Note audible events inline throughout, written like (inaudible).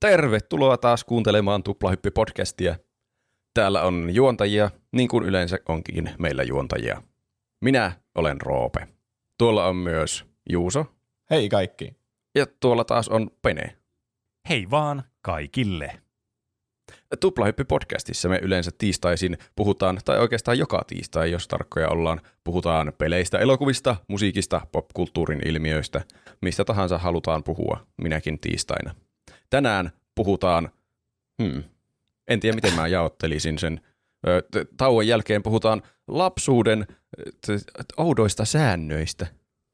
Tervetuloa taas kuuntelemaan Tuplahyppi-podcastia. Täällä on juontajia, niin kuin yleensä onkin meillä juontajia. Minä olen Roope. Tuolla on myös Juuso. Hei kaikki. Ja tuolla taas on Pene. Hei vaan kaikille. Tuplahyppi-podcastissa me yleensä tiistaisin puhutaan, tai oikeastaan joka tiistai, jos tarkkoja ollaan, puhutaan peleistä, elokuvista, musiikista, popkulttuurin ilmiöistä, mistä tahansa halutaan puhua, minäkin tiistaina. Tänään puhutaan, hmm, en tiedä miten mä jaottelisin sen, tauon jälkeen puhutaan lapsuuden oudoista säännöistä.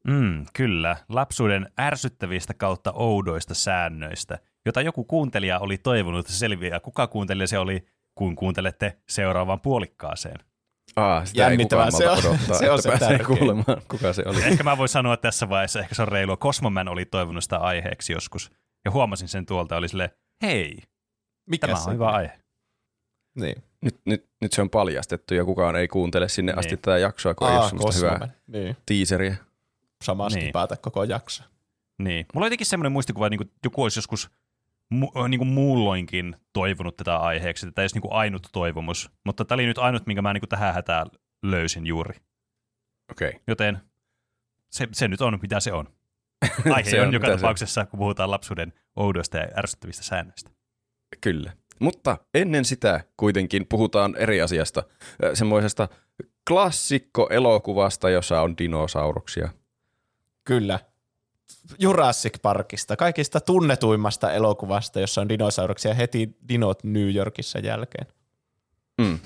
Mm, kyllä, lapsuuden ärsyttävistä kautta oudoista säännöistä, jota joku kuuntelija oli toivonut, että selviää. Kuka kuuntelija se oli, kun kuuntelette seuraavaan puolikkaaseen? Aa, sitä ei kukaan se on, odottaa, se on se pääsee kuulemaan, kuka se oli. Ehkä mä voin sanoa tässä vaiheessa, ehkä se on reilua. Cosmoman oli toivonut sitä aiheeksi joskus. Ja huomasin sen tuolta, oli sille, hei, Mikä tämä on hyvä aihe. Niin. Nyt, nyt, nyt se on paljastettu ja kukaan ei kuuntele sinne niin. asti tätä jaksoa, kun Aa, ei ole semmoista hyvää niin. teaseria. Samasti niin. päätä koko jakso. Niin. Mulla on jotenkin semmoinen muistikuva, että niin joku olisi joskus mu- niin kuin muulloinkin toivonut tätä aiheeksi. Tämä ei olisi niin kuin ainut toivomus, mutta tämä oli nyt ainut, minkä mä niin kuin tähän hätään löysin juuri. Okei. Okay. Joten se, se nyt on, mitä se on. Aihe se on, on joka tapauksessa, se. kun puhutaan lapsuuden oudoista ja ärsyttävistä säännöistä. Kyllä. Mutta ennen sitä kuitenkin puhutaan eri asiasta. Semmoisesta klassikko-elokuvasta, jossa on dinosauruksia. Kyllä. Jurassic Parkista, kaikista tunnetuimmasta elokuvasta, jossa on dinosauruksia heti dinot New Yorkissa jälkeen. Mm.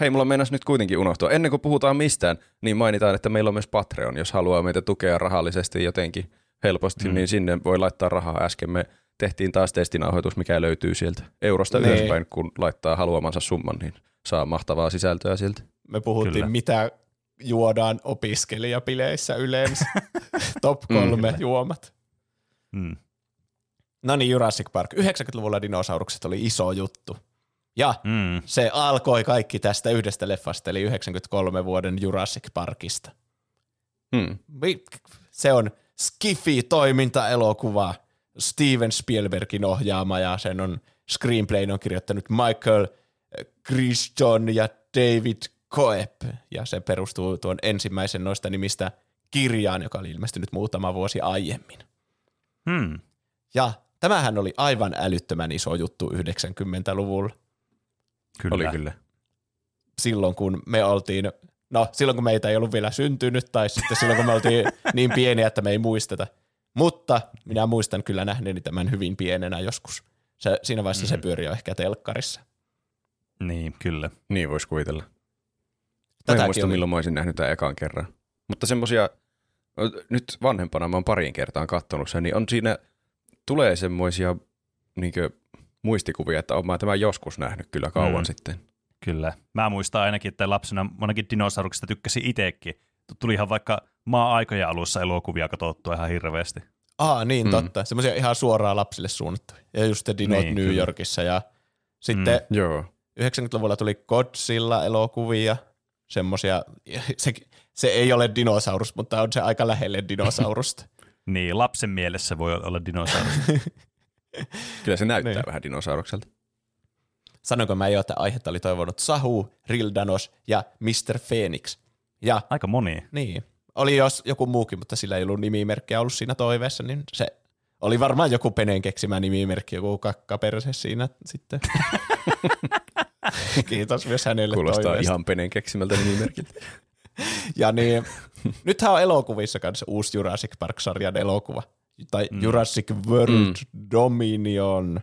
Hei, mulla meinas nyt kuitenkin unohtua. Ennen kuin puhutaan mistään, niin mainitaan, että meillä on myös Patreon. Jos haluaa meitä tukea rahallisesti jotenkin helposti, mm. niin sinne voi laittaa rahaa. Äsken me tehtiin taas testinauhoitus, mikä löytyy sieltä eurosta niin. ylöspäin, kun laittaa haluamansa summan, niin saa mahtavaa sisältöä sieltä. Me puhuttiin, Kyllä. mitä juodaan opiskelijapileissä yleensä. (laughs) Top kolme mm. juomat. Mm. No niin, Jurassic Park. 90-luvulla dinosaurukset oli iso juttu. Ja mm. se alkoi kaikki tästä yhdestä leffasta, eli 93 vuoden Jurassic Parkista. Mm. Se on Skifi-toimintaelokuva, Steven Spielbergin ohjaama, ja sen on screenplayn on kirjoittanut Michael Christian ja David Koep, ja se perustuu tuon ensimmäisen noista nimistä kirjaan, joka oli ilmestynyt muutama vuosi aiemmin. Hmm. Ja tämähän oli aivan älyttömän iso juttu 90-luvulla. Kyllä. Oli kyllä. Silloin kun me oltiin, no silloin kun meitä ei ollut vielä syntynyt, tai sitten silloin kun me oltiin (laughs) niin pieniä, että me ei muisteta. Mutta minä muistan kyllä nähneeni tämän hyvin pienenä joskus. Se, siinä vaiheessa mm. se pyöri jo ehkä telkkarissa. Niin, kyllä. Niin voisi kuvitella. Tätäkin en muista, oli. milloin mä olisin nähnyt tämän ekan kerran. Mutta semmoisia, nyt vanhempana mä oon parin kertaan katsonut sen, niin on siinä, tulee semmoisia niin muistikuvia, että olen tämä joskus nähnyt kyllä kauan mm. sitten. Kyllä. Mä muistan ainakin, että lapsena monakin dinosauruksista tykkäsi itsekin. Tulihan vaikka maa-aikojen alussa elokuvia katsottua ihan hirveästi. Aa, niin mm. totta. Semmoisia ihan suoraan lapsille suunnattuja. Ja just Dinot niin, New kyllä. Yorkissa. Ja sitten mm. Joo. 90-luvulla tuli Godzilla-elokuvia, semmoisia, (laughs) se, se ei ole dinosaurus, mutta on se aika lähelle dinosaurusta. (laughs) niin, lapsen mielessä voi olla dinosaurus. (laughs) Kyllä se näyttää niin. vähän dinosaurukselta. Sanoinko mä jo, että aihetta oli toivonut Sahu, Rildanos ja Mr. Phoenix. Ja, Aika moni. Niin. Oli jos joku muukin, mutta sillä ei ollut nimimerkkiä ollut siinä toiveessa, niin se oli varmaan joku Penen keksimä nimimerkki, joku kakkaperse siinä sitten. (laughs) Kiitos myös hänelle Kuulostaa toiveesta. ihan Penen keksimältä nimimerkiltä. (laughs) ja niin, nythän on elokuvissa kanssa uusi Jurassic Park-sarjan elokuva. Tai mm. Jurassic World mm. Dominion.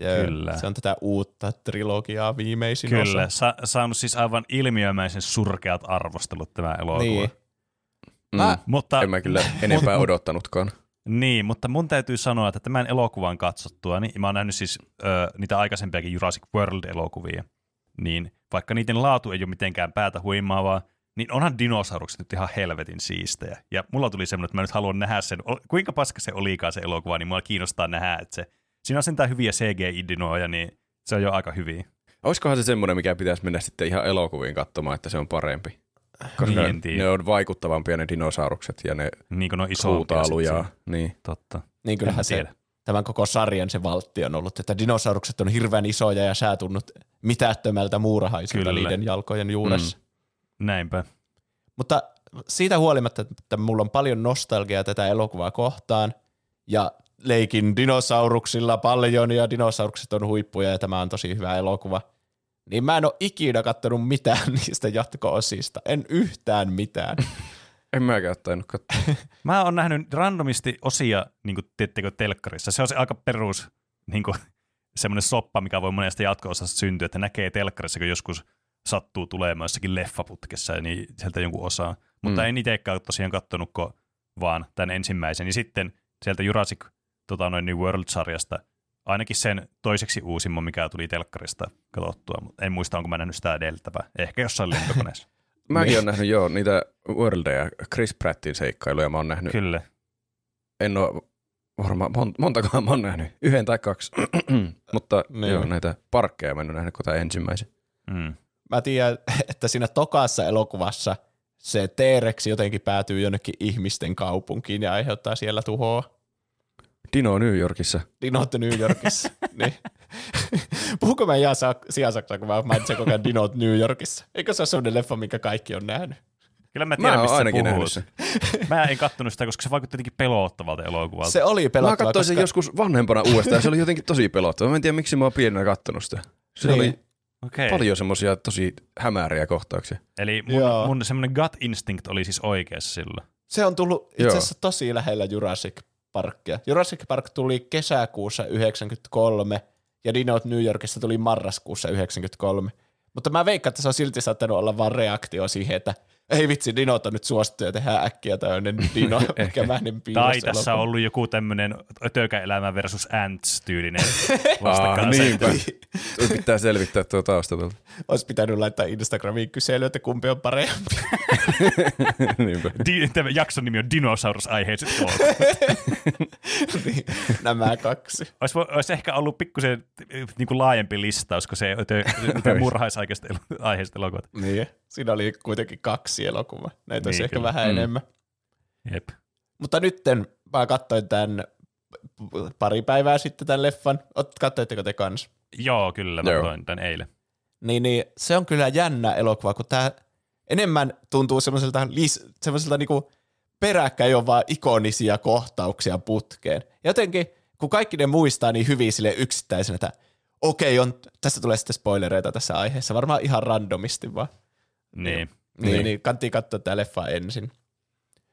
Ja Kyllä. Se on tätä uutta trilogiaa viimeisin Kyllä, osa. Sa- saanut siis aivan ilmiömäisen surkeat arvostelut tämä elokuva. Niin. Mm, mä, mutta, en mä kyllä enempää mut, odottanutkaan. Niin, mutta mun täytyy sanoa, että tämän elokuvan katsottua, niin mä oon nähnyt siis ö, niitä aikaisempiakin Jurassic World-elokuvia, niin vaikka niiden laatu ei ole mitenkään päätä huimaavaa, niin onhan dinosaurukset nyt ihan helvetin siistejä. Ja mulla tuli semmoinen, että mä nyt haluan nähdä sen, kuinka paska se olikaan se elokuva, niin mua kiinnostaa nähdä, että se, siinä on sentään hyviä CGI-dinoja, niin se on jo aika hyviä. Olisikohan se semmoinen, mikä pitäisi mennä sitten ihan elokuviin katsomaan, että se on parempi? Koska niin, ne on vaikuttavampia ne dinosaurukset ja ne niin kuin ne on isompia. Niin. Totta. Niin kyllähän se, tämän koko sarjan se valtti on ollut, että dinosaurukset on hirveän isoja ja sä tunnut mitättömältä muurahaisilta Kyllä. niiden jalkojen juuressa. Mm. Näinpä. Mutta siitä huolimatta, että mulla on paljon nostalgiaa tätä elokuvaa kohtaan ja leikin dinosauruksilla paljon ja dinosaurukset on huippuja ja tämä on tosi hyvä elokuva, niin mä en ole ikinä kattonut mitään (laughs) niistä jatko-osista. En yhtään mitään. (laughs) En mäkään tainnut katsoa. Mä oon nähnyt randomisti osia, niin kuin tiedättekö, telkkarissa. Se on se aika perus niin kuin, semmoinen soppa, mikä voi monesta jatko-osasta syntyä, että näkee telkkarissa, kun joskus sattuu tulemaan jossakin leffaputkessa, niin sieltä jonkun osaa. Mutta Mm. en itsekään tosiaan kattonut vaan tämän ensimmäisen. Niin sitten sieltä Jurassic tota noin, niin World-sarjasta ainakin sen toiseksi uusimman, mikä tuli telkkarista katsottua. Mutta en muista, onko mä nähnyt sitä edeltävää. Ehkä jossain lentokoneessa. (laughs) Mäkin Niin. olen nähnyt joo niitä Worldeja, Chris Prattin seikkailuja mä oon nähnyt. Kyllä. En ole varmaan, mon, montakohan mä oon nähnyt, yhden tai kaksi. (clears throat) Mutta Niin. joo, näitä parkkeja mä en ole nähnyt kuin tämä ensimmäisen. Mm. Mä tiedän, (laughs) että siinä tokassa elokuvassa se T-Rex jotenkin päätyy jonnekin ihmisten kaupunkiin ja aiheuttaa siellä tuhoa. Dino New Yorkissa. Dinot New Yorkissa. (laughs) niin. Puhuko mä ihan sa- sijasaksaa, kun mä mainitsen koko ajan Dinot New Yorkissa? Eikö se ole sellainen leffa, minkä kaikki on nähnyt? Kyllä mä Mä tiedän, oon mistä sä ainakin puhut. sen. Mä en kattonut sitä, koska se vaikutti jotenkin pelottavalta elokuvalta. Se oli Mä pelottava, katsoin sen koska... joskus vanhempana uudestaan ja se oli jotenkin tosi pelottava. Mä en tiedä, miksi mä oon pienenä kattonut sitä. Se Niin. oli Okei. paljon semmoisia tosi hämäriä kohtauksia. Eli mun, Joo. mun semmoinen gut instinct oli siis oikeassa silloin. Se on tullut itse asiassa tosi lähellä Jurassic Parkia. Jurassic Park tuli kesäkuussa 93 ja Dinot New Yorkissa tuli marraskuussa 93. Mutta mä veikkaan, että se on silti saattanut olla vaan reaktio siihen, että ei vitsi, dinot on nyt suosittu ja tehdään äkkiä tämmöinen (laughs) dino kemäinen Tai tässä on ollut joku tämmöinen tökäelämä versus ants-tyylinen (laughs) Ah, vastakkainasettelu. Tuo pitää selvittää tuo tausta tuolta. Olisi pitänyt laittaa Instagramiin kysely, että kumpi on parempi. (laughs) niinpä. Di- Tämä jakson nimi on Dinosaurus-aiheiset koot. niin, nämä kaksi. Olisi, olisi ehkä ollut pikkusen niin kuin laajempi listaus, kun se tö- aiheiset elokuvat. Niin. Siinä oli kuitenkin kaksi elokuvaa. Näitä olisi Niin, ehkä kyllä. vähän Mm. enemmän. Jep. Mutta nytten mä katsoin tämän pari päivää sitten tämän leffan. Ot- Katsoitteko te kans? Joo, kyllä, mä toin tämän eilen. Niin, niin se on kyllä jännä elokuva, kun tämä enemmän tuntuu semmoiselta, lis- semmoiselta niinku peräkkäin on vaan ikonisia kohtauksia putkeen. Jotenkin, kun kaikki ne muistaa niin hyvin sille yksittäisenä, että okei, on, tästä tulee sitten spoilereita tässä aiheessa, varmaan ihan randomisti vaan. Niin. Niin, niin. Niin. niin kannattiin katsoa tämä leffa ensin.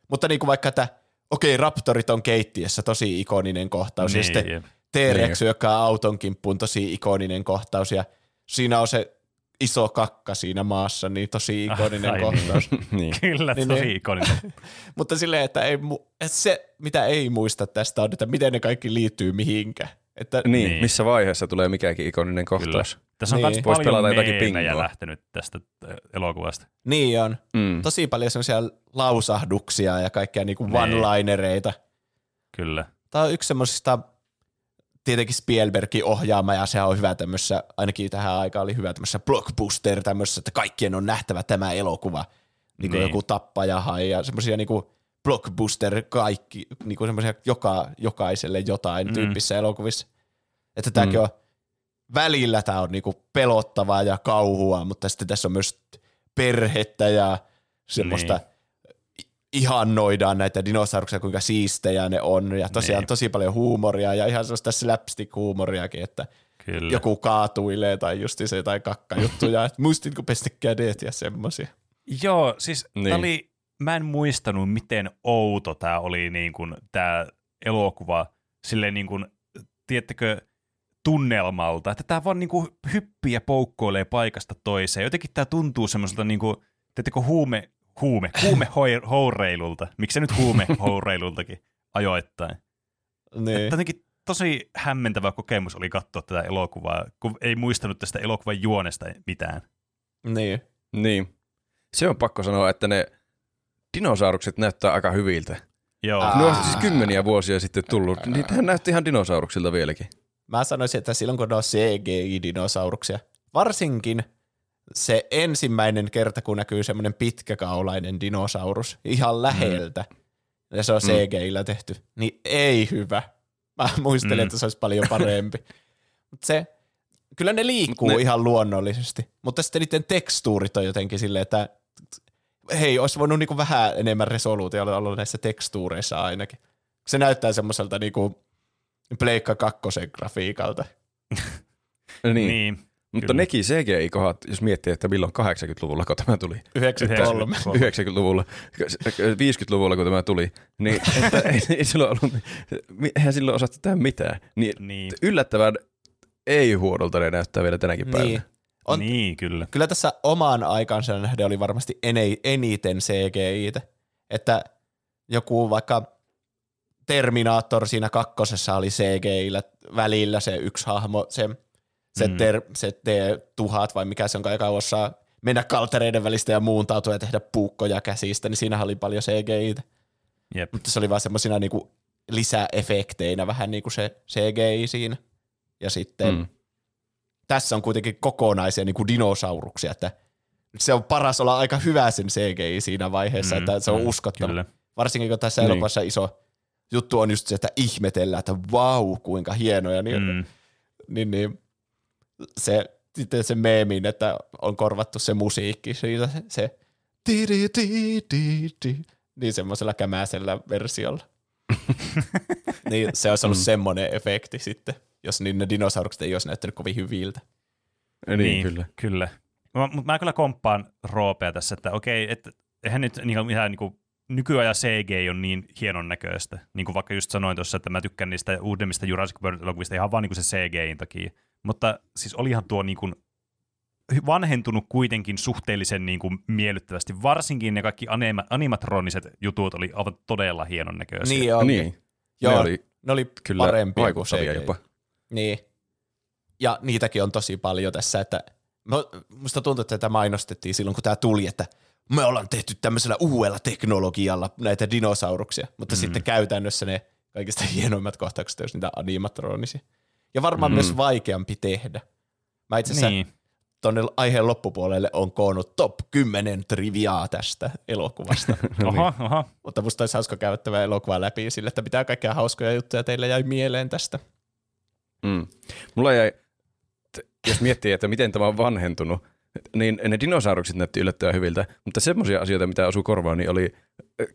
Mutta niin kuin vaikka, että okei, raptorit on keittiössä, tosi ikoninen kohtaus, niin, ja sitten jep. T-Rex hyökkää auton kimppuun, tosi ikoninen kohtaus, ja siinä on se iso kakka siinä maassa, niin tosi ikoninen ai kohtaus. (laughs) niin. Kyllä, Niin, tosi niin. ikoninen. (laughs) Mutta silleen, että, ei, mu- että se, mitä ei muista tästä on, että miten ne kaikki liittyy mihinkä. Että, Niin, Niin. missä vaiheessa tulee mikäkin ikoninen kohtaus. Tässä on Niin. myös Vois paljon meemejä lähtenyt tästä äh, elokuvasta. Niin on. Mm. Tosi paljon semmoisia lausahduksia ja kaikkia niinku Niin. one-linereita. Kyllä. Tämä on yksi semmoisista, tietenkin Spielbergin ohjaama, ja se on hyvä tämmöisessä, ainakin tähän aikaan oli hyvä tämmöisessä blockbuster tämmöisessä, että kaikkien on nähtävä tämä elokuva. Niin kuin Niin. joku tappajahai ja semmoisia niinku blockbuster kaikki, niinku semmoisia joka, jokaiselle jotain Mm. mm. tyyppisissä elokuvissa. Että tämäkin on, välillä tämä on niinku pelottavaa ja kauhua, mutta sitten tässä on myös perhettä ja semmoista Niin. ihannoidaan näitä dinosauruksia, kuinka siistejä ne on, ja tosiaan Niin. tosi paljon huumoria, ja ihan sellaista slapstick-huumoriakin, että Kyllä. joku kaatuilee, tai justi se jotain kakkajuttuja, (laughs) että muistinko pestä kädet ja semmoisia. Joo, siis niin. Niin. oli, mä en muistanut, miten outo tämä oli niin kuin, tämä elokuva silleen niin kuin, tiedättekö, tunnelmalta, että tämä vaan niin kuin hyppii ja poukkoilee paikasta toiseen. Jotenkin tämä tuntuu semmoiselta, niin kuin, tiedättekö, huume, huume, huume (laughs) houreilulta. Miksi se nyt huume houreilultakin ajoittain? Niin. Että jotenkin tosi hämmentävä kokemus oli katsoa tätä elokuvaa, kun ei muistanut tästä elokuvan juonesta mitään. niin. Niin. Se on pakko sanoa, että ne dinosaurukset näyttää aika hyviltä. Joo, Aa. Ne on siis kymmeniä vuosia sitten tullut. Niitähän näytti ihan dinosauruksilta vieläkin. Mä sanoisin, että silloin kun ne on CGI-dinosauruksia, varsinkin se ensimmäinen kerta, kun näkyy semmoinen pitkäkaulainen dinosaurus ihan läheltä, ja se on Mm. CGI-llä tehty, niin ei hyvä. Mä muistelin, mm. että se olisi paljon parempi. (laughs) Mutta se, kyllä ne liikkuu ne... ihan luonnollisesti, mutta sitten niiden tekstuurit on jotenkin silleen, että hei, olisi voinut niinku vähän enemmän resoluutiota olla näissä tekstuureissa ainakin. Se näyttää semmoiselta niinku Pleikka kakkosen grafiikalta. (laughs) niin. niin. Mutta Kyllä. nekin CGI-kohdat, jos miettii, että milloin 80-luvulla, kun tämä tuli. 93. 90-luvulla, 50-luvulla, kun tämä tuli. Niin, (laughs) että ei, ei silloin ollut, eihän silloin osattu tehdä mitään. Niin, niin. Yllättävän ei huonolta ne näyttää vielä tänäkin päivänä. Niin. On, niin, kyllä. Kyllä tässä omaan aikansa nähden oli varmasti eniten CGI-tä. Että joku vaikka Terminator siinä kakkosessa oli cgi välillä se yksi hahmo, se, se, mm. ter, se T-1000 vai mikä se on, joka osaa mennä kaltereiden välistä ja muuntautua ja tehdä puukkoja käsistä, niin siinä oli paljon cgi. Mutta se oli vaan semmoisina niinku lisäefekteinä vähän niin kuin se CGI siinä. Ja sitten mm. Tässä on kuitenkin kokonaisia niin kuin dinosauruksia, että se on paras olla aika hyvä sen CGI siinä vaiheessa, mm, että se on mm, uskottava. Kyllä. Varsinkin kun tässä niin. elokuvassa iso juttu on just se, että ihmetellään, että vau, kuinka hienoja. Niin, mm. niin, niin se, sitten se meemin, että on korvattu se musiikki siitä, se di, di, di, di, di, niin semmoisella kämäisellä versiolla. (laughs) niin se olisi ollut mm. semmoinen efekti sitten, jos niin ne dinosaurukset ei olisi näyttänyt kovin hyviltä. Niin, niin kyllä. kyllä. Mutta mä kyllä komppaan Roopea tässä, että okei, että eihän nyt niin, ihan niin kuin nykyajan CG on niin hienon näköistä. Niin kuin vaikka just sanoin tuossa, että mä tykkään niistä uudemmista Jurassic World-elokuvista ihan vaan niin kuin se CGin takia. Mutta siis olihan tuo niin kuin vanhentunut kuitenkin suhteellisen niin kuin miellyttävästi. Varsinkin ne kaikki anima- animatroniset jutut oli aivan todella hienon näköisiä. Niin on. Niin. Joo, ne oli, ne oli kyllä parempia kuin CGI. jopa. Niin. Ja niitäkin on tosi paljon tässä, että musta tuntuu, että tätä mainostettiin silloin, kun tämä tuli, että – me ollaan tehty tämmöisellä uudella teknologialla näitä dinosauruksia, mutta mm. sitten käytännössä ne kaikista (laughs) hienoimmat kohtaukset jos niitä animatronisia. Ja varmaan mm. myös vaikeampi tehdä. Mä itse asiassa niin. tuonne aiheen loppupuolelle on koonnut top 10 triviaa tästä elokuvasta. (laughs) oha, oha. Mutta musta olisi hauska käydä tämä elokuva läpi sille, että mitä kaikkea hauskoja juttuja teille jäi mieleen tästä. Mm. Mulla jäi, jos miettii, että miten tämä on vanhentunut, niin ne dinosaurukset näytti yllättävän hyviltä, mutta semmoisia asioita, mitä osui korvaan, niin oli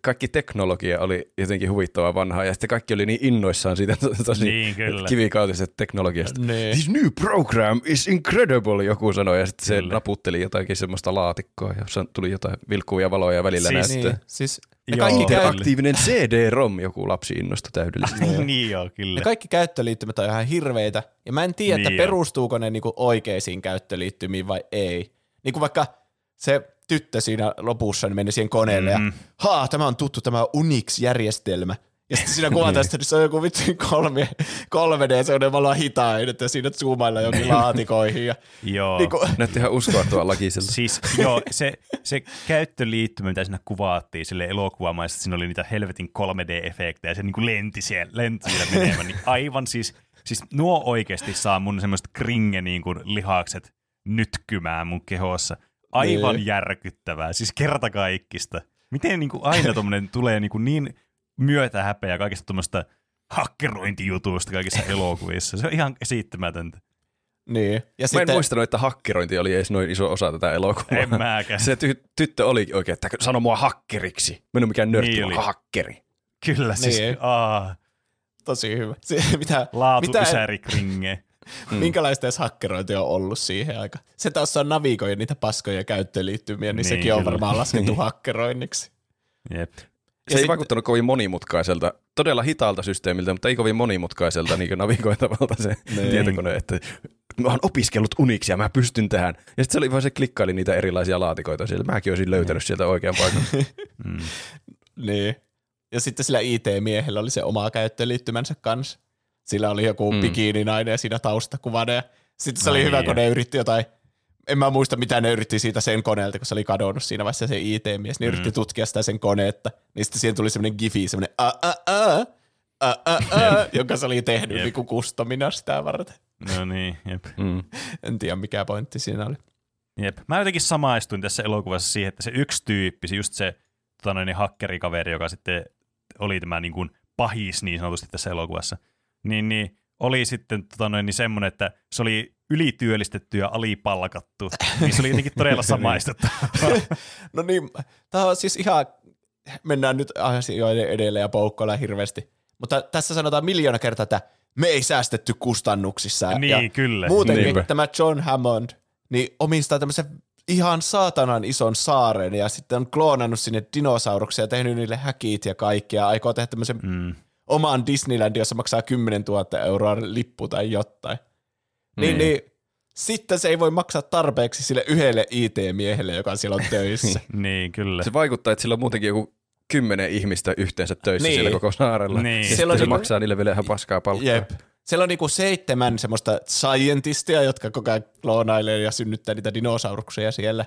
kaikki teknologia oli jotenkin huvittavaa vanhaa, ja sitten kaikki oli niin innoissaan siitä tosi niin, kivikautisesta teknologiasta. Niin. This new program is incredible, joku sanoi, ja sitten se naputteli jotakin semmoista laatikkoa, jossa tuli jotain vilkkuvia valoja välillä siis, näyttää. Niin, siis ja kaikki aktiivinen CD-ROM joku lapsi innostui täydellisesti. (laughs) niin joo, kyllä. Ja kaikki käyttöliittymät on ihan hirveitä, ja mä en tiedä, niin että perustuuko ne niinku oikeisiin käyttöliittymiin vai ei. Niin kuin vaikka se tyttö siinä lopussa niin meni siihen koneelle mm. ja haa, tämä on tuttu, tämä on Unix-järjestelmä. Ja sitten siinä kuvataan, (laughs) niin. että se on joku vitsi kolme, 3D, se on vaan hitain, että siinä zoomailla jokin laatikoihin. Ja, joo. Niin kuin... Näytti ihan uskoa lakisella. Siis joo, se, se käyttöliittymä, mitä siinä kuvattiin sille elokuvamaisesti, siinä oli niitä helvetin 3D-efektejä, se niin kuin lenti siellä, lenti siellä menemään, niin aivan siis, siis nuo oikeasti saa mun semmoiset kringe niin kuin lihakset nytkymään mun kehossa. Aivan niin. järkyttävää, siis kertakaikkista. Miten niin kuin aina tuommoinen (laughs) tulee niin, kuin niin myötä häpeä kaikista tuommoista hakkerointijutuista kaikissa elokuvissa. Se on ihan käsittämätöntä. Niin. Ja Mä sitten... en muistanut, että hakkerointi oli edes noin iso osa tätä elokuvaa. En mäkään. Se ty- tyttö oli oikein, että sano mua hakkeriksi. Mä en mikään nörtti, niin hakkeri. Kyllä, siis niin. aa. Tosi hyvä. Se, (laughs) mitä, Laatu mitä. Mm. Minkälaista edes hakkerointi on ollut siihen aikaan? Se taas on navigoida niitä paskoja käyttöliittymiä, niin, niin sekin kyllä. on varmaan (laughs) laskettu hakkeroinniksi. Jep. Se ei sit... vaikuttanut kovin monimutkaiselta, todella hitaalta systeemiltä, mutta ei kovin monimutkaiselta niin navigoitavalta se niin. tietokone, että mä oon opiskellut Unixia, mä pystyn tähän. Ja sitten se oli vaan se klikkaili niitä erilaisia laatikoita siellä. Mäkin olisin löytänyt sieltä oikean paikan. (laughs) mm. Niin. Ja sitten sillä IT-miehellä oli se oma käyttöliittymänsä kanssa. Sillä oli joku mm. bikininainen siinä taustakuvana. Ja sitten se oli hyvä, kun ne yritti jotain, en mä muista mitä ne yritti siitä sen koneelta, kun se oli kadonnut siinä vaiheessa se IT-mies. Ne mm. yritti tutkia sitä sen koneetta. Niin sitten siihen tuli semmoinen gifi, semmoinen a a a a a a jonka se oli tehnyt niin kustomina sitä varten. No niin, jep. Mm. En tiedä mikä pointti siinä oli. Jep. Mä jotenkin samaistuin tässä elokuvassa siihen, että se yksi tyyppi, se just se tota noin, hakkerikaveri, joka sitten oli tämä niin kuin pahis niin sanotusti tässä elokuvassa, niin, niin oli sitten tota noin, niin semmoinen, että se oli ylityöllistetty ja alipalkattu, niin se oli jotenkin todella (laughs) samaistuttavaa. (laughs) no niin, tämä on siis ihan, mennään nyt asioiden edelle ja poukkoillaan hirveästi. Mutta tässä sanotaan miljoona kertaa, että me ei säästetty kustannuksissa. Niin, ja kyllä. Muutenkin Niinpä. tämä John Hammond niin omistaa tämmöisen ihan saatanan ison saaren ja sitten on kloonannut sinne dinosauruksia ja tehnyt niille häkit ja kaikkea. Ja aikoo tehdä tämmöisen Mm. Oman Disneylandin, jossa maksaa 10 000 euroa lippu tai jotain. Niin, Niin. niin sitten se ei voi maksaa tarpeeksi sille yhdelle IT-miehelle, joka siellä on töissä. (laughs) Niin, kyllä. Se vaikuttaa, että sillä on muutenkin joku kymmenen ihmistä yhteensä töissä Niin. niin. siellä koko saarella. Niin. Ja Siellä Siellä on se niinku- maksaa niille vielä ihan paskaa palkkaa. Jep. Siellä on niinku seitsemän semmoista scientistia, jotka koko ajan kloonailee ja synnyttää niitä dinosauruksia siellä.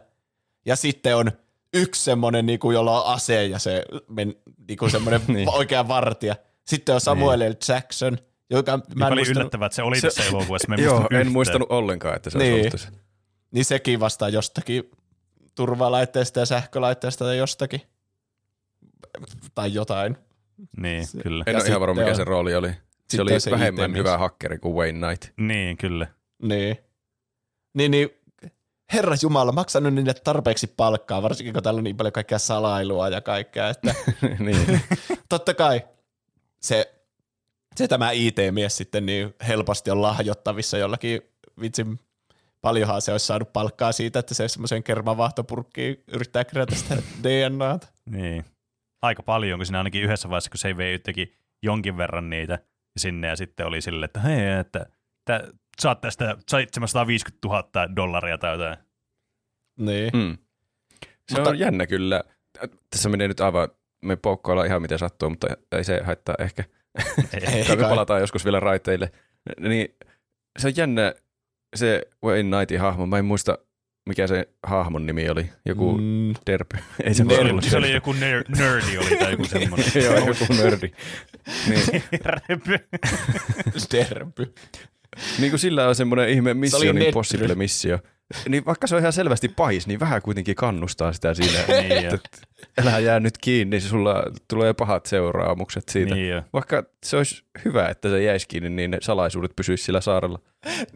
Ja sitten on yksi semmoinen, niinku, jolla on ase ja se men, niinku semmoinen (laughs) Niin. oikea vartija. Sitten on Samuel L. Jackson, joka mä Mä en oli muistanut, yllättävää, että se oli Se- tässä elokuvassa. Mä en (laughs) Joo, muistanut en muistanut ollenkaan, että se Niin. olisi ollut tässä. niin sekin vastaa jostakin turvalaitteesta ja sähkölaitteesta tai jostakin. Tai jotain. Niin, kyllä. En ole ihan varma, sitten mikä on- se rooli oli. sitten Se oli on se vähemmän IT-mies. hyvä hakkeri kuin Wayne Knight. Niin, kyllä. Niin. Niin, niin Herra Jumala, maksanut niille tarpeeksi palkkaa, varsinkin kun täällä on niin paljon kaikkea salailua ja kaikkea, että (laughs) niin. totta kai se, se tämä IT-mies sitten niin helposti on lahjottavissa jollakin vitsin paljonhan se olisi saanut palkkaa siitä, että se semmoiseen kermavahtopurkkiin yrittää kerätä sitä (laughs) DNAta. Niin. Aika paljon, kun siinä ainakin yhdessä vaiheessa, kun se vei teki jonkin verran niitä sinne ja sitten oli silleen, että hei, että tä, saat tästä 750 000 dollaria tai jotain. Niin. Mm. Se Mutta- on jännä kyllä. Tässä menee nyt aivan, me poukkoillaan ihan miten sattuu, mutta ei se haittaa ehkä. Ei (laughs) Tai me kai. palataan joskus vielä raiteille. Niin se on jännä se Wayne Knightin hahmo. Mä en muista, mikä se hahmon nimi oli. Joku mm. Derpy. (laughs) Ei se olla Se oli joku ner- nerdi oli tai joku (laughs) semmoinen. Joo, joku nördi. Niin, derpy. niin kuin sillä on semmoinen ihme Mission netry. Impossible missio. Niin vaikka se on ihan selvästi pahis, niin vähän kuitenkin kannustaa sitä siinä. Niin että älä jää nyt kiinni, sulla tulee pahat seuraamukset siitä. niin jo. Vaikka se olisi hyvä, että se jäisi kiinni, niin ne salaisuudet pysyisi sillä saarella.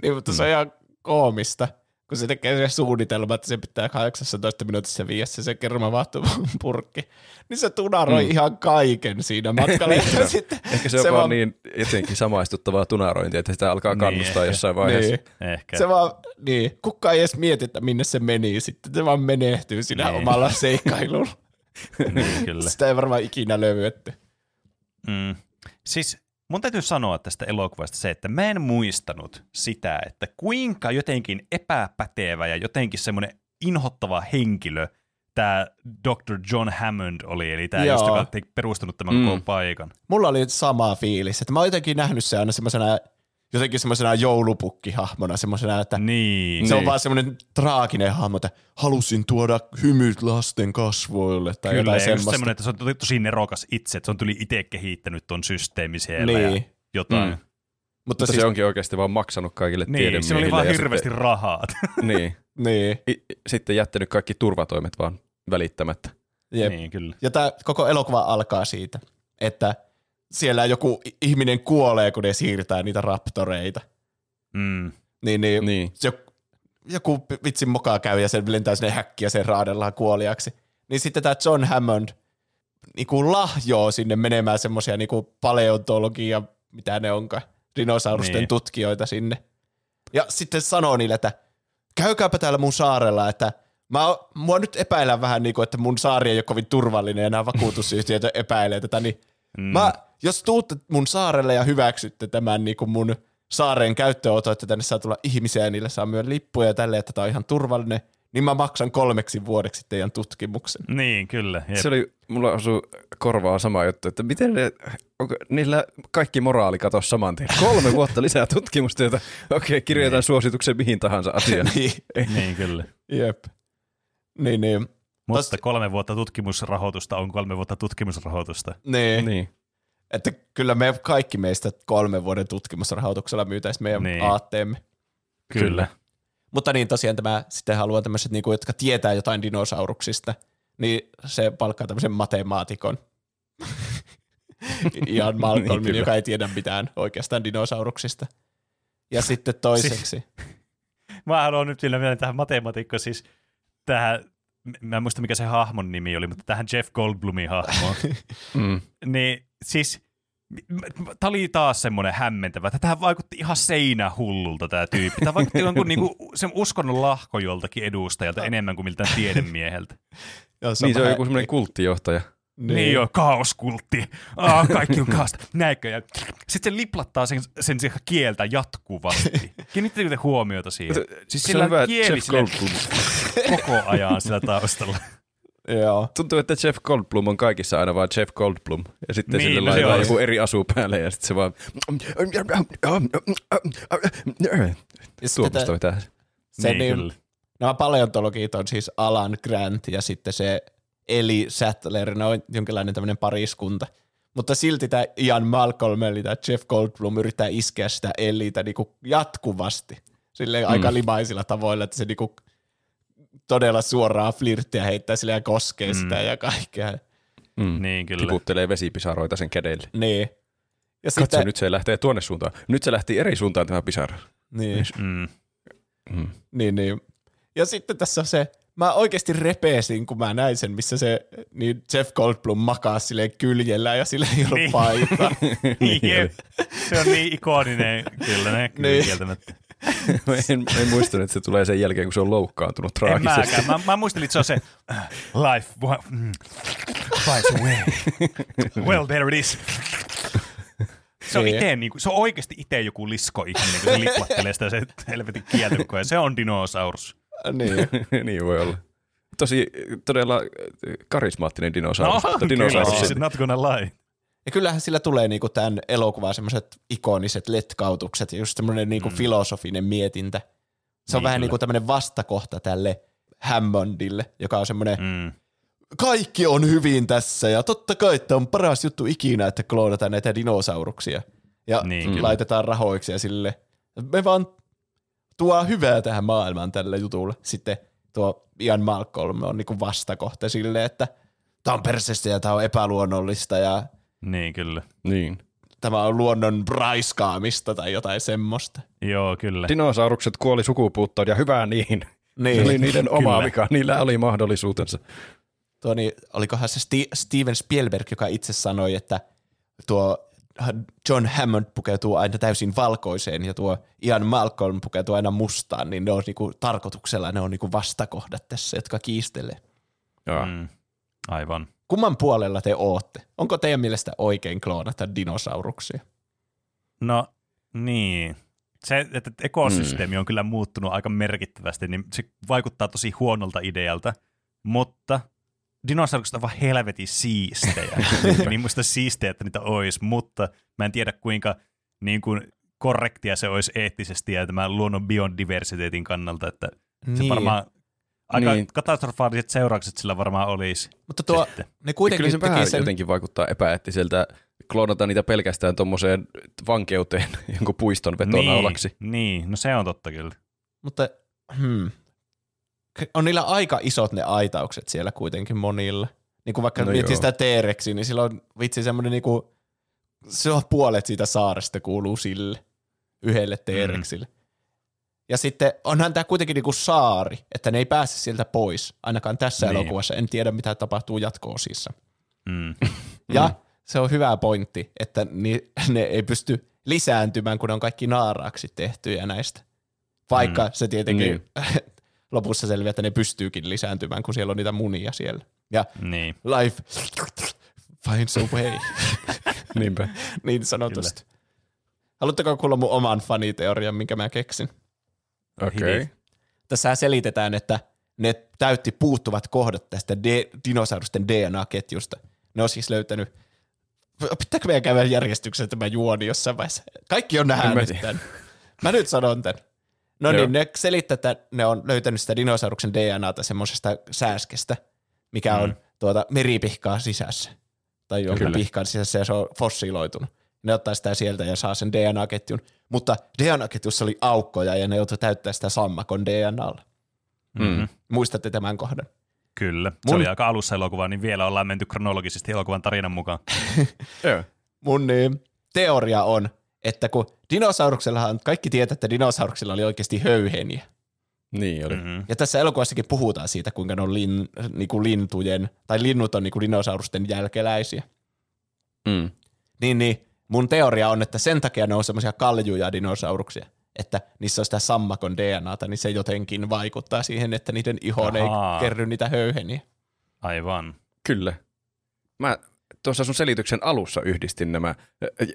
Niin, mutta se on ihan koomista, kun se tekee se suunnitelma, että se pitää 18 minuutissa viedä se, se kermavahtopurkki. (laughs) Niin se tunaroi mm. ihan kaiken siinä matkalla. (laughs) ja sitten Ehkä se on Se se vaan niin jotenkin samaistuttavaa tunarointia, että sitä alkaa Niin, kannustaa ehkä. jossain vaiheessa. niin, Ehkä. se vaan, niin, kukaan ei edes mieti, että minne se meni. Sitten se vaan menehtyy siinä Niin. omalla seikkailulla. (laughs) niin, kyllä. (laughs) Sitä ei varmaan ikinä löydetty. Mm. Siis mun täytyy sanoa tästä elokuvasta se, että mä en muistanut sitä, että kuinka jotenkin epäpätevä ja jotenkin semmoinen inhottava henkilö tämä Dr. John Hammond oli, eli tämä just, joka perustanut tämän Mm. koko paikan. Mulla oli sama fiilis, että mä oon jotenkin nähnyt se aina semmoisena jotenkin semmoisena joulupukkihahmona, semmoisena, että Niin. Se on Niin. vaan semmoinen traaginen hahmo, että halusin tuoda hymyt lasten kasvoille tai Kyllä, jotain semmoista. semmoinen, että se on tosi- nerokas itse, että se on tuli itse kehittänyt ton systeemi siellä Niin. ja jotain. Mm. Mutta, Mutta siis, se onkin oikeasti vaan maksanut kaikille Niin, tiedemiehille. se oli vaan hirveästi rahaa. Sitten, (laughs) niin, niin, I- sitten jättänyt kaikki turvatoimet vaan välittämättä. jep. niin, kyllä. Ja tämä koko elokuva alkaa siitä, että siellä joku ihminen kuolee, kun ne siirtää niitä raptoreita. Mm. Niin, niin, Niin. Se, joku vitsin mokaa käy ja se lentää sinne häkkiä ja sen raadellaan kuoliaksi. Niin sitten tämä John Hammond niinku lahjoo sinne menemään semmoisia niinku paleontologia, mitä ne onkaan, dinosaurusten Niin. tutkijoita sinne. Ja sitten sanoo niille, että käykääpä täällä mun saarella, että mä, oon- mua nyt epäillään vähän niin kuin, että mun saari ei ole kovin turvallinen ja nämä vakuutusyhtiöt (laughs) epäilee tätä, niin Mm. Mä, jos tuutte mun saarelle ja hyväksytte tämän niin kuin mun saaren käyttöönoton, että tänne saa tulla ihmisiä ja niille saa myös lippuja ja tälleen, että tää on ihan turvallinen, niin mä maksan kolmeksi vuodeksi teidän tutkimuksen. Niin, kyllä. Jep. Se oli, mulla osui korvaa sama juttu, että miten ne, onko niillä kaikki moraali katosi saman tien. Kolme (laughs) vuotta lisää tutkimustyötä. Okei, kirjoitan suosituksen mihin tahansa asiaan. (laughs) niin, niin, kyllä. jep. Niin, niin. Mutta kolme vuotta tutkimusrahoitusta on kolme vuotta tutkimusrahoitusta. niin. Niin. Että kyllä me kaikki meistä kolmen vuoden tutkimusrahoituksella myytäisiin meidän Niin. aatteemme. Kyllä. Mutta niin tosiaan tämä sitten haluaa tämmöiset, niin kuin, jotka tietää jotain dinosauruksista, niin se palkkaa tämmöisen matemaatikon. (laughs) Ian Malcolmin, Niin, joka ei tiedä mitään oikeastaan dinosauruksista. Ja sitten toiseksi. (laughs) Mä haluan nyt vielä mennä tähän matematiikkaan, siis tähän, mä en muista mikä se hahmon nimi oli, mutta tähän Jeff Goldblumin hahmoon. (laughs) Mm. niin siis, tämä oli taas semmoinen hämmentävä, että tämä vaikutti ihan seinähullulta tämä tyyppi. Tämä vaikutti jonkun (laughs) niinku, sen uskonnon lahko joltakin edustajalta enemmän kuin miltään tiedemieheltä. (laughs) Ja Niin se on joku semmoinen kulttijohtaja. Niin, niin joo, kaoskultti. Ah, kaikki on kaasta. Näinkö? Ja sitten se liplattaa sen, sen kieltä jatkuvasti. Kiinnittäkö te huomiota siihen? Siis Se sillä on hyvä kieli Jeff Goldblum. Koko ajan sillä taustalla. Joo. Tuntuu, että Jeff Goldblum on kaikissa aina vaan Jeff Goldblum. Ja sitten Niin, sille no se laitetaan on. joku eri asu päälle ja sitten se vaan... Tuommoista vetää. se niin, niin, nämä paleontologit on siis Alan Grant ja sitten se Eli Sattler, ne on jonkinlainen tämmöinen pariskunta. Mutta silti tämä Ian Malcolm, eli tämä Jeff Goldblum, yrittää iskeä sitä Elitä niinku jatkuvasti. Silleen mm. aika limaisilla tavoilla, että se niinku todella suoraa flirttiä heittää sille ja koskee mm. sitä ja kaikkea. Mm. Niin, kyllä. Tiputtelee vesipisaroita sen kädelle. Niin. Ja Katso, sitten, nyt se lähtee tuonne suuntaan. Nyt se lähti eri suuntaan tämä pisara. niin, Mm. Mm. niin, niin. Ja sitten tässä on se, mä oikeasti repesin, kun mä näin sen, missä se niin Jeff Goldblum makaa silleen kyljellä ja sille ei ollut Niin. niin. paita. (laughs) Jep. Se on niin ikoninen, kyllä ne kyllä Niin. kieltämättä. Mä en, en muistanut, että se tulee sen jälkeen, kun se on loukkaantunut En traagisesti. mäkään. Mä, mä muistelin, että se on se äh, life mm, finds a way. Well, there it is. Se on, ite, niin kuin, se on oikeasti itse joku lisko-ihminen, kun se liplattelee sitä se helvetin kieltä. Se on dinosaurus. niin. niin voi olla. Tosi todella karismaattinen dinosaurus. No, kyllä, dinosaurus. siis not gonna lie. Ja kyllähän sillä tulee niinku tämän elokuvan semmoiset ikoniset letkautukset ja just semmoinen niinku mm. filosofinen mietintä. Se on Niin, vähän kyllä. niinku tämmöinen vastakohta tälle Hammondille, joka on semmoinen, mm. Kaikki on hyvin tässä ja totta kai tämä on paras juttu ikinä, että kloonataan näitä dinosauruksia. Ja Niin, mm. kyllä. laitetaan rahoiksi ja sille, me vaan tuo hyvää tähän maailmaan tälle jutulle. Sitten tuo Ian Malcolm on niinku vastakohta sille, että tämä on persestä ja tämä on epäluonnollista ja Niin, kyllä. Niin. tämä on luonnon raiskaamista tai jotain semmoista. Joo, kyllä. Dinosaurukset kuoli sukupuuttoon ja hyvää niin. Niin. Se oli niiden oma vika. Niillä oli mahdollisuutensa. Tuo, niin, olikohan se Sti- Steven Spielberg, joka itse sanoi, että tuo John Hammond pukeutuu aina täysin valkoiseen ja tuo Ian Malcolm pukeutuu aina mustaan, niin ne on niinku tarkoituksella, ne on niinku vastakohdat tässä, jotka kiistelee. Joo. Mm. Aivan. Kumman puolella te ootte? Onko teidän mielestä oikein kloonata dinosauruksia? No, niin. Se, että ekosysteemi on kyllä muuttunut aika merkittävästi, niin se vaikuttaa tosi huonolta idealta, mutta dinosaurukset on vaan helvetin siistejä. (laughs) niin musta siistejä, että niitä olisi, mutta mä en tiedä kuinka niin kuin korrektia se olisi eettisesti ja tämän luonnon biodiversiteetin kannalta, että se Niin. varmaan aika Niin. katastrofaaliset seuraukset sillä varmaan olisi. Mutta tuo, Sitten. ne Kyllä kuitenkin se vähän teki sen, jotenkin vaikuttaa epäeettiseltä kloonata niitä pelkästään tuommoiseen vankeuteen (laughs) jonkun puiston vetonaulaksi. Niin, niin, no se on totta kyllä. mutta hmm. on niillä aika isot ne aitaukset siellä kuitenkin monilla. Niin kuin vaikka No miettii sitä T-Rexia, niin sillä on vitsi semmoinen niinku, se on puolet siitä saaresta kuuluu sille, yhdelle T-Rexille. Mm. Ja sitten onhan tämä kuitenkin niinku saari, että ne ei pääse sieltä pois, ainakaan tässä Niin. elokuvassa. En tiedä, mitä tapahtuu jatko-osissa. Mm. Ja se on hyvä pointti, että ni, ne ei pysty lisääntymään, kun ne on kaikki naaraaksi tehtyjä näistä. Vaikka mm. se tietenkin Niin. (laughs) lopussa selviää, että ne pystyykin lisääntymään, kun siellä on niitä munia siellä. Ja Niin. life finds a way, Niinpä. (laughs) niin sanotusti. Haluatteko kuulla mun oman faniteorian, minkä mä keksin? Okay. Tässä selitetään, että ne täytti puuttuvat kohdat tästä de- dinosaurusten DNA-ketjusta. Ne on siis löytänyt Pitääkö meidän käydä järjestyksessä tämä juoni jossain vaiheessa? Kaikki on mä nähnyt tiedä. tämän. Mä nyt sanon tämän. No Joo. niin, ne selittää, että ne on löytänyt sitä dinosauruksen DNAta semmoisesta sääskestä, mikä on tuota meripihkaa sisässä. Tai jonkun Kyllä. pihkan sisässä ja se on fossiiloitunut. Ne ottaa sitä sieltä ja saa sen DNA-ketjun. Mutta DNA-ketjussa oli aukkoja ja ne joutuu täyttää sitä sammakon DNAlla. Mm. Muistatte tämän kohdan? Kyllä. Se Mun- oli aika alussa elokuva, niin vielä ollaan menty kronologisesti elokuvan tarinan mukaan. (laughs) Joo. Mun niin, teoria on, että kun dinosauruksellahan, kaikki tietää, että dinosauruksilla oli oikeasti höyheniä. Niin oli. Mm-hmm. Ja tässä elokuvassakin puhutaan siitä, kuinka ne on lin, niinku lintujen, tai linnut on niinku dinosaurusten jälkeläisiä. Mm. Niin, niin mun teoria on, että sen takia ne on semmoisia kaljuja dinosauruksia, että niissä on sitä sammakon DNAta, niin se jotenkin vaikuttaa siihen, että niiden ihoon Ahaa. ei kerry niitä höyheniä. Aivan. Kyllä. Mä tuossa sun selityksen alussa yhdistin nämä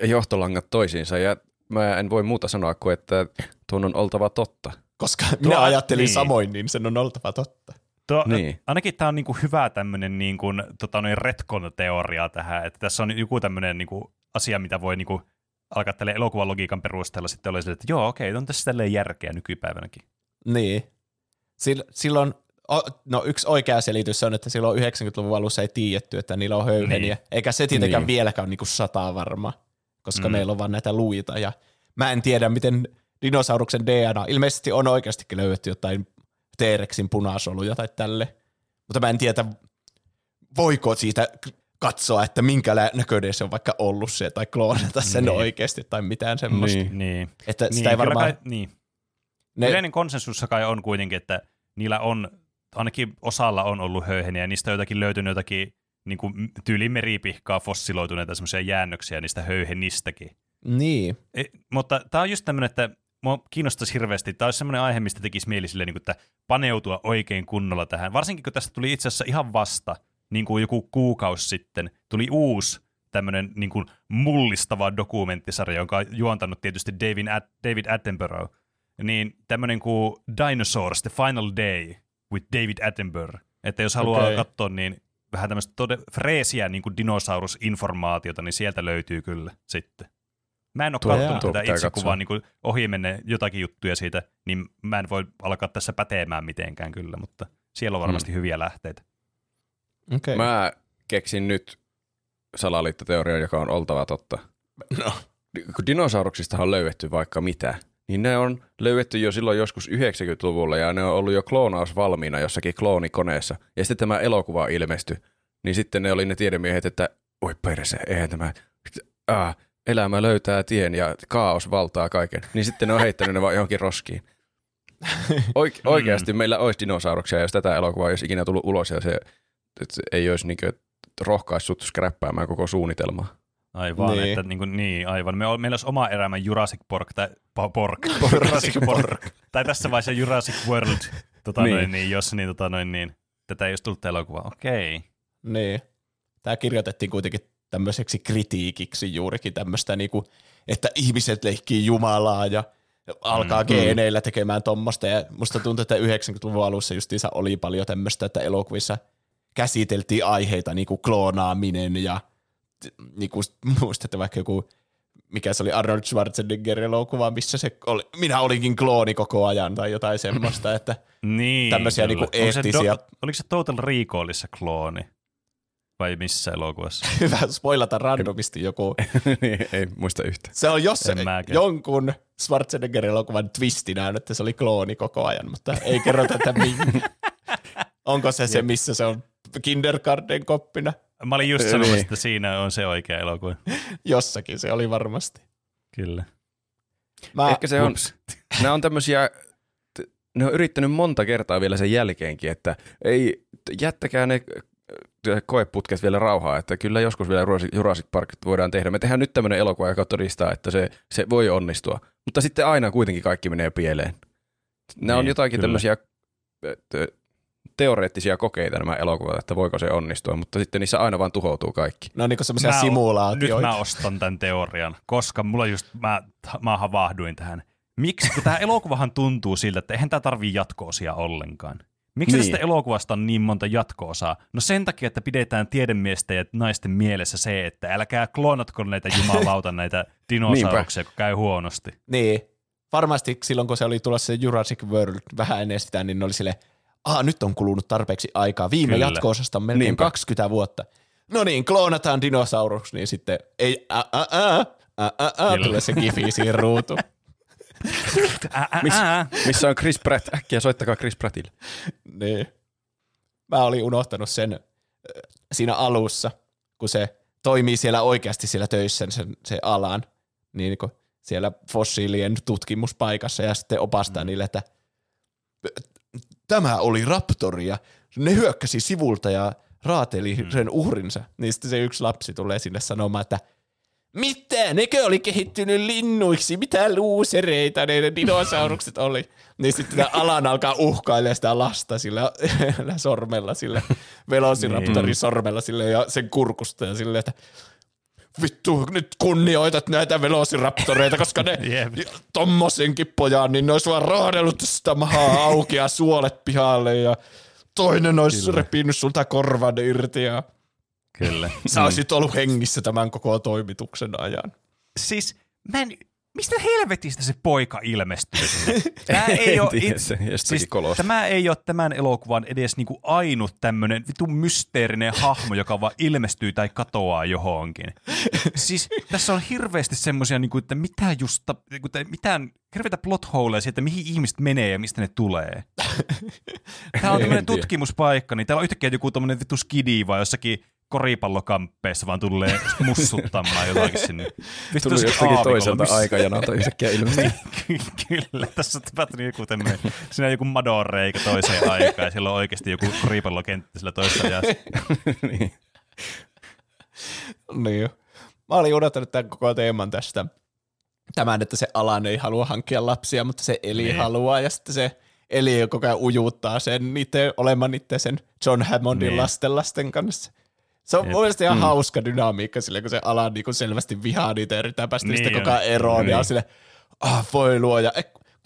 johtolangat toisiinsa ja mä en voi muuta sanoa kuin, että tuon on oltava totta. Koska minä ajattelin niin. samoin, niin sen on oltava totta. Tuo, Niin. Ainakin tämä on niinku hyvä tämmöinen niinku, tota, noin retcon-teoria tähän, että tässä on joku tämmöinen niinku, asia, mitä voi niinku, alkaa tälle elokuvan logiikan perusteella sitten oli sille, että joo, okei, on tässä tälleen järkeä nykypäivänäkin. Niin. Sil- silloin, no yksi oikea selitys on, että silloin 90-luvun alussa ei tiedetty, että niillä on höyheniä. Niin. Eikä se tietenkään Niin. vieläkään ole niinku sata varma, koska Mm. meillä on vaan näitä luita. Ja mä en tiedä, miten dinosauruksen DNA, ilmeisesti on oikeastikin löydetty jotain T-Rexin punasoluja tai tälle. Mutta mä en tiedä, voiko siitä katsoa, että minkä näköinen se on vaikka ollut se, tai kloonata sen Niin. oikeasti, tai mitään semmoista. Niin. Niin. Että sitä niin, ei kyllä varmaan... Kai, niin. Ne, Yleinen konsensus kai on kuitenkin, että niillä on, ainakin osalla on ollut höyheniä, ja niistä on jotakin löytynyt jotakin niin kuin tyyli meripihkaa fossiloituneita semmoisia jäännöksiä niistä höyhenistäkin. niin. E, mutta tämä on just tämmöinen, että mua kiinnostaisi hirveästi. Tämä olisi semmoinen aihe, mistä tekisi mieli silleen, niin kuin, että paneutua oikein kunnolla tähän. Varsinkin kun tästä tuli itse asiassa ihan vasta, niin kuin joku kuukausi sitten, tuli uusi tämmöinen niin kuin mullistava dokumenttisarja, jonka on juontanut tietysti David, At- David Attenborough. Niin tämmöinen kuin Dinosaurs, The Final Day with David Attenborough. Että jos haluaa okay. katsoa, niin vähän tämmöistä tode- freesiä niin kuin dinosaurusinformaatiota, niin sieltä löytyy kyllä sitten. Mä en ole Tuo- katsonut tuo tätä itse kuvaa niin ohi menne jotakin juttuja siitä, niin mä en voi alkaa tässä päteemään mitenkään kyllä, mutta siellä on varmasti hyviä lähteitä. Okay. Mä keksin nyt salaliittoteoria, joka on oltava totta. No. Kun dinosauruksista on löydetty vaikka mitä, niin ne on löydetty jo silloin joskus 90-luvulla ja ne on ollut jo kloonaus valmiina jossakin kloonikoneessa. Ja sitten tämä elokuva ilmestyi, niin sitten ne oli ne tiedemiehet, että oi perse, eihän tämä, ah, elämä löytää tien ja kaos valtaa kaiken. Niin sitten ne on heittänyt ne vaan johonkin roskiin. (laughs) Oike- oikeasti meillä olisi dinosauruksia, jos tätä elokuvaa olisi ikinä tullut ulos ja se, että se ei olisi niinkö rohkaissut skräppäämään koko suunnitelmaa. Aivan, Niin. että niin, kuin, niin, aivan. Me, meillä olisi oma erämä Jurassic Park, tai, po- pork. Jurassic Park. tai tässä vaiheessa Jurassic World, tota Niin. Noin, niin, jos niin, tota noin, niin, tätä ei olisi tullut elokuvaa. Okei. Niin. Tämä kirjoitettiin kuitenkin tämmöiseksi kritiikiksi juurikin tämmöistä, niinku, että ihmiset leikkii Jumalaa ja alkaa mm, geeneillä tekemään tuommoista. Ja musta tuntuu, että 90-luvun alussa justiinsa oli paljon tämmöistä, että elokuvissa käsiteltiin aiheita niin kuin kloonaaminen ja niin kuin, muistatte vaikka joku mikä se oli Arnold Schwarzenegger elokuva, missä se oli, minä olinkin klooni koko ajan tai jotain semmoista, (laughs) että Niin, Tämmöisiä kyllä. niinku Onko se eettisiä- Do, oliko se Total Recallissa klooni? Vai missä elokuvassa? (laughs) hyvä spoilata randomisti joku. (laughs) Niin, ei muista yhtä. Se on jos jonkun Schwarzenegger-elokuvan twistinä on, että se oli klooni koko ajan, mutta ei kerrota, että minkä. Onko se se, missä se on kindergarten koppina? Mä olin just Niin. sanomassa, että siinä on se oikea elokuva. Jossakin se oli varmasti. Kyllä. Mä, Ehkä se on, Ups. (laughs) ne on tämmöisiä, ne on yrittänyt monta kertaa vielä sen jälkeenkin, että ei, jättäkää ne äh, koeputket vielä rauhaa, että kyllä joskus vielä Jurassic- Park voidaan tehdä. Me tehdään nyt tämmöinen elokuva, joka todistaa, että se, se voi onnistua, mutta sitten aina kuitenkin kaikki menee pieleen. On Niin, jotakin kyllä. tämmöisiä äh, teoreettisia kokeita nämä elokuvat, että voiko se onnistua, mutta sitten niissä aina vaan tuhoutuu kaikki. ne on niinku semmoisia Mä o- simulaatioita. Nyt mä ostan tämän teorian, koska mulla just, mä, mä havahduin tähän. Miksi? Kun tämä elokuvahan tuntuu siltä, että eihän tämä tarvii jatko-osia ollenkaan. Miksi Niin. niin. tästä elokuvasta on niin monta jatko-osaa? No sen takia, että pidetään tiedemiesten ja naisten mielessä se, että älkää kloonatko näitä jumalauta näitä (laughs) dinosauruksia, kun käy huonosti. Niin. Varmasti silloin, kun se oli tulossa se Jurassic World vähän ennen sitä, niin ne oli sille, ah nyt on kulunut tarpeeksi aikaa. Viime Kyllä. jatko-osasta on melkein Niinpä. 20 vuotta. No niin, kloonataan dinosaurus, niin sitten ei, ä, ä, ä, ä, ä, ä, Kyllä. tulee se kifi siihen ää, (laughs) Miss-. Missä on Chris Pratt? Äkkiä soittakaa Chris Prattille. niin. mä olin unohtanut sen äh, siinä alussa, kun se toimii siellä oikeasti siellä töissä sen, se alan, niin kuin siellä fossiilien tutkimuspaikassa ja sitten opastaa mm. niille, että tämä oli raptori ja ne hyökkäsi sivulta ja raateli mm. sen uhrinsa. Niin sitten se yksi lapsi tulee sinne sanomaan, että mitä? Nekö oli kehittynyt linnuiksi? Mitä luusereita ne dinosaurukset oli? Niin sitten alan alkaa uhkailemaan sitä lasta sillä, (laughs) sormella, sillä (laughs) velociraptorin niin. sormella sille ja sen kurkusta ja silleen, että vittu, nyt kunnioitat näitä velociraptoreita, koska ne (laughs) yep. tommosenkin pojan, niin ne olisi vaan raadellut sitä mahaa auki ja suolet pihalle ja toinen olisi Kyllä. repinyt sulta korvan irti ja Kyllä. Sä olisit ollut hengissä tämän koko toimituksen ajan. Siis mä en, mistä helvetistä se poika ilmestyy (laughs) Tämä ei, ole siis, tämä ei ole tämän elokuvan edes niinku ainut tämmöinen vitu mysteerinen hahmo, joka vaan ilmestyy tai katoaa johonkin. (laughs) siis tässä on hirveästi semmoisia, niinku, että mitä just, niinku, mitään hirveitä plot holeja siitä, mihin ihmiset menee ja mistä ne tulee. (laughs) Tämä on tämmöinen tutkimuspaikka, niin täällä on yhtäkkiä joku tämmöinen vittu skidi vai jossakin koripallokamppeessa vaan tulee mussuttamaan jotakin sinne. Vittu Tuli jostakin toiselta missä... aikajanalta yhtäkkiä ilmeisesti. (laughs) Kyllä, tässä on tapahtunut joku tämmöinen, siinä on joku madonreikä toiseen aikaan ja siellä on oikeasti joku koripallokenttä sillä toisessa ajassa. (laughs) niin. niin. Mä olin odottanut tämän koko teeman tästä tämän, että se Alan ei halua hankkia lapsia, mutta se Eli niin. haluaa ja sitten se Eli koko ajan ujuttaa sen itse, olemaan itse sen John Hammondin niin. lasten kanssa. Se on mielestäni ihan mm. hauska dynamiikka sille, kun se ala niin kuin selvästi vihaa niitä ja yrittää päästä niin niistä koko ajan eroon. Niin. Ja sille, ah, voi luoja, eh,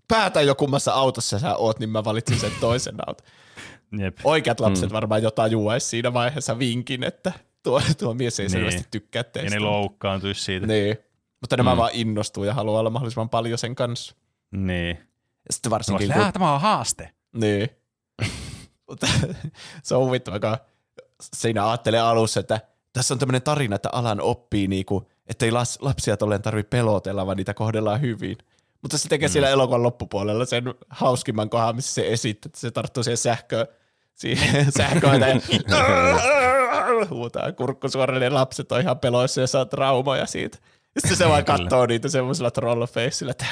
päätä jo kummassa autossa sä oot, niin mä valitsin sen toisen auton. (laughs) Jep. Oikeat lapset mm. varmaan jo tajuaisi siinä vaiheessa vinkin, että tuo, tuo mies ei niin. selvästi tykkää teistä. Ja ne loukkaantuisi siitä. Niin. Mutta nämä mm. vaan innostuu ja haluaa olla mahdollisimman paljon sen kanssa. Niin. Ja sitten varsinkin... Kun... Tämä on haaste. Niin. (laughs) se on huvittava, kun siinä ajattelee alussa, että tässä on tämmöinen tarina, että alan oppii, niinku, ettei las, lapsia tolleen tarvitse pelotella, vaan niitä kohdellaan hyvin. Mutta se tekee mm. siellä elokuvan loppupuolella sen hauskimman kohan, missä se esittää, että se tarttuu siihen (laughs) sähköön, siihen sähköön ja huutaa kurkkusuorille lapset on ihan peloissa ja saa traumoja siitä. Sitten se (laughs) vaan katsoo niitä semmoisella trollfaceilla, että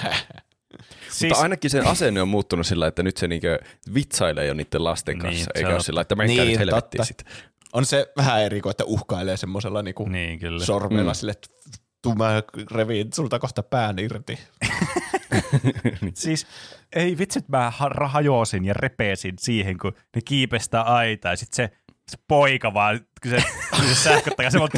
Siis... Mutta ainakin sen asenne on muuttunut sillä, että nyt se niinkö vitsailee jo niiden lasten niin, kanssa, niin, eikä ole sillä, että menkää niin, nyt helvettiin sit. On se vähän eri kuin, että uhkailee semmoisella niinku niin, kyllä. sormella mm. sille, että tuu mä reviin sulta kohta pään irti. (laughs) siis ei vitsit, mä hajosin ja repesin siihen, kun ne kiipestää aitaa ja sitten se se poika vaan, kun se, se sähköttää, se vaan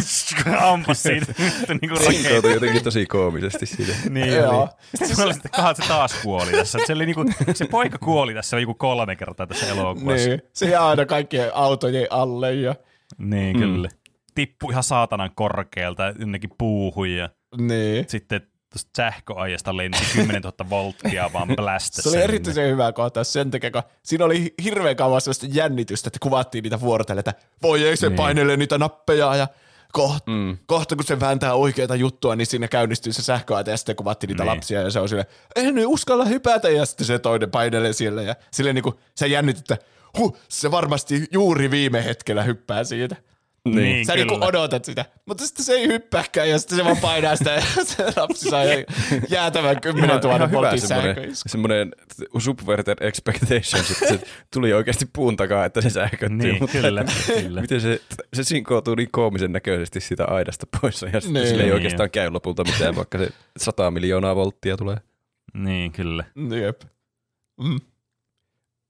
ampas siitä. niin kuin Sinkoutui jotenkin tosi koomisesti siitä. niin Joo. Sitten se oli sitten, kahat, se taas kuoli tässä. Se, oli niinku, se poika kuoli tässä joku kolme kertaa tässä elokuvassa. Niin. Se jää aina kaikkien autojen alle. Ja... Niin, mm. kyllä. Tippui ihan saatanan korkealta jonnekin puuhun ja niin. sitten tuosta sähköajasta lensi 10 000 volttia vaan blästä. Se oli erityisen hyvä kohtaus sen takia, kun siinä oli hirveän kauan sellaista jännitystä, että kuvattiin niitä vuorotelle, että voi ei se niin. painele niitä nappeja ja kohta, mm. kohta kun se vääntää oikeita juttua, niin siinä käynnistyy se sähköaita ja sitten kuvattiin niitä niin. lapsia ja se on sille, en nyt uskalla hypätä ja sitten se toinen painelee siellä ja silleen niin kuin se jännityt, että huh, se varmasti juuri viime hetkellä hyppää siitä. Niin, niin Sä niinku odotat sitä, mutta sitten se ei hyppääkään ja sitten se vaan painaa sitä ja (laughs) se lapsi saa jäätävän 10 000 voltin sähköisku. Semmoinen subverted expectation, että se tuli oikeasti puun takaa, että se sähköttyy. Niin, mutta kyllä, kyllä. Miten se, se sinkoutuu niin koomisen näköisesti sitä aidasta pois ja sitten niin. sille ei oikeastaan käy lopulta mitään, vaikka se 100 miljoonaa volttia tulee. Niin, kyllä. Jep. Mm.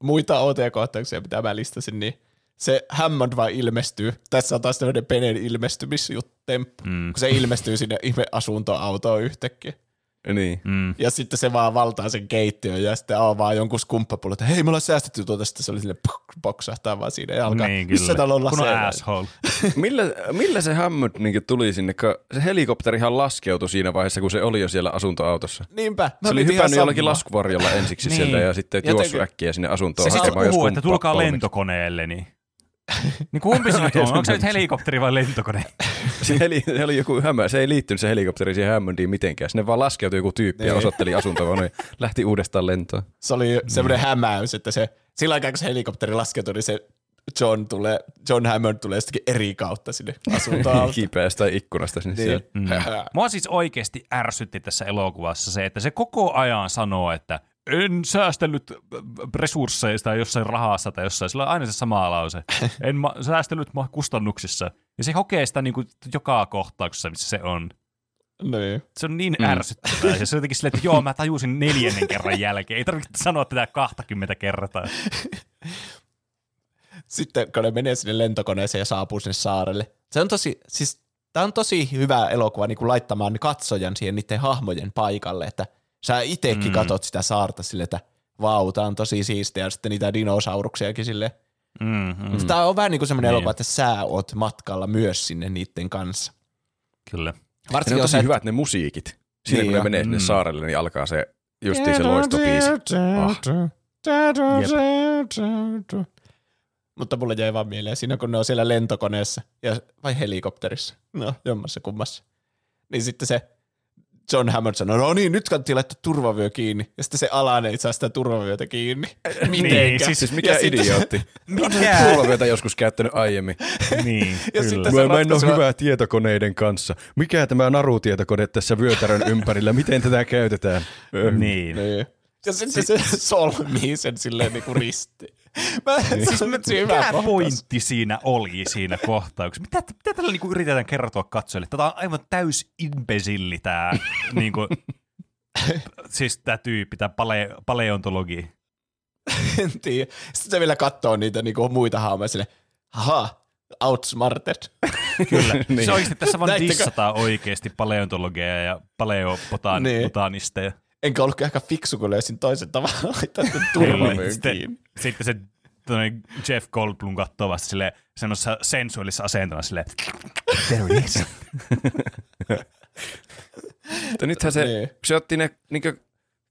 Muita OT-kohtauksia, mitä mä listasin, niin se Hammond vaan ilmestyy. Tässä on taas tämmöinen Penen ilmestymisjuttemppu, mm. kun se ilmestyy sinne ihme asuntoautoon yhtäkkiä. Niin. Mm. Ja sitten se vaan valtaa sen keittiön ja sitten avaa jonkun skumppapullon, että hei, me ollaan säästetty tuota, sitten se oli sille boksahtaa vaan siinä ja alkaa, niin, missä täällä on asshole. (laughs) millä, millä se Hammond niin tuli sinne, kun se helikopterihan laskeutui siinä vaiheessa, kun se oli jo siellä asuntoautossa. Niinpä. se oli hypännyt jollakin laskuvarjolla ensiksi niin. sieltä ja sitten juossut äkkiä sinne asuntoon. Se sitten puhuu, että tulkaa lentokoneelle, niin (laughs) niin kumpi se nyt on? Onko se nyt helikopteri vai lentokone? (laughs) se, heli, se oli joku hämä. Se ei liittynyt se helikopteri siihen Hammondiin mitenkään. Sinne vaan laskeutui joku tyyppi ja niin. osoitteli asuntoa, ja lähti uudestaan lentoon. Se oli semmoinen hämäys, että se, sillä aikaa kun se helikopteri laskeutui, niin se John, tulee, John Hammond tulee jostakin eri kautta sinne asuntoon. (laughs) Kipeästä ikkunasta sinne niin. siellä. Mm. Mua siis oikeasti ärsytti tässä elokuvassa se, että se koko ajan sanoo, että en säästellyt resursseista jossain rahassa tai jossain. Sillä on aina se sama lause. (laughs) En ma- säästellyt ma- kustannuksissa. Ja se hokee sitä niin kuin joka kohtauksessa, missä se on. niin. Se on niin mm. ärsyttävää. Ja se on jotenkin silleen, että joo, mä tajusin neljännen kerran jälkeen. Ei tarvitse sanoa tätä 20 kertaa. (laughs) Sitten kun ne menee sinne lentokoneeseen ja saapuu sinne saarelle. Se on tosi, siis tämä on tosi hyvä elokuva niin kuin laittamaan katsojan siihen niiden hahmojen paikalle, että sä itsekin mm. katot sitä saarta silleen, että vau, tää on tosi siistiä, ja sitten niitä dinosauruksiakin sille. Mm, mm. Mutta tää on vähän niin kuin semmoinen Niin. elokuva, että sä oot matkalla myös sinne niiden kanssa. Kyllä. Ne Varsinkin on jos tosi et- hyvät ne musiikit. Siinä Niin kun ne menee sinne Mm. saarelle, niin alkaa se justiin se loistobiisi. Ah. Mutta mulle jäi vaan mieleen siinä, kun ne on siellä lentokoneessa ja, vai helikopterissa. No, jommassa kummassa. Niin sitten se John Hammond sanoo, no niin, nyt kannattaa laittaa turvavyö kiinni. Ja sitten se Alan ei saa sitä turvavyötä kiinni. Mitenkä? Niin, Siis, siis mikä Ja idiootti. (laughs) Mikä? Turvavyötä joskus käyttänyt aiemmin. (laughs) Niin, Ja kyllä. sitten Mä, se mä en ole hyvää tietokoneiden kanssa. Mikä tämä narutietokone tässä vyötärön (laughs) ympärillä? Miten tätä käytetään? Ö, Niin. Niin. Ja sitten se solmii sen silleen niinku risti. Mä, siis mä, Mikä pointti siinä oli siinä kohtauksessa? Mitä, mitä tällä niinku yritetään kertoa katsojille? Tätä on aivan täys imbesilli tää, (laughs) niinku, siis tää tyyppi, tää pale, paleontologi. En tiedä. Sitten se vielä katsoo niitä niinku muita haamoja sille, haha, outsmarted. (laughs) Kyllä. (laughs) Niin. Se oikeasti tässä vaan Näittekö- dissataan oikeasti paleontologeja ja Niin. Enkä ollut ehkä fiksu, kun löysin toisen tavan (laughs) laittaa Kyllä. turvavyön Sitten, sitten se Jeff Goldblum katsoo vasta sille semmoisessa sensuaalissa asentona silleen, there it is. (laughs) Nythän se, Niin. se otti ne niin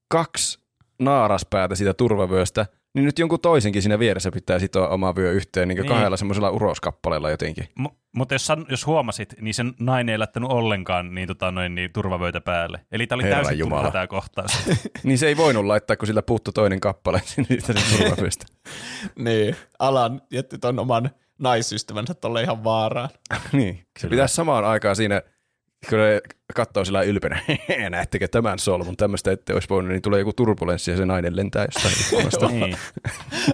kaksi naaraspäätä siitä turvavyöstä, niin nyt jonkun toisenkin siinä vieressä pitää sitoa oma vyö yhteen niin Niin. kahdella semmoisella uroskappaleella jotenkin. M- mutta jos, jos huomasit, niin sen nainen ei laittanut ollenkaan niin, tota, noin, niin, turvavöitä päälle. Eli tämä oli Herran täysin Jumala. turha tämä kohtaus. (laughs) (laughs) Niin se ei voinut laittaa, kun sillä puuttu toinen kappale (laughs) siitä sen turvavyöstä. Niin, Alan jätti ton oman naisystävänsä tolle ihan vaaraan. niin. Se pitäisi samaan aikaan siinä, kun ne katsoo sillä ylpeänä, (laughs) näettekö tämän solmun, tämmöistä ette olisi voinut, niin tulee joku turbulenssi ja se nainen lentää jostain ikkunasta. (laughs) niin.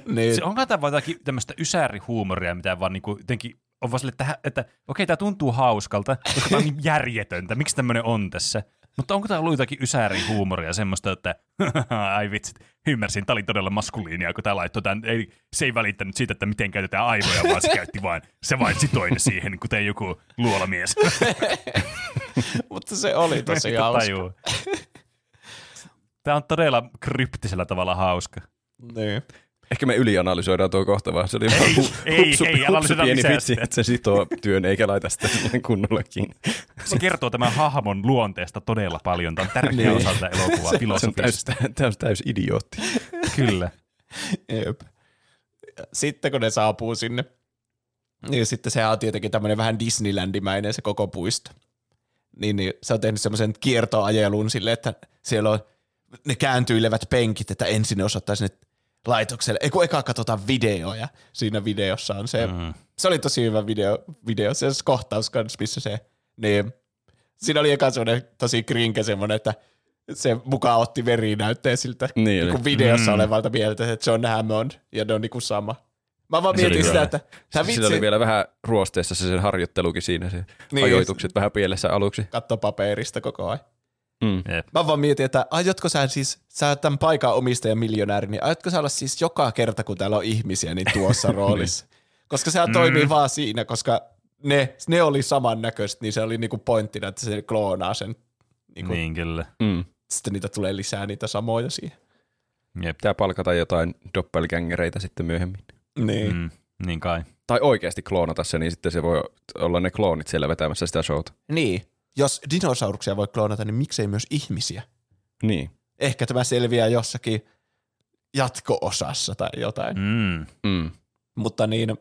Niin, Se onko tämä jotakin tämmöistä ysärihuumoria, mitä vaan niinku, jotenkin on vaan sille, että, että okei, tämä tuntuu hauskalta, koska tämä on niin järjetöntä. Miksi tämmöinen on tässä? Mutta onko tämä ollut jotakin ysärihuumoria semmoista, että (laughs) ai vitsit, ymmärsin, tämä oli todella maskuliinia, kun tämä laittoi tämän, ei, se ei välittänyt siitä, että miten käytetään aivoja, vaan se käytti vain, se vain sitoi ne siihen, kuten joku luolamies. (laughs) mutta se oli tosi Mitä hauska. Tämä on todella kryptisellä tavalla hauska. Niin. Ehkä me ylianalysoidaan tuo kohta, vaan se oli vaan hu- ei, hupsu, ei, hupsu analysoidaan pieni vitsi, että se sitoo työn eikä laita sitä kunnolla kiinni. Se kertoo tämän hahmon luonteesta todella paljon. Tämä on tärkeä Niin. osa tätä elokuvaa Se on täys, filosofisesti. täys, täys idiootti. Kyllä. Jep. Sitten kun ne saapuu sinne, niin sitten se on tietenkin tämmöinen vähän Disneylandimäinen se koko puisto. Niin, niin se on tehnyt semmoisen kiertoajelun sille, että siellä on ne kääntyilevät penkit, että ensin ne osoittaa sinne laitokselle. Ei kun eka katsotaan videoja. Siinä videossa on se, Mm. se oli tosi hyvä video, video se on kohtaus kans, missä se, niin siinä oli eka semmoinen tosi krinke semmoinen, että se mukaan otti verinäytteen siltä Niin niin oli. videossa Mm. olevalta mieltä, että John Hammond ja ne on niin kuin sama. Mä vaan oli mietin sitä, hyvä. että tämä Sillä oli vitsi vielä vähän ruosteessa se sen harjoittelukin siinä, se niin. Niin. ajoitukset vähän pielessä aluksi. katto paperista koko ajan. Mm. Jep. Mä vaan mietin, että aiotko sä siis, sä oot tämän paikan omistajan miljonääri, niin aiotko sä olla siis joka kerta, kun täällä on ihmisiä, niin tuossa (laughs) roolissa? Koska sehän toimii Mm. vaan siinä, koska ne, ne oli samannäköiset, niin se oli niinku pointtina, että se kloonaa sen. Niinku, niin. Niin kyllä. Mm. Sitten niitä tulee lisää niitä samoja siihen. Jep. Pitää palkata jotain doppelgängereitä sitten myöhemmin. Niin. Mm. Niin kai. Tai oikeasti kloonata se, niin sitten se voi olla ne kloonit siellä vetämässä sitä showta. niin. Jos dinosauruksia voi kloonata, niin miksei myös ihmisiä? Niin. Ehkä tämä selviää jossakin jatko-osassa tai jotain. Mm. Mm. Mm. Mutta niin,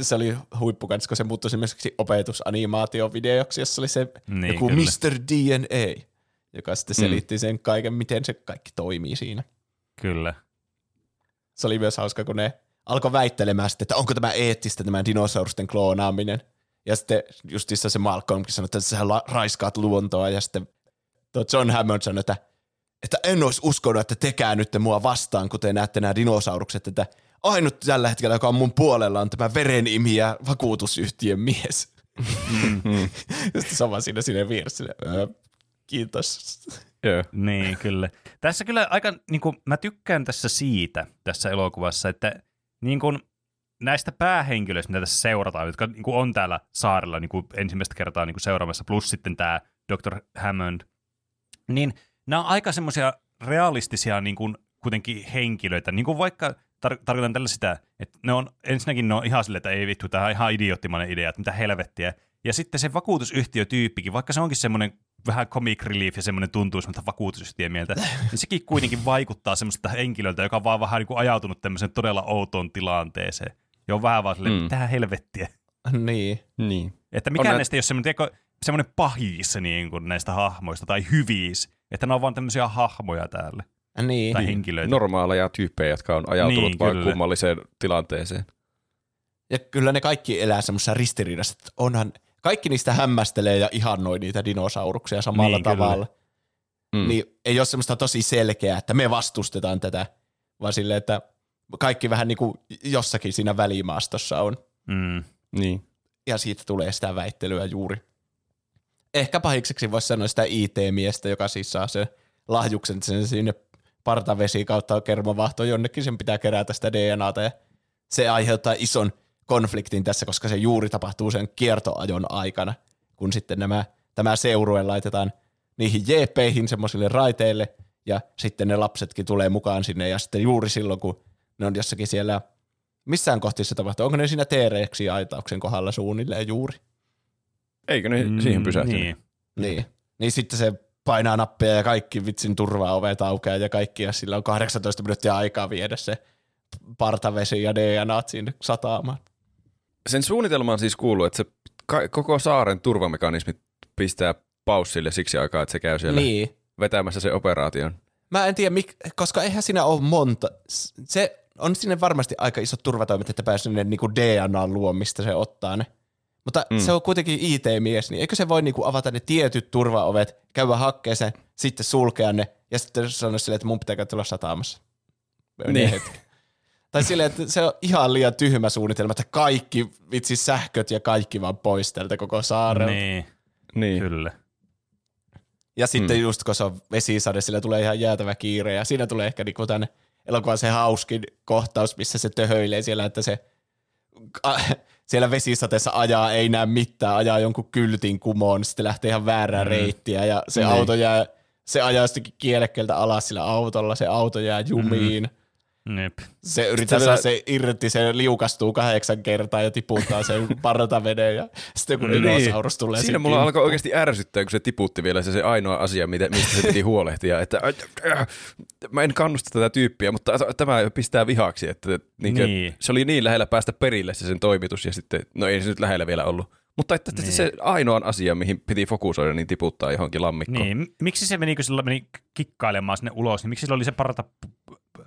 se oli huippu kans, kun se muuttui esimerkiksi opetusanimaatiovideoksi, jossa oli se Niin, joku kyllä. Mr. DNA, joka sitten Mm. selitti sen kaiken, miten se kaikki toimii siinä. Kyllä. Se oli myös hauska, kun ne alkoi väittelemään sitten, että onko tämä eettistä tämä dinosaurusten kloonaaminen. Ja sitten justissa se Malcolmkin sanoi, että sehän raiskaat luontoa ja sitten tuo John Hammond sanoi, että, että en olisi uskonut, että tekää nyt mua vastaan, kun te näette nämä dinosaurukset, että ainut tällä hetkellä, joka on mun puolella, on tämä verenimiä vakuutusyhtiön mies. Mm-hmm. (laughs) sitten sama siinä sinne vieressä. Öö, kiitos. Yeah. Niin, kyllä. Tässä kyllä aika, niin kuin, mä tykkään tässä siitä, tässä elokuvassa, että niin kuin, näistä päähenkilöistä, mitä tässä seurataan, jotka niin kuin on täällä saarella niin kuin ensimmäistä kertaa niin kuin seuraamassa, plus sitten tämä Dr. Hammond, niin nämä on aika semmoisia realistisia niin kuin, kuitenkin henkilöitä, niin kuin vaikka tar- tarkoitan tällä sitä, että ne on, ensinnäkin ne on ihan silleen, että ei vittu, tämä on ihan idioottimainen idea, että mitä helvettiä. Ja sitten se vakuutusyhtiötyyppikin, vaikka se onkin semmoinen vähän comic relief ja semmoinen tuntuu semmoista vakuutusyhtiömieltä, (laughs) niin sekin kuitenkin vaikuttaa semmoista henkilöltä, joka on vaan vähän niin kuin ajautunut tämmöiseen todella outoon tilanteeseen. Ja on vähän vaan silleen, mm. mitä helvettiä. Niin. niin. Että mikään näistä ei ole semmoinen, tiedätkö, semmoinen pahis niin kuin näistä hahmoista tai hyviis, että ne on vaan tämmöisiä hahmoja täällä. Niin. Tai henkilöitä. Normaaleja tyyppejä, jotka on ajautunut niin, vaan kyllä. kummalliseen tilanteeseen. Ja kyllä ne kaikki elää semmoisessa ristiriidassa, että onhan, kaikki niistä hämmästelee ja ihannoi niitä dinosauruksia samalla niin, tavalla. Mm. Niin ei ole semmoista tosi selkeää, että me vastustetaan tätä, vaan silleen, että kaikki vähän niin kuin jossakin siinä välimaastossa on. Mm. Niin. Ja siitä tulee sitä väittelyä juuri. Ehkä pahikseksi voisi sanoa sitä IT-miestä, joka siis saa sen lahjuksen sen sinne partavesi kautta kermovahtoon jonnekin, sen pitää kerätä sitä DNAta ja se aiheuttaa ison konfliktin tässä, koska se juuri tapahtuu sen kiertoajon aikana, kun sitten nämä, tämä seurue laitetaan niihin jeepeihin semmoisille raiteille ja sitten ne lapsetkin tulee mukaan sinne ja sitten juuri silloin, kun ne on jossakin siellä, missään kohti se tapahtuu, onko ne siinä T-reksi-aitauksen kohdalla suunnilleen juuri? Eikö ne mm, siihen pysähtynyt? Niin. niin. Niin sitten se painaa nappia ja kaikki vitsin turvaovet aukeaa ja kaikki, ja sillä on 18 minuuttia aikaa viedä se partavesi ja DNA sinne sataamaan. Sen suunnitelmaan siis kuuluu, että se koko saaren turvamekanismit pistää paussille siksi aikaa, että se käy siellä niin. vetämässä se operaation. Mä en tiedä, mik, koska eihän siinä ole monta. Se on sinne varmasti aika iso turvatoimet, että pääsee sinne niinku DNA luo, mistä se ottaa ne. Mutta mm. se on kuitenkin IT-mies, niin eikö se voi niinku avata ne tietyt turvaovet, käydä hakkeen sen, sitten sulkea ne ja sitten sanoa sille, että mun pitää tulla sataamassa. Niin. Hetki. Tai silleen, että se on ihan liian tyhmä suunnitelma, että kaikki vitsi sähköt ja kaikki vaan pois tältä koko saarelta. Niin, niin. kyllä. Ja sitten hmm. just kun se on vesisade, sillä tulee ihan jäätävä kiire ja siinä tulee ehkä niinku tänne elokuvan se hauskin kohtaus, missä se töhöilee siellä, että se siellä vesisateessa ajaa, ei näe mitään, ajaa jonkun kyltin kumoon, sitten lähtee ihan väärää hmm. reittiä ja se hmm. auto jää, se ajaa jostakin kielekkeeltä alas sillä autolla, se auto jää jumiin. Hmm Nep. Se yrittää saada se irti, se liukastuu kahdeksan kertaa ja tiputtaa sen (laughs) partaveneen ja sitten kun niin. dinosaurus tulee Siinä mulla kimppuun. alkoi oikeasti ärsyttää, kun se tiputti vielä se, se ainoa asia, mitä, mistä se piti huolehtia, että äh, mä en kannusta tätä tyyppiä, mutta tämä pistää vihaksi, että niin niin. se oli niin lähellä päästä perille se sen toimitus ja sitten, no ei se nyt lähellä vielä ollut. Mutta että niin. se ainoan asia, mihin piti fokusoida, niin tiputtaa johonkin lammikkoon. Niin, miksi se meni, kun sillä meni kikkailemaan sinne ulos, niin miksi sillä oli se parta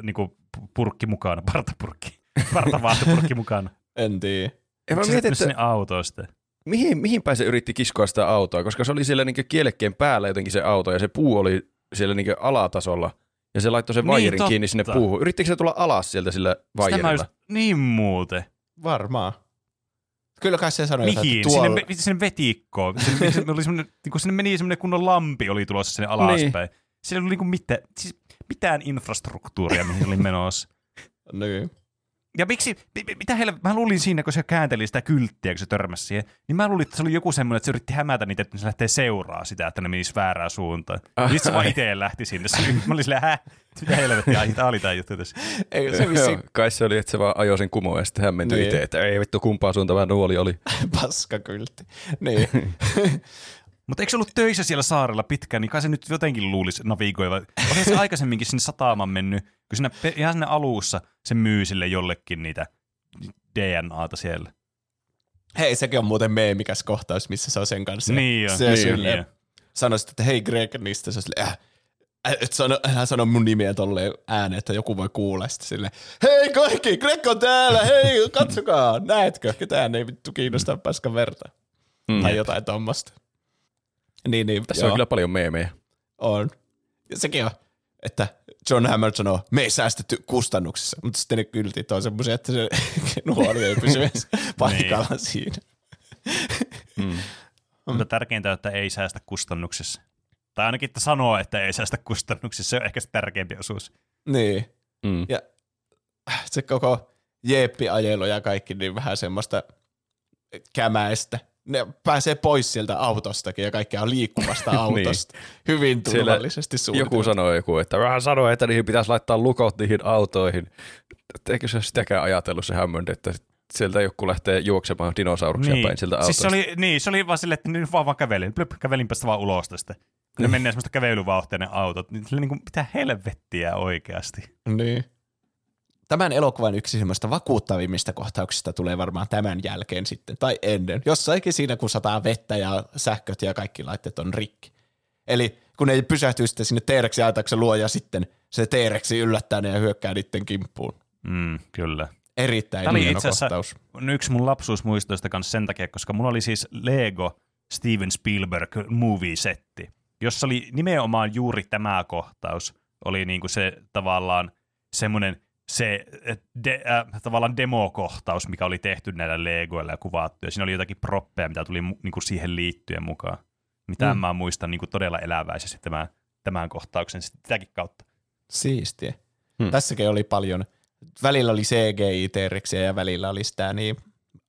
niinku purkki mukana, (laughs) partapurkki, partavaatepurkki (laughs) mukana. En tiedä. Ja mä mietin, että... sinne autoista. Mihin, mihin päin se yritti kiskoa sitä autoa, koska se oli siellä niinku kielekkeen päällä jotenkin se auto ja se puu oli siellä niinku alatasolla ja se laittoi sen niin, vaijerin totta. kiinni sinne puuhun. Yrittikö se tulla alas sieltä sillä vaijerilla? Just, niin muuten. Varmaan. Kyllä kai se sanoi, Mihin? että tuolla... Sinne, sinne vetikkoon. Sinne, sinne, oli niin kun sinne meni semmoinen kunnon lampi oli tulossa sinne alaspäin. Niin. Siinä oli niinku mitään, siis mitään infrastruktuuria, mihin oli menossa. (laughs) niin. Ja miksi, mitä heille, mä luulin siinä, kun se käänteli sitä kylttiä, kun se törmäsi siihen, niin mä luulin, että se oli joku semmoinen, että se yritti hämätä niitä, että se lähtee seuraa sitä, että ne menisi väärään suuntaan. Ah. Sitten se vaan itse lähti sinne. Mä olin silleen, hä? Mitä helvettiä, ai, tämä oli tämä juttu tässä. Ei, se (laughs) vissi... kai se oli, että se vaan ajoi sen kumoon ja sitten hämmentyi niin. itse, että ei vittu kumpaa suuntaan nuoli oli. (laughs) Paska kyltti. Niin. Mutta eikö se ollut töissä siellä saarella pitkään, niin kai se nyt jotenkin luulisi navigoiva. Oli se aikaisemminkin sinne sataamaan mennyt, kun siinä, ihan sinne alussa se myy sille jollekin niitä DNAta siellä. Hei, sekin on muuten meemikäs kohtaus, missä se on sen kanssa. Niin jo, se niin, niin Sanoisit, että hei Greg, niistä se on sille, äh, et sano, hän sanoi mun nimiä tolleen ääneen, että joku voi kuulla sitten sille, hei kaikki, Greg on täällä, hei katsokaa, näetkö, ketään ei vittu kiinnosta paskan verta. Mm. Tai jotain tuommoista. Niin, niin, Tässä joo. on kyllä paljon meemejä. On. Ja sekin on, että John Hammond sanoo, me ei säästetty kustannuksissa, mutta sitten ne kyltit on semmoisia, että se (laughs) nuori ei pysy edes paikalla niin. siinä. mm. Mutta tärkeintä on, että ei säästä kustannuksissa. Tai ainakin, että sanoo, että ei säästä kustannuksissa. Se on ehkä se tärkeimpi osuus. Niin. Mm. Ja se koko jeppiajelu ja kaikki niin vähän semmoista kämäistä. Ne pääsee pois sieltä autostakin ja kaikkea on liikkuvasta niin. (laughs) autosta. niin. Hyvin turvallisesti Joku sanoo joku, että vähän sanoo, että niihin pitäisi laittaa lukot niihin autoihin. Eikö se sitäkään ajatellut se Hammond, että sieltä joku lähtee juoksemaan dinosauruksia niin. päin sieltä autosta. Siis se oli, niin, se oli vaan silleen, että nyt vaan, vaan kävelin. Plöp, kävelinpä sitä vaan ulos tästä. Ne menee semmoista kävelyvauhtia ne autot. Niin, niin kuin, mitä helvettiä oikeasti. Niin. Tämän elokuvan yksi semmoista vakuuttavimmista kohtauksista tulee varmaan tämän jälkeen sitten, tai ennen. Jossainkin siinä, kun sataa vettä ja sähköt ja kaikki laitteet on rikki. Eli kun ei pysähtyy sitten sinne T-Rexin ajatuksen luo ja sitten se T-Rexi yllättää ne ja hyökkää niiden kimppuun. Mm, kyllä. Erittäin Tämä oli itse asiassa yksi mun lapsuusmuistoista kanssa sen takia, koska mulla oli siis Lego Steven Spielberg movie-setti, jossa oli nimenomaan juuri tämä kohtaus. Oli niinku se tavallaan semmoinen se de, äh, tavallaan demokohtaus, mikä oli tehty näillä Legoilla ja kuvattu. Ja siinä oli jotakin proppeja, mitä tuli niinku siihen liittyen mukaan. Mitä mm. mä muistan niinku todella eläväisesti tämän, tämän kohtauksen sitäkin kautta. Siistiä. Hmm. Tässäkin oli paljon välillä oli cgi t ja välillä oli sitä niin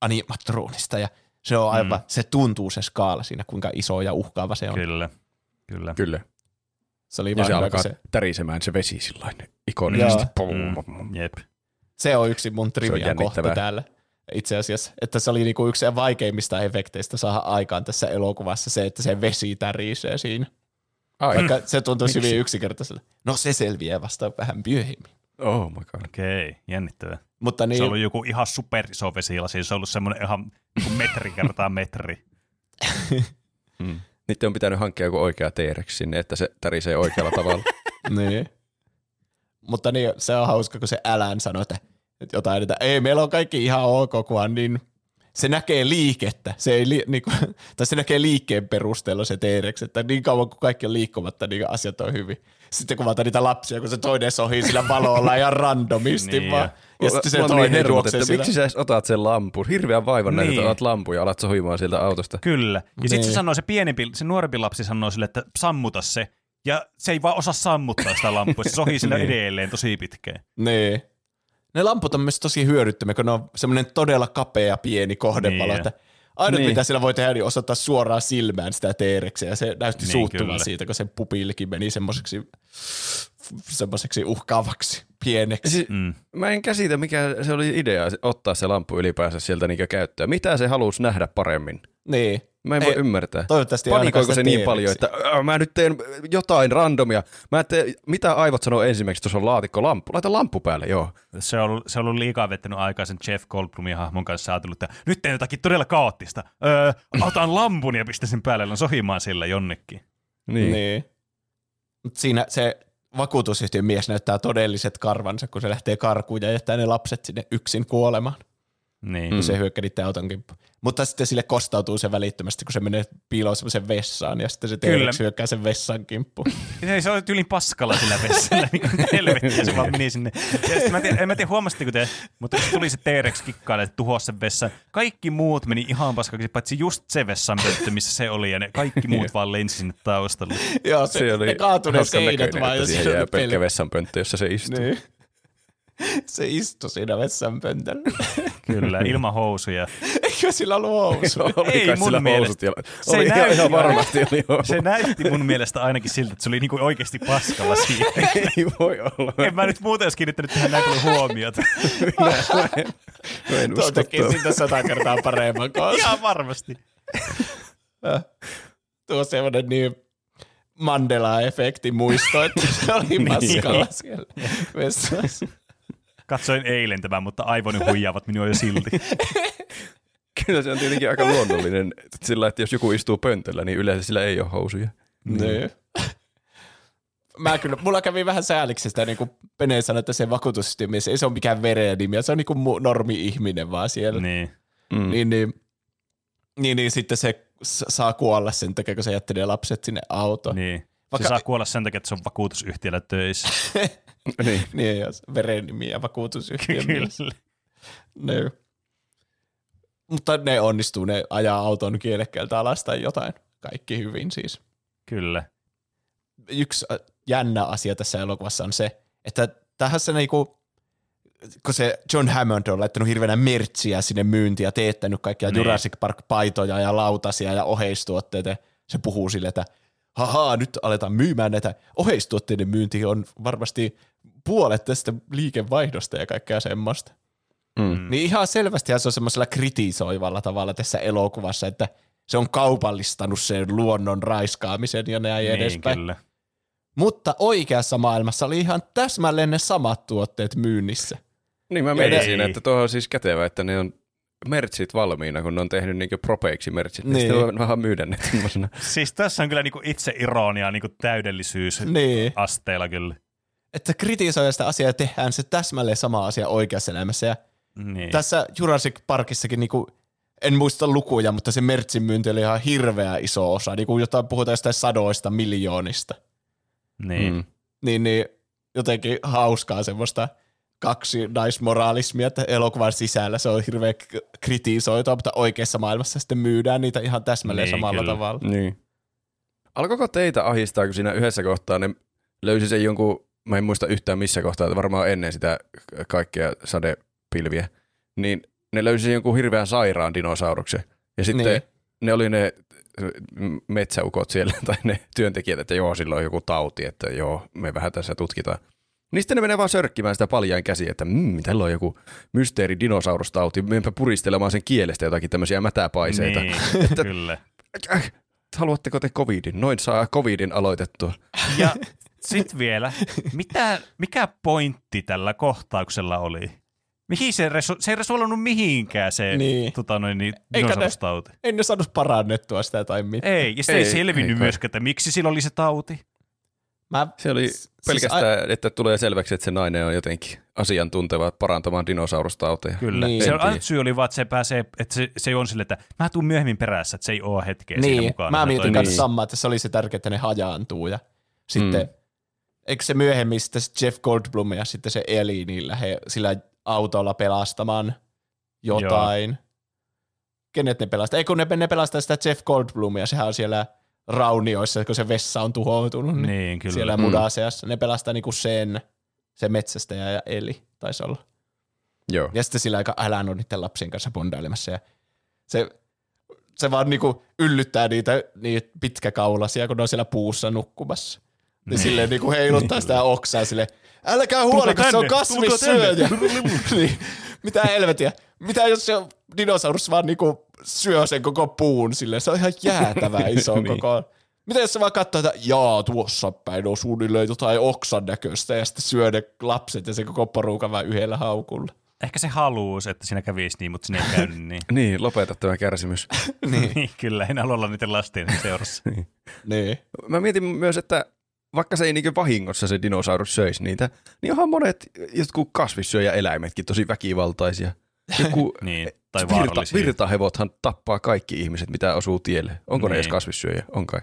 animatronista ja se on aivan, mm. se tuntuu se skaala siinä, kuinka iso ja uhkaava se on. Kyllä, kyllä. Kyllä. Se oli ja se alkaa se... tärisemään se vesi sillain ikonisesti. Mm. Jep. Se on yksi mun trivia kohta täällä itse asiassa, että se oli niinku yksi vaikeimmista efekteistä saada aikaan tässä elokuvassa se, että se vesi tärisee siinä. Ai. Vaikka se tuntuisi hyvin yksinkertaiselle. No se selviää vasta vähän myöhemmin. Oh my god. Okei, okay, jännittävää. Mutta niin, se on ollut joku ihan super iso vesilasi, se on ollut semmoinen ihan niin metri kertaa metri. (laughs) hmm. Niiden on pitänyt hankkia joku oikea t sinne, että se tärisee oikealla tavalla. (laughs) niin. Mutta niin, se on hauska, kun se älän sanoi, että jotain, että ei, meillä on kaikki ihan ok, kunhan niin se näkee liikettä, se ei li, niin kuin, (laughs) tai se näkee liikkeen perusteella se t että niin kauan kuin kaikki on liikkumatta, niin asiat on hyvin. Sitten kuvataan niitä lapsia, kun se toinen sohii sillä valolla ihan randomisti niin, vaan. Ja, ja sitten se toinen niin juoksee että Miksi sä edes otat sen lampun? Hirveän vaivan niin. näitä, että otat lampun ja alat sohimaan sieltä autosta. Kyllä. Ja niin. sitten se sanoo, se pienempi, se nuorempi lapsi sanoo sille, että sammuta se. Ja se ei vaan osaa sammuttaa sitä lampua, se sohii sillä (laughs) niin. edelleen tosi pitkään. Niin. Ne lamput on myös tosi hyödyttömiä, kun ne on semmoinen todella kapea pieni kohdevalo, niin. että Ainut, niin. mitä sillä voi tehdä, niin osoittaa suoraan silmään sitä t ja se näytti niin, suuttuvan siitä, kun sen pupillikin meni semmoiseksi semmoiseksi uhkaavaksi, pieneksi. Siis, mm. Mä en käsitä, mikä se oli idea ottaa se lampu ylipäänsä sieltä niin käyttöön. Mitä se halusi nähdä paremmin? Niin. Mä en Ei, voi ymmärtää. Toivottavasti Panikoiko se niin paljon, että mä nyt teen jotain randomia. Mä teen, mitä aivot sanoo ensimmäiseksi, tuossa on laatikko lampu. Laita lampu päälle, joo. Se on, ollut, se on ollut liikaa vettänyt aikaisen Jeff Goldblumin hahmon kanssa ajatellut, että nyt teen jotakin todella kaoottista. Öö, otan lampun ja pistän sen päälle, on sohimaan sillä jonnekin. Niin. niin. Siinä se vakuutusyhtiön mies näyttää todelliset karvansa, kun se lähtee karkuun ja jättää ne lapset sinne yksin kuolemaan. Niin. Kun se hyökkää niiden auton kimppuun. Mutta sitten sille kostautuu se välittömästi, kun se menee piiloon semmoisen vessaan ja sitten se T-Rex hyökkää sen vessan kimppuun. (laughs) Ei, se on tyylin paskalla sillä vessalla, (laughs) niin kuin helvettiä se vaan meni sinne. Ja sitten mä tiedän, en mä tiedä huomasitteko te, mutta kun tuli se T-Rex kikkaille, että tuhosi sen vessan, kaikki muut meni ihan paskaksi, paitsi just se vessan pönttö, missä se oli, ja ne kaikki muut vaan lensi sinne taustalle. Joo, se, se oli ne kaatui ne seinät vaan. Ja siihen jää pelkkä vessanpönttö, jossa se istuu. Niin. (laughs) Se istui siinä vessanpöntöllä. (laughs) Kyllä, ilman housuja. Eikö sillä ollut housuja? Ei mun mielestä. Se, oli näytti, ihan varmasti oli (laughs) se näytti mun mielestä ainakin siltä, että se oli niinku oikeasti paskalla siinä. Ei voi olla. En mä nyt muuten olisi kiinnittänyt tähän paljon huomiota. Minä, mä en, mä en usko siitä sata kertaa paremman kanssa. Ihan varmasti. Tuo on semmoinen niin Mandela-efekti muisto, että se oli niin. paskalla siellä vessassa. Katsoin eilen tämän, mutta aivoni huijaavat minua jo silti. (laughs) Kyllä se on tietenkin aika luonnollinen sillä, että jos joku istuu pöntöllä, niin yleensä sillä ei ole housuja. Niin. (laughs) mä kyllä, mulla kävi vähän sääliksi sitä, niin kuin Pene sanoi, että se vakuutussysteemi, se ei se ole mikään verenimi, se on niin kuin normi-ihminen vaan siellä. Niin. Mm. Niin, niin, niin, niin, sitten se saa kuolla sen takia, kun se jättelee lapset sinne autoon. Niin. Vaikka... Se saa kuolla sen takia, että se on vakuutusyhtiöllä töissä. (laughs) niin. niin, jos verenimi ja vakuutusyhtiö. Kyllä. Ne. Mutta ne onnistuu, ne ajaa auton kielekkeeltä alas tai jotain. Kaikki hyvin siis. Kyllä. Yksi äh, jännä asia tässä elokuvassa on se, että tähän se niinku, kun se John Hammond on laittanut hirveänä mertsiä sinne myyntiin ja teettänyt kaikkia niin. Jurassic Park-paitoja ja lautasia ja oheistuotteita, se puhuu sille, että haha, nyt aletaan myymään näitä oheistuotteiden myynti on varmasti puolet tästä liikevaihdosta ja kaikkea semmoista. Mm. Niin ihan selvästi se on semmoisella kritisoivalla tavalla tässä elokuvassa, että se on kaupallistanut sen luonnon raiskaamisen ja näin niin, edespäin. Kyllä. Mutta oikeassa maailmassa oli ihan täsmälleen ne samat tuotteet myynnissä. Niin mä mietin siinä, että tuo on siis kätevä, että ne on mertsit valmiina, kun ne on tehnyt niin propeiksi mertsit, niin, niin sitten vähän myydä ne (laughs) Siis tässä on kyllä niin itse ironia niin täydellisyys niin. asteella kyllä. Että kritisoida sitä asiaa ja tehdään se täsmälleen sama asia oikeassa elämässä. Ja niin. Tässä Jurassic Parkissakin niin kuin, en muista lukuja, mutta se mertsin myynti oli ihan hirveä iso osa. Niin kuin jotain puhutaan jostain sadoista miljoonista. Niin. Mm. Niin, niin jotenkin hauskaa semmoista – kaksi naismoraalismia, että elokuvan sisällä se on hirveän kritisoitua, mutta oikeassa maailmassa sitten myydään niitä ihan täsmälleen niin, samalla kyllä. tavalla. Niin. Alkoiko teitä ahistaa, kun siinä yhdessä kohtaa ne löysi sen jonkun, mä en muista yhtään missä kohtaa, varmaan ennen sitä kaikkea sadepilviä, niin ne löysi jonkun hirveän sairaan dinosauruksen. Ja sitten niin. ne oli ne metsäukot siellä (laughs) tai ne työntekijät, että joo, sillä on joku tauti, että joo, me vähän tässä tutkitaan. Niin sitten ne menee vaan sörkkimään sitä paljain käsi, että mmm, tällä on joku mysteeri dinosaurustauti, menepä puristelemaan sen kielestä jotakin tämmöisiä mätäpaiseita. Niin, (laughs) että, kyllä. Äh, haluatteko te covidin? Noin saa covidin aloitettua. Ja sitten vielä, mitä, mikä pointti tällä kohtauksella oli? Mihin se, resu, se ei resuolannut mihinkään se niin. tota noin, niin, dinosaurustauti. Ei ne saanut parannettua sitä tai mitään. Ei, ja se ei, ei selvinnyt myöskään, että miksi sillä oli se tauti. Mä, se oli siis pelkästään, siis, että tulee selväksi, että se nainen on jotenkin asiantunteva parantamaan dinosaurustauteja. Kyllä. Niin. Se on, syy oli vaan, että se pääsee, että se, se on sille, että mä tuun myöhemmin perässä, että se ei ole hetkeä niin. siinä mukana. Mä mietin kanssa niin. samaa, että se oli se tärkeää, että ne hajaantuu ja sitten, mm. eikö se myöhemmin sitten Jeff Goldblum ja sitten se Eli, niin lähde sillä autolla pelastamaan jotain. Joo. Kenet ne pelastaa? Ei kun ne, ne pelastaa sitä Jeff Goldblumia, sehän on siellä – raunioissa, kun se vessa on tuhoutunut, niin, niin kyllä. siellä mudaseassa. Mm. Ne pelastaa niinku sen, se metsästäjä ja Eli taisi olla. Joo. Ja sitten sillä aika älän on niiden lapsien kanssa bondailemassa ja se, se vaan niinku yllyttää niitä, niitä pitkäkaulasia, kun ne on siellä puussa nukkumassa. Niin, niin silleen niinku heiluttaa sitä oksaa sille, älkää huoliko, se on kasvissyöjä. (laughs) niin, mitä helvetiä. Mitä jos se dinosaurus vaan niinku syö sen koko puun sille, se on ihan jäätävä (laughs) iso niin. koko. Mitä jos se vaan katsoo, että jaa, tuossa päin on suunnilleen jotain oksan näköistä ja sitten syö ne lapset ja se koko porukan vaan yhdellä haukulla. Ehkä se haluus, että siinä kävisi niin, mutta sinne ei käynyt niin. (laughs) niin, lopeta tämä kärsimys. (laughs) niin. niin. kyllä, en halua olla niiden lasten seurassa. niin. niin. Mä mietin myös, että vaikka se ei niin vahingossa se dinosaurus söisi niitä, niin onhan monet jotkut kasvissyöjäeläimetkin tosi väkivaltaisia. Joku (laughs) niin, tai virta, virtahevothan tappaa kaikki ihmiset, mitä osuu tielle. Onko niin. ne edes niin. kasvissyöjä? On kai.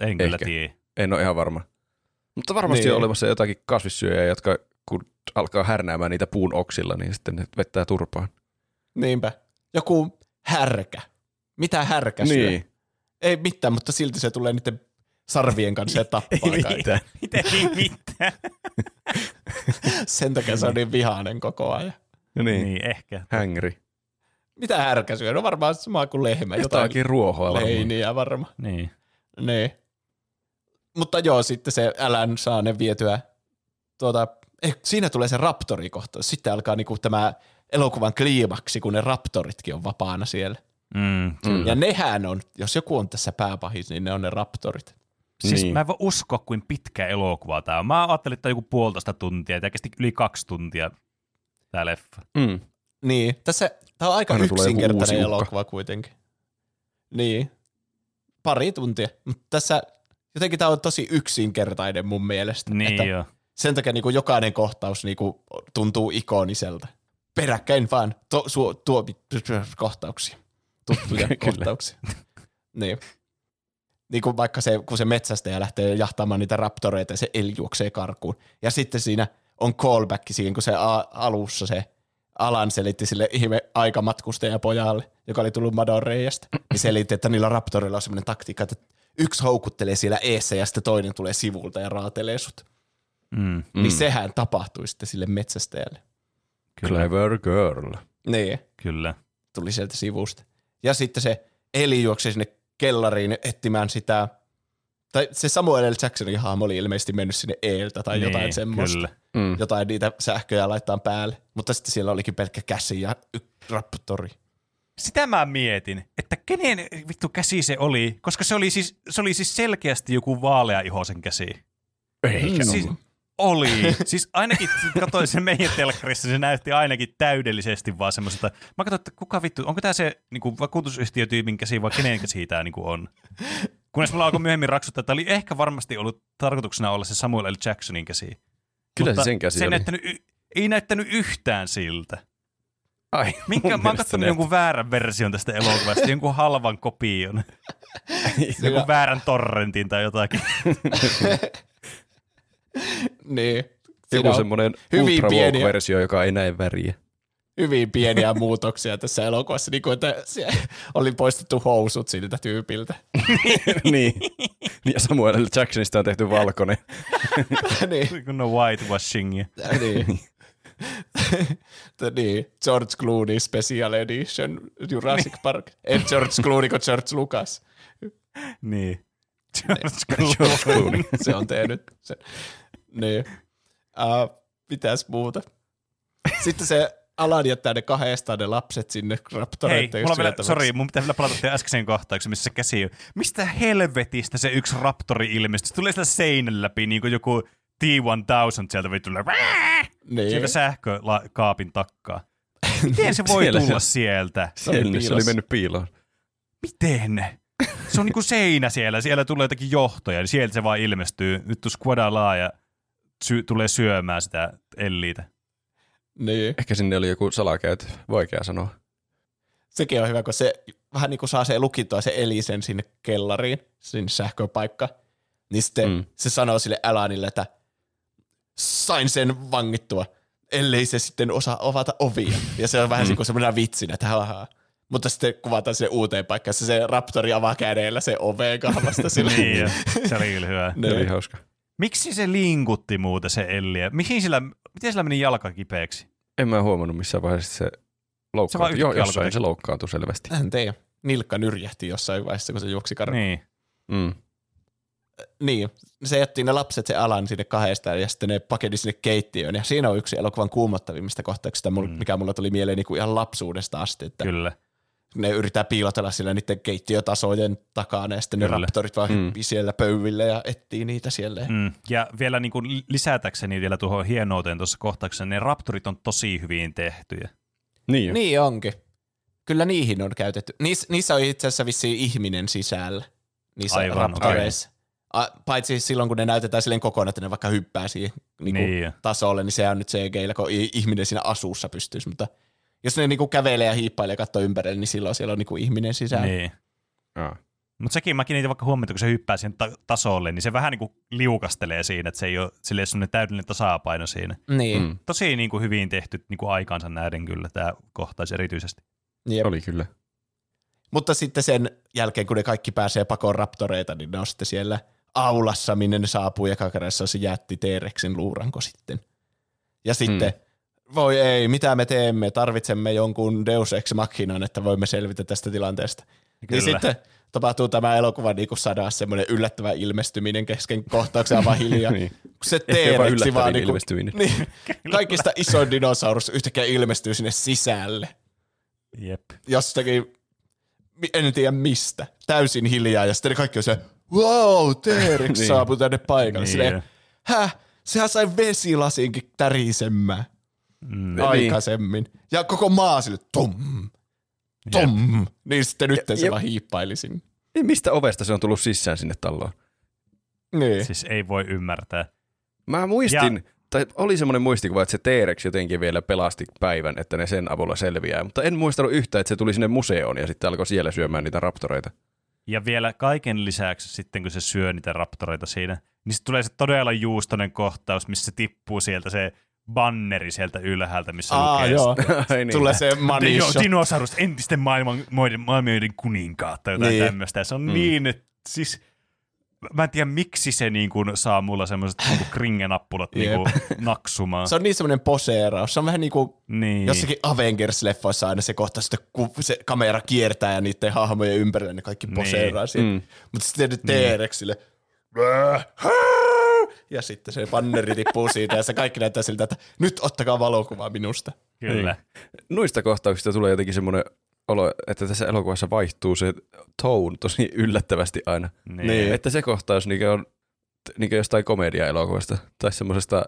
En kyllä tiedä. En ole ihan varma. Mutta varmasti niin. on olemassa jotakin kasvissyöjä, jotka kun alkaa härnäämään niitä puun oksilla, niin sitten ne vettää turpaan. Niinpä. Joku härkä. Mitä härkä syö? Niin. Ei mitään, mutta silti se tulee niiden sarvien kanssa ja tappaa ei mitään. (laughs) Miten ei mitään? (laughs) Sen takia se on niin vihainen koko ajan. No niin. niin, ehkä. Hängri. Mitä härkä syö? No varmaan sama kuin lehmä. Jotakin ruohoa varmaan. Leiniä varmaan. Niin. Niin. Mutta joo, sitten se älän saa ne vietyä tuota, eh, siinä tulee se raptorikohta. Sitten alkaa niinku tämä elokuvan kliimaksi, kun ne raptoritkin on vapaana siellä. Mm, mm. Ja nehän on, jos joku on tässä pääpahis, niin ne on ne raptorit. Siis niin. mä en voi uskoa, kuin pitkä elokuva tämä on. Mä ajattelin, että joku puolitoista tuntia, ja kesti yli kaksi tuntia tämä leffa. Mm. Niin, tässä, tämä on aika Aina yksinkertainen elokuva kuitenkin. Niin, pari tuntia. Mutta tässä jotenkin tämä on tosi yksinkertainen mun mielestä. Niin että joo. sen takia niin kuin jokainen kohtaus niin kuin tuntuu ikoniselta. Peräkkäin vaan to, su, tuo, kohtauksia. Tuttuja (laughs) kohtauksia. niin. Niin kuin vaikka se, kun se metsästäjä lähtee jahtaamaan niitä raptoreita ja se eli juoksee karkuun. Ja sitten siinä on callback siihen, kun se a- alussa se Alan selitti sille ihme aikamatkustajan pojalle, joka oli tullut Madon reijästä. Niin selitti, että niillä raptoreilla on semmoinen taktiikka, että yksi houkuttelee siellä eessä ja sitten toinen tulee sivulta ja raatelee sut. Mm, Mm. Niin sehän tapahtui sitten sille metsästäjälle. kyllä, Clever girl. Niin, kyllä. tuli sieltä sivusta. Ja sitten se Eli juoksi sinne kellariin etsimään sitä, tai se Samuel L. Jacksonin hahmo oli ilmeisesti mennyt sinne eeltä tai niin, jotain semmoista. Kyllä. Mm. Jotain niitä sähköjä laittaa päälle. Mutta sitten siellä olikin pelkkä käsi ja y- raptori. Sitä mä mietin, että kenen vittu käsi se oli, koska se oli siis, se oli siis selkeästi joku vaalea ihosen käsi. Eikä Siis, ollut. oli. (laughs) Siis ainakin, katsoin sen meidän telkkarissa, se näytti ainakin täydellisesti vaan semmoiselta. Mä katsoin, että kuka vittu, onko tämä se niin vakuutusyhtiötyypin käsi vai kenen käsi tämä niin on. Kunnes mulla alkoi myöhemmin raksuttaa, että oli ehkä varmasti ollut tarkoituksena olla se Samuel L. Jacksonin käsi. Kyllä Mutta se sen käsi se ei näyttänyt, ei näyttänyt yhtään siltä. Ai, Minkä, mä oon katsonut jonkun väärän version tästä elokuvasta, jonkun halvan kopion. (laughs) jonkun väärän torrentin tai jotakin. (laughs) Niin. Joku on semmoinen pieniä- versio joka ei näe väriä. Hyvin pieniä muutoksia tässä elokuvassa, niin kuin, että se oli poistettu housut siltä tyypiltä. (laughs) niin. Ja Samuel L. Jacksonista on tehty valkoinen. (laughs) niin, Kun on whitewashingia. niin. T- niin, George Clooney Special Edition Jurassic Park. Ei George Clooney kuin George Lucas. Niin. George Clooney. Se on tehnyt sen. Niin. Uh, mitäs muuta? Sitten se Alan jättää ne kahdestaan ne lapset sinne Hei, raptoreiden mulla on vielä, sori, mun pitää vielä palata teidän äskeiseen kohtaukseen, missä se käsi on. Mistä helvetistä se yksi raptori ilmestyi? Se tulee siellä seinän läpi, niin kuin joku T-1000 sieltä vittu tulee Niin. sieltä sähkökaapin takkaa. (laughs) Miten se voi Siellä tulla se- sieltä? Se oli, se oli mennyt piiloon. Miten? Se on niinku seinä siellä, siellä tulee jotakin johtoja, niin sieltä se vaan ilmestyy. Nyt tuu squadalaa ja sy- tulee syömään sitä Elliitä. Niin. Ehkä sinne oli joku salakäytö, vaikea sanoa. Sekin on hyvä, kun se vähän niin kuin saa se lukittua se elisen sinne kellariin, sinne sähköpaikka. Niin sitten Mm. se sanoo sille Alanille, että sain sen vangittua, ellei se sitten osaa avata ovia. Ja se on vähän mm. kuin semmoinen vitsinä, että haha. Mutta sitten kuvataan sinne uuteen paikkaan, jossa se raptori avaa kädellä se oveen kahvasta sille. Niin, (laughs) se oli kyllä hyvä. Se oli niin. hauska. Miksi se linkutti muuten se Elliä? Mihin sillä, miten sillä meni jalka kipeäksi? En mä huomannut missään vaiheessa se loukkaantui. Joo, jossain se loukkaantui selvästi. En tiedä. Nilkka nyrjähti jossain vaiheessa, kun se juoksi karkuun. Niin. Mm. Niin, se jätti ne lapset se alan sinne kahdestaan ja sitten ne pakeni sinne keittiöön. Ja siinä on yksi elokuvan kuumottavimmista kohtauksista, mul- Mm. mikä mulla tuli mieleen niin kuin ihan lapsuudesta asti. Että Kyllä. Ne yrittää piilotella sillä niiden keittiötasojen takana ja sitten ne Kyllä. raptorit vaan Mm. siellä pöydille ja etsii niitä siellä. Mm. Ja vielä niin kuin lisätäkseni vielä tuohon hienouteen tuossa kohtauksessa, ne raptorit on tosi hyvin tehtyjä. Niin, niin. Niin onkin. Kyllä niihin on käytetty. Niis, niissä on itse asiassa vissiin ihminen sisällä. Niissä Aivan, raptoreissa. A, paitsi silloin, kun ne näytetään silleen kokonaan, että ne vaikka hyppää siihen niin kuin Niin. tasolle, niin se on nyt CGillä, kun ihminen siinä asussa pystyisi. Mutta jos ne niin kuin kävelee ja hiippailee ja katsoo ympärille, niin silloin siellä on niin kuin ihminen sisällä. Niin. Mutta sekin mä kiinnitin vaikka huomiota, kun se hyppää siihen ta- tasolle, niin se vähän niin kuin liukastelee siinä, että se ei ole silleen semmoinen täydellinen tasapaino siinä. Niin. Mm. Tosi niin kuin hyvin tehty niin kuin aikaansa nähden kyllä tämä kohtaus erityisesti. Jep. Oli kyllä. Mutta sitten sen jälkeen, kun ne kaikki pääsee pakoon raptoreita, niin ne on sitten siellä aulassa, minne ne saapuu, ja kakarassa se jätti T-Rexin luuranko sitten. Ja sitten, mm. Voi ei, mitä me teemme, tarvitsemme jonkun Deus Ex Machinan, että voimme selvitä tästä tilanteesta. Niin Kyllä. sitten tapahtuu tämä elokuva niin kuin sadaa semmoinen yllättävä ilmestyminen kesken kohtauksen (laughs) vaan hiljaa. Niin. Se T-Rexi vaan niin kuin, niin, kaikista isoin dinosaurus yhtäkkiä ilmestyy sinne sisälle Jep. jostakin, en tiedä mistä, täysin hiljaa, ja sitten ne kaikki on se, wow, T-Rex (laughs) Niin. saapui tänne paikalle. Niin. Silleen, häh, sehän sai vesilasinkin tärisemään Mm. aikaisemmin. Ja koko maa sille, tom, tom. Niin sitten nyt se vaan hiippaili sinne. Niin mistä ovesta se on tullut sisään sinne taloon? Niin. Siis ei voi ymmärtää. Mä muistin, ja... tai oli semmoinen muistikuva, että se T-Rex jotenkin vielä pelasti päivän, että ne sen avulla selviää, mutta en muistanut yhtään, että se tuli sinne museoon ja sitten alkoi siellä syömään niitä raptoreita. Ja vielä kaiken lisäksi sitten, kun se syö niitä raptoreita siinä, niin sitten tulee se todella juustonen kohtaus, missä se tippuu sieltä se banneri sieltä ylhäältä, missä Aa, lukee joo. Niin. Tulee se shot. dinosaurus, entisten maailman, maailmoiden kuninkaat tai jotain Niin. niin. tämmöistä. Ja se on mm. niin, että siis mä en tiedä miksi se niin kuin saa mulla semmoiset niin kringenappulat niin kuin naksumaan. (laughs) Se on niin semmoinen poseeraus. Se on vähän niin kuin niin. jossakin Avengers-leffoissa aina se kohta, sitten kun se kamera kiertää ja niiden hahmojen ympärillä ne kaikki Niin. poseeraa siinä. Mm. Mutta sitten nyt T-Rexille ja sitten se banneri tippuu siitä ja se kaikki näyttää siltä, että nyt ottakaa valokuvaa minusta. Kyllä. Noista kohtauksista tulee jotenkin semmoinen olo, että tässä elokuvassa vaihtuu se tone tosi yllättävästi aina. Niin. Niin. Että se kohtaus niin on niin jostain komedia-elokuvasta tai semmoisesta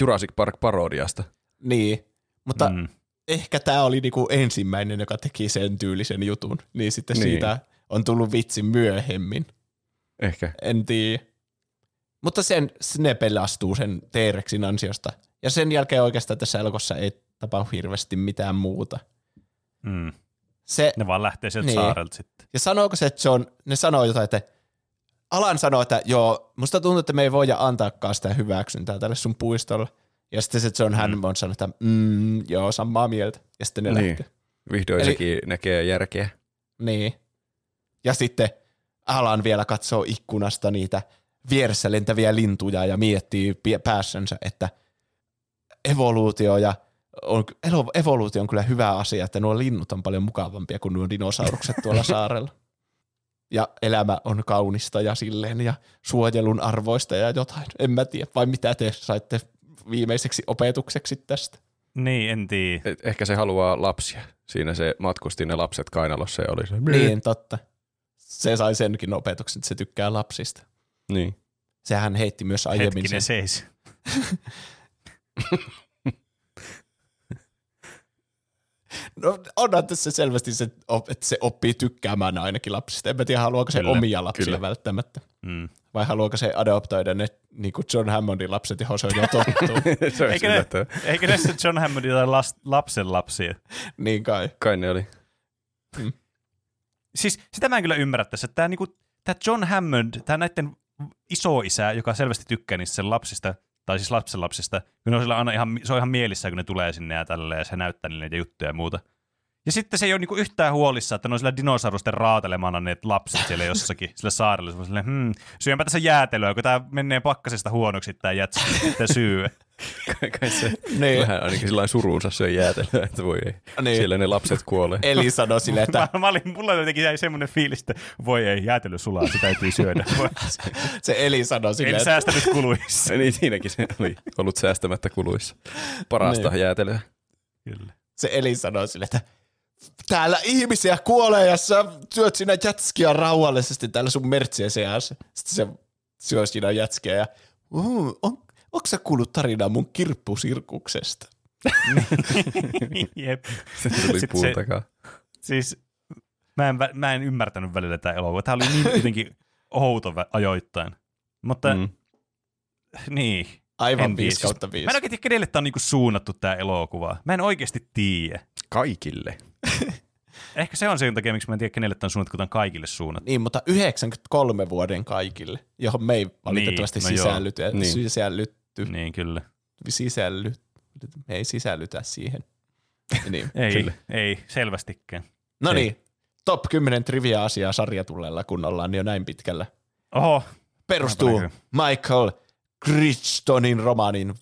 Jurassic Park-parodiasta. Niin, mutta mm. Ehkä tämä oli niinku ensimmäinen, joka teki sen tyylisen jutun. Niin sitten Niin. niin. siitä on tullut vitsi myöhemmin. Ehkä. En tiedä. Mutta sen, ne pelastuu sen T-Rexin ansiosta. Ja sen jälkeen oikeastaan tässä elokuvassa ei tapahdu hirveästi mitään muuta. Mm. Se, Ne vaan lähtee sieltä Niin. saarelta sitten. ja sanooko se John, ne sanoo jotain, että Alan sanoo, että joo, musta tuntuu, että me ei voida antaakaan sitä hyväksyntää tälle sun puistolle. Ja sitten se John Hammond sanoo, että mm, joo, samaa mieltä. Ja sitten ne Niin. lähtee. Vihdoin Eli- näkee järkeä. Niin. Ja sitten Alan vielä katsoo ikkunasta niitä vieressä lentäviä lintuja ja miettii päässänsä, että evoluutio ja on, evoluutio on kyllä hyvä asia, että nuo linnut on paljon mukavampia kuin nuo dinosaurukset tuolla (laughs) saarella. Ja elämä on kaunista ja silleen ja suojelun arvoista ja jotain. En mä tiedä, vai mitä te saitte viimeiseksi opetukseksi tästä? Niin, en tiedä. Et ehkä se haluaa lapsia. Siinä se matkusti ne lapset kainalossa ja oli se. Niin, totta. Se sai senkin opetuksen, että se tykkää lapsista. Niin. Sehän heitti myös aiemmin sen. Hetkinen seis. (laughs) No onhan tässä selvästi se, että se oppii tykkäämään ainakin lapsista. En mä tiedä, haluaako se Kyllä, omia lapsia kyllä. välttämättä. Mm. Vai haluaako se adoptoida ne niin kuin John Hammondin lapset, johon se on jo tottu. (laughs) se Eikö ne, eikö ne se John Hammondin tai las, lapsen lapsia? niin kai. Kai ne oli. Siis sitä mä en kyllä ymmärrä tässä, että tämä niinku, tää John Hammond, tämä näiden isoisä, joka selvästi tykkää niistä sen lapsista, tai siis lapsen lapsista, kun on aina ihan, se on ihan mielissä, kun ne tulee sinne ja tälleen, ja se näyttää niille niitä juttuja ja muuta. Ja sitten se ei ole niinku yhtään huolissa, että ne on sillä dinosaurusten raatelemana ne lapset siellä jossakin sillä saarella. Se on silleen, hmm, syönpä tässä jäätelöä, kun tämä menee pakkasesta huonoksi tämä jätsi, tämä syö. Kai, kai se Niin. vähän ainakin sillä suruunsa söi jäätelöä, että voi ei. Niin. Siellä ne lapset kuolee. Eli sanoi silleen, että Mä, (laughs) mä olin, mulla jotenkin jäi semmoinen fiilis, että voi ei, jäätelö sulaa, sitä täytyy syödä. (laughs) Se Eli sanoi silleen, En että säästänyt kuluissa. (laughs) niin siinäkin se oli ollut säästämättä kuluissa. Parasta Niin. jäätelöä. Kyllä. se Eli sanoi silleen, että täällä ihmisiä kuolee ja sä syöt siinä jätskiä rauhallisesti täällä sun mertsien seassa. Sitten se syö siinä jätskiä ja uh, on, onko sä kuullut tarinaa mun kirppusirkuksesta? Jep. Se tuli Sitten puun se- takaa. Siis mä en, mä en ymmärtänyt välillä tätä elokuvaa. Tämä oli niin jotenkin outo ajoittain. Mutta Mm. niin. Aivan en tiedä. 5 kautta Siis 5. Mä en oikein tiedä, kenelle tämä on niinku suunnattu tämä elokuva. Mä en oikeasti tiedä. Kaikille. (laughs) Ehkä se on se takia, miksi mä en tiedä, kenelle tämä on suunnattu, kun tämä on kaikille suunnattu. Niin, mutta 93 vuoden kaikille, johon me ei valitettavasti Niin, no sisällytä, Niin. niin. Sisällytty, Niin, kyllä. sisälly, me ei sisällytä siihen. (laughs) niin. Ei, Kyllä. ei, selvästikään. No Ei. niin, top 10 trivia-asiaa sarjatullella, kun ollaan jo näin pitkällä. Oho, Perustuu. Michael Crichtonin romaanin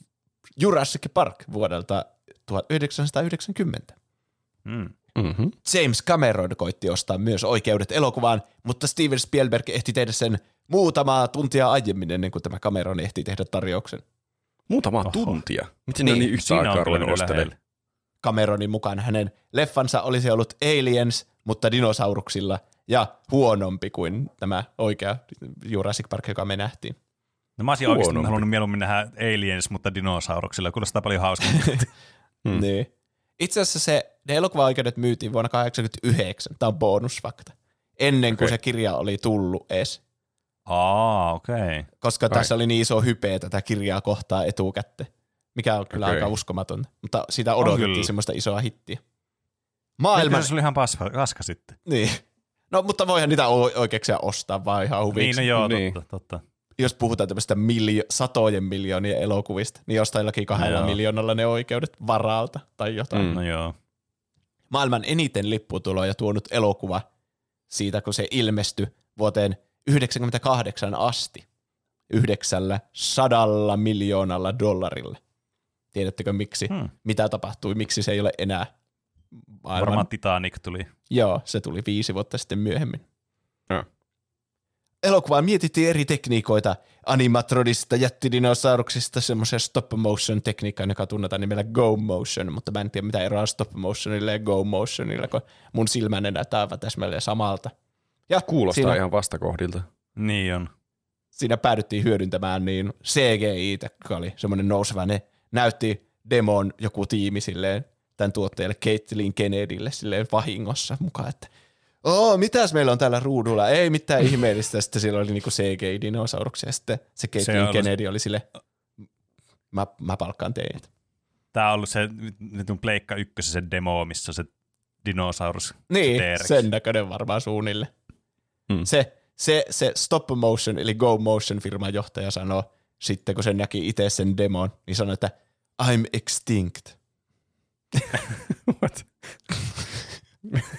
Jurassic Park vuodelta 1990. mm. Mm-hmm. James Cameron koitti ostaa myös oikeudet elokuvaan, mutta Steven Spielberg ehti tehdä sen muutamaa tuntia aiemmin ennen kuin tämä Cameron ehti tehdä tarjouksen. Muutama Oho. tuntia. Miten Niin, ne niin yhtä aikaa ruvennut ostelemaan? Cameronin mukaan hänen leffansa olisi ollut Aliens, mutta dinosauruksilla ja huonompi kuin tämä oikea Jurassic Park, joka me nähtiin. No mä olisin oikeasti Huonompi. halunnut mieluummin nähdä Aliens, mutta dinosauruksilla. Kuulostaa paljon hauskammin. (laughs) Hmm. Mm. Niin. Itse asiassa se, ne elokuvaoikeudet myytiin vuonna 1989. Tämä on bonusfakta. Ennen kuin Okei. se kirja oli tullut edes. Aa, okei. Okay. Koska Ai. tässä oli niin iso hype tätä kirjaa kohtaa etukätte, mikä on kyllä okay. aika uskomatonta. Mutta siitä odotettiin semmoista isoa hittiä. Maailman... Se oli ihan paska, paska sitten. Niin. No, mutta voihan niitä oikeuksia ostaa vaan ihan huviksi. Niin, no joo, niin. totta, totta. Jos puhutaan tämmöistä miljo- satojen miljoonien elokuvista, niin jostain jollakin kahdella no miljoonalla ne oikeudet varalta tai jotain. Mm. No joo. Maailman eniten lipputuloja tuonut elokuva siitä, kun se ilmestyi vuoteen 1998 asti yhdeksällä sadalla miljoonalla dollarilla. Tiedättekö miksi? Hmm. Mitä tapahtui? Miksi se ei ole enää maailman... Varmaan Titanic tuli. Joo, se tuli viisi vuotta sitten myöhemmin. Ja. Elokuvaa mietittiin eri tekniikoita animatrodista jättidinosauruksia, semmoisen stop motion tekniikkaa, joka tunnetaan nimellä go motion, mutta mä en tiedä mitä eroa stop motionille ja go motionille, kun mun silmänne näyttää aivan täsmälleen samalta. Ja Kuulostaa siinä, ihan vastakohdilta. Niin on. Siinä päädyttiin hyödyntämään niin CGI, joka oli semmoinen nouseva, ne näytti demon joku tiimi silleen tämän tuottajalle Caitlin Kennedylle silleen vahingossa mukaan, että Oo, mitäs meillä on täällä ruudulla? Ei mitään ihmeellistä. Sitten siellä oli niinku CGI-dinosauruksia. Ja sitten se Caitlin se Kennedy oli sille, mä, mä palkkaan teidät. Tämä on ollut se nyt on Pleikka ykkössä se demo, missä se dinosaurus. Niin, T-rex. sen näköinen varmaan suunnille. Hmm. Se, se, se stop motion eli go motion firman johtaja sanoi sitten, kun se näki itse sen demon, niin sanoi, että I'm extinct. (laughs) What?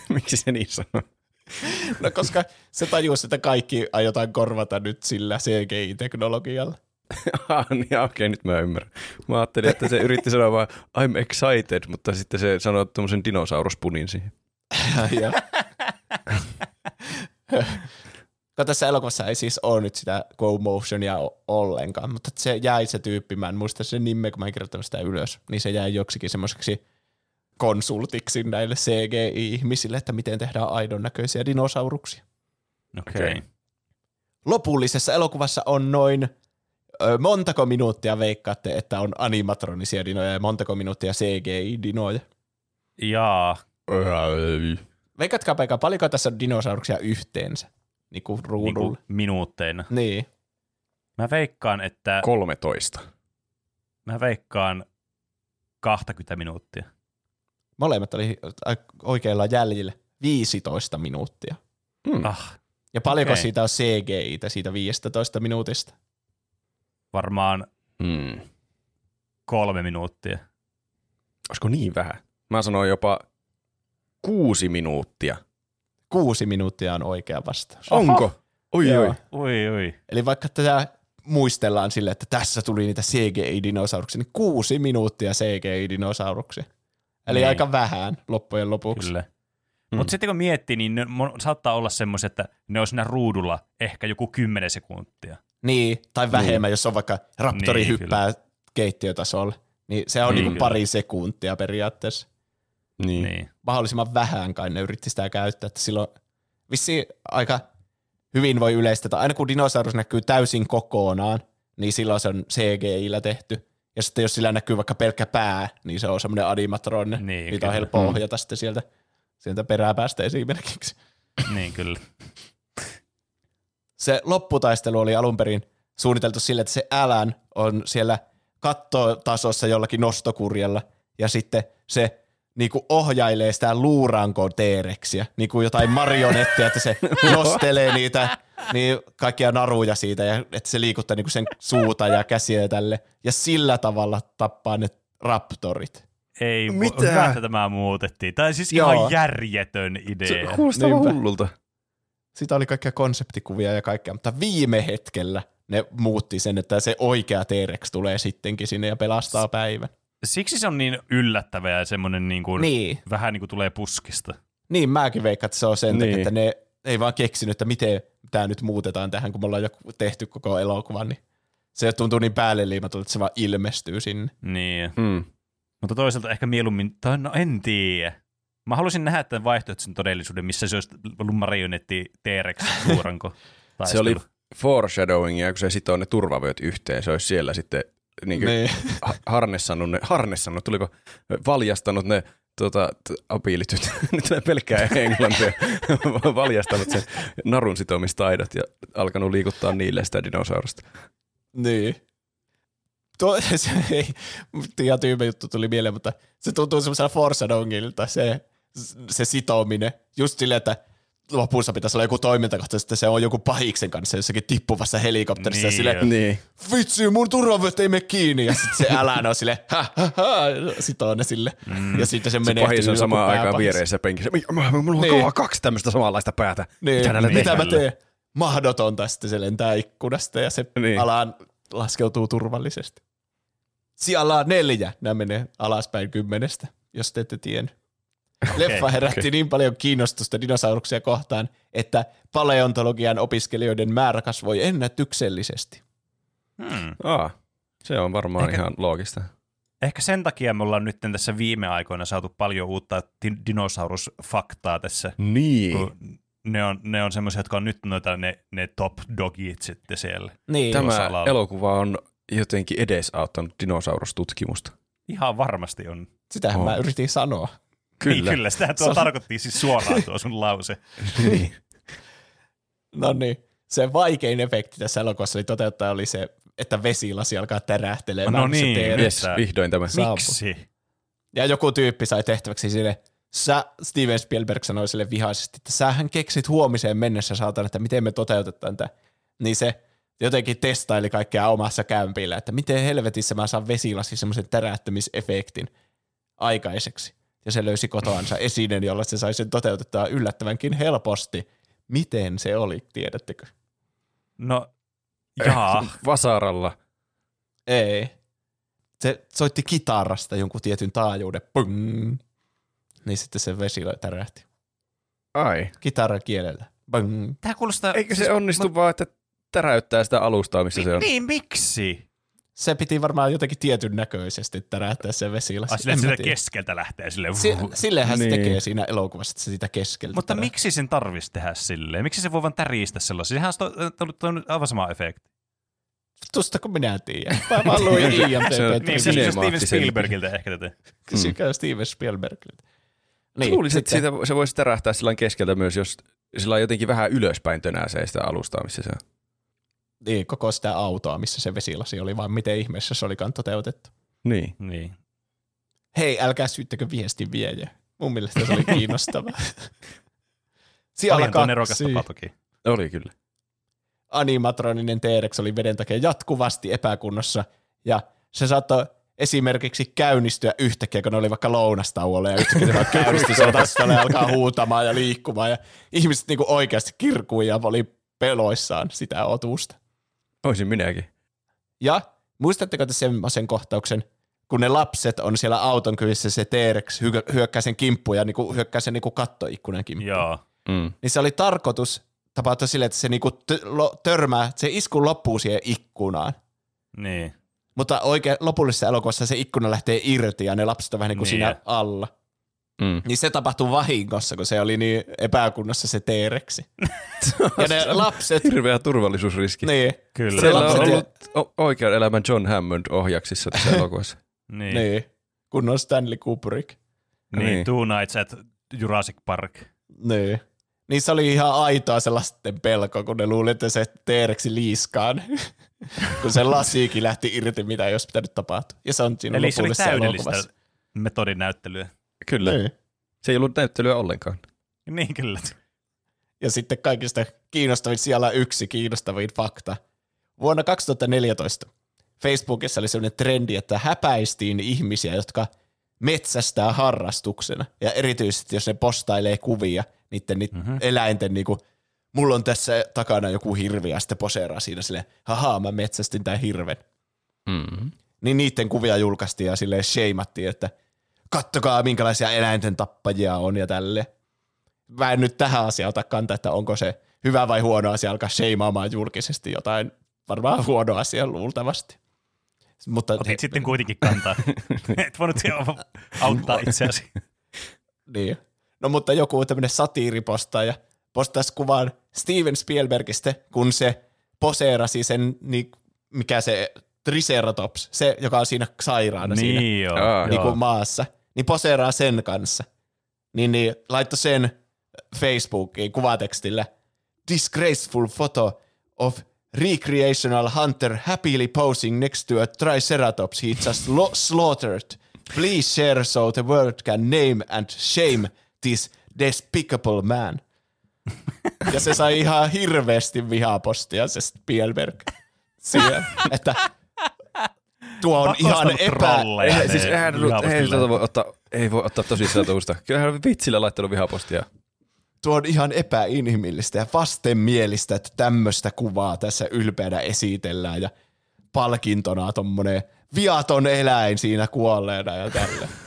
Miksi se niin sanoo? No koska se tajusi, että kaikki aiotaan korvata nyt sillä CGI-teknologialla. (laughs) ah, niin okei, okay, nyt mä ymmärrän. Mä ajattelin, että se yritti sanoa vaan I'm excited, mutta sitten se sanoi tuommoisen dinosauruspunin siihen. (laughs) Kun tässä elokuvassa ei siis ole nyt sitä go motionia ollenkaan, mutta se jäi se tyyppi, mä en muista sen nimeä, kun mä en kirjoittanut sitä ylös, niin se jäi joksikin semmoiseksi konsultiksi näille CGI-ihmisille, että miten tehdään aidon näköisiä dinosauruksia. Okei. Okay. Lopullisessa elokuvassa on noin ö, montako minuuttia veikkaatte, että on animatronisia dinoja ja montako minuuttia CGI-dinoja? Jaa. Veikatkaa paikkaa, paljonko tässä on dinosauruksia yhteensä? Niin kuin ruudulla. Niin kuin minuutteina. Niin. Mä veikkaan, että... 13. Mä veikkaan 20 minuuttia. Molemmat oli oikeilla jäljillä 15 minuuttia. Hmm. Ah, ja paljonko okay. siitä on cgi siitä 15 minuutista? Varmaan hmm. kolme minuuttia. Olisiko niin vähän? Mä sanoin jopa kuusi minuuttia. Kuusi minuuttia on oikea vastaus. Onko? Oi, oi. oi, oi. Eli vaikka tätä muistellaan sille, että tässä tuli niitä CGI-dinosauruksia, niin kuusi minuuttia CGI-dinosauruksia. Eli niin. aika vähän loppujen lopuksi. Kyllä. Mm. Mutta sitten kun miettii, niin ne saattaa olla semmoisia, että ne on siinä ruudulla ehkä joku 10 sekuntia. Niin, tai vähemmän, niin. jos on vaikka raptori niin, hyppää kyllä. keittiötasolle. Niin se on niin, niin pari sekuntia periaatteessa. Niin. niin. Mahdollisimman vähän kai ne yritti sitä käyttää. Että silloin vissi aika hyvin voi yleistetä. Aina kun dinosaurus näkyy täysin kokonaan, niin silloin se on CGI-llä tehty. Ja sitten jos sillä näkyy vaikka pelkkä pää, niin se on semmoinen animatronne. Niin, Niitä on helppo mm. ohjata sitten sieltä, sieltä peräpäästä esimerkiksi. (laughs) Niin, kyllä. Se lopputaistelu oli alun perin suunniteltu sille, että se Alan on siellä kattotasossa jollakin nostokurjalla, ja sitten se niinku ohjailee sitä luuranko teereksiä, niinku jotain marionettia, että se (laughs) nostelee niitä niin kaikkia naruja siitä, ja että se liikuttaa niinku sen suuta ja käsiä tälle, ja sillä tavalla tappaa ne raptorit. Ei, Mitä? hyvä, että tämä muutettiin. Tämä on siis Joo. ihan järjetön idea. Se kuulostaa Niinpä. hullulta. Sitä oli kaikkia konseptikuvia ja kaikkea, mutta viime hetkellä ne muutti sen, että se oikea T-Rex tulee sittenkin sinne ja pelastaa päivän. Siksi se on niin yllättävä ja semmoinen niin kuin, niin. vähän niin kuin tulee puskista. Niin, mäkin veikkaan, että se on sen niin. takia, että ne ei vaan keksinyt, että miten tämä nyt muutetaan tähän, kun me ollaan jo tehty koko elokuvan, niin se tuntuu niin päälle liimatulta, että se vaan ilmestyy sinne. Niin. Mm. Mutta toisaalta ehkä mieluummin, tai no en tiedä. Mä haluaisin nähdä tämän vaihtoehtoisen todellisuuden, missä se olisi ollut marionetti T-Rex suuranko. (laughs) se oli foreshadowingia, kun se sitoo ne turvavyöt yhteen, se olisi siellä sitten niin niin. harnessannut, ne, harnessannut, tuliko valjastanut ne tuota, abilityt. (laughs) Nyt tulee pelkkää englantia. (laughs) Valjastanut sen narun sitomistaidot ja alkanut liikuttaa niille sitä dinosaurusta. Niin. Tuo, (laughs) se ei, ihan tyhmä juttu tuli mieleen, mutta se tuntuu semmoisella Forsadongilta, se, se sitominen. Just silleen, että lopussa pitäisi olla joku toimintakohta, että se on joku pahiksen kanssa jossakin tippuvassa helikopterissa. Niin, sille, niin. vitsi, mun turvavyöt ei mene kiinni. Ja sitten se (laughs) älä on sille, ha, ha, ha, sitoo ne sille. Mm. Ja sitten se, se menee. pahis on samaan aikaan viereisessä penkissä. Mulla on niin. kaksi tämmöistä samanlaista päätä. Niin. Mitä, niin. Mitä mä teen? Mahdotonta sitten se lentää ikkunasta ja se niin. alaan laskeutuu turvallisesti. Siellä neljä, nämä menee alaspäin kymmenestä, jos te ette tiennyt. Leffa herätti okay. niin paljon kiinnostusta dinosauruksia kohtaan, että paleontologian opiskelijoiden määrä kasvoi ennätyksellisesti. Hmm. Ah, se on varmaan ehkä, ihan loogista. Ehkä sen takia me ollaan nyt tässä viime aikoina saatu paljon uutta dinosaurusfaktaa tässä. Niin. Ne on, ne on semmoisia, jotka on nyt noita ne, ne top dogit sitten siellä. Niin. Tämä elokuva on jotenkin edesauttanut dinosaurustutkimusta. Ihan varmasti on. Sitähän oh. mä yritin sanoa. Kyllä. Niin, kyllä, sitä tuo tarkoitti siis suoraan tuo sun lause. (laughs) niin. No niin, se vaikein efekti tässä elokuvassa oli toteuttaa oli se, että vesilasi alkaa tärähtelemään. No niin, yes, vihdoin tämä. Miksi? Ja joku tyyppi sai tehtäväksi sille, sä, Steven Spielberg sanoi sille vihaisesti, että sähän keksit huomiseen mennessä saatan, että miten me toteutetaan tämä. Niin se jotenkin testaili kaikkea omassa kämpillä, että miten helvetissä mä saan vesilasi semmoisen tärähtämisefektin aikaiseksi ja se löysi kotoansa esinen, jolla se sai sen toteutettua yllättävänkin helposti. Miten se oli, tiedättekö? No, jaa. (laughs) Vasaralla. Ei. Se soitti kitarasta jonkun tietyn taajuuden. Pung. Niin sitten se vesi tärähti. Ai. Kitaran kielellä. Bang. Tää kuulostaa... Eikö se siis, onnistu mä... vaan, että täräyttää sitä alustaa, missä Mi- se on? Niin, miksi? Se piti varmaan jotenkin tietyn näköisesti tärähtää se vesilasi. Ai sille, sille keskeltä lähtee sille. Si- sillehän niin. se tekee siinä elokuvassa, että se sitä keskeltä Mutta tärähtää. miksi sen tarvitsisi tehdä silleen? Miksi se voi vaan täristä sellaisia? Sehän on tullut aivan sama efekti. Tuosta kun minä tiedän. Mä vaan luin (laughs) IMDb. niin, kysykää Steven Spielbergiltä ehkä tätä. Kysykää mm. Steven Spielbergiltä. Niin, Luulisin, että siitä se voisi tärähtää sillä keskeltä myös, jos sillä on jotenkin vähän ylöspäin tönäsee sitä alustaa, missä se on niin, koko sitä autoa, missä se vesilasi oli, vaan miten ihmeessä se olikaan toteutettu. Niin. niin. Hei, älkää syyttäkö viestin viejä. Mun mielestä se oli (laughs) kiinnostavaa. Siellä kaksi. tapa toki. Oli kyllä. Animatroninen T-Rex oli veden takia jatkuvasti epäkunnossa, ja se saattoi esimerkiksi käynnistyä yhtäkkiä, kun ne oli vaikka lounastauolla, ja yhtäkkiä se vaan (laughs) käynnistyi ja alkaa huutamaan ja liikkumaan, ja ihmiset niinku oikeasti kirkui ja oli peloissaan sitä otusta. Oisin minäkin. Ja muistatteko te semmoisen kohtauksen, kun ne lapset on siellä auton kyvissä, se T-Rex hyökkää sen kimppuun ja niinku, hyökkää sen niinku kattoikkunan kimppuun. Joo. Mm. Niin se oli tarkoitus tapahtua silleen, että se niinku törmää, se isku loppuu siihen ikkunaan. Niin. Mutta oikein lopullisessa elokuvassa se ikkuna lähtee irti ja ne lapset on vähän niin kuin niin. siinä alla. Mm. Niin se tapahtui vahingossa, kun se oli niin epäkunnossa se T-reksi. (laughs) ja ne lapset... Hirveä turvallisuusriski. Niin. Kyllä. Siellä on ollut ja... oikean elämän John Hammond ohjaksissa tässä (laughs) elokuvassa. niin. niin. Kun on Stanley Kubrick. Niin, niin, Two Nights at Jurassic Park. Niin. Niissä oli ihan aitoa se lasten pelko, kun ne luuli, että se T-reksi liiskaan. (laughs) kun se lasiikin lähti irti, mitä ei olisi pitänyt tapahtua. Ja se on siinä Eli se oli täydellistä metodin näyttelyä. Kyllä. Niin. Se ei ollut näyttelyä ollenkaan. Niin, kyllä. Ja sitten kaikista kiinnostavin siellä yksi kiinnostavin fakta. Vuonna 2014 Facebookissa oli sellainen trendi, että häpäistiin ihmisiä, jotka metsästää harrastuksena. Ja erityisesti, jos ne postailee kuvia niiden, niiden mm-hmm. eläinten, niin kuin, mulla on tässä takana joku hirvi, ja sitten poseeraa siinä silleen, haha, mä metsästin tämän hirven. Mm-hmm. Niin niiden kuvia julkaistiin ja silleen sheimattiin, että – kattokaa minkälaisia eläinten tappajia on ja tälle. Mä en nyt tähän asiaan ota kantaa, että onko se hyvä vai huono asia alkaa sheimaamaan julkisesti jotain varmaan huono asia luultavasti. Mutta Otit he... sitten kuitenkin kantaa. (laughs) Et voinut auttaa itseäsi. (laughs) niin. No mutta joku tämmöinen satiiripostaaja postasi kuvan Steven Spielbergistä, kun se poseerasi sen, niin mikä se Triceratops, se joka on siinä sairaana niin siinä joo. niin kuin maassa niin poseeraa sen kanssa. Niin, niin laittoi sen Facebookiin kuvatekstillä disgraceful photo of recreational hunter happily posing next to a triceratops he just lo- slaughtered. Please share so the world can name and shame this despicable man. Ja se sai ihan hirveästi vihapostia se Spielberg siihen, että tuo on ihan epä... Ei, siis eihän, ei, tuota voi ottaa, ei voi ottaa tosissaan tuosta. Kyllähän on vitsillä laittanut vihapostia. Tuo on ihan epäinhimillistä ja vastenmielistä, että tämmöistä kuvaa tässä ylpeänä esitellään ja palkintona tommonen viaton eläin siinä kuolleena ja tällä. (laughs)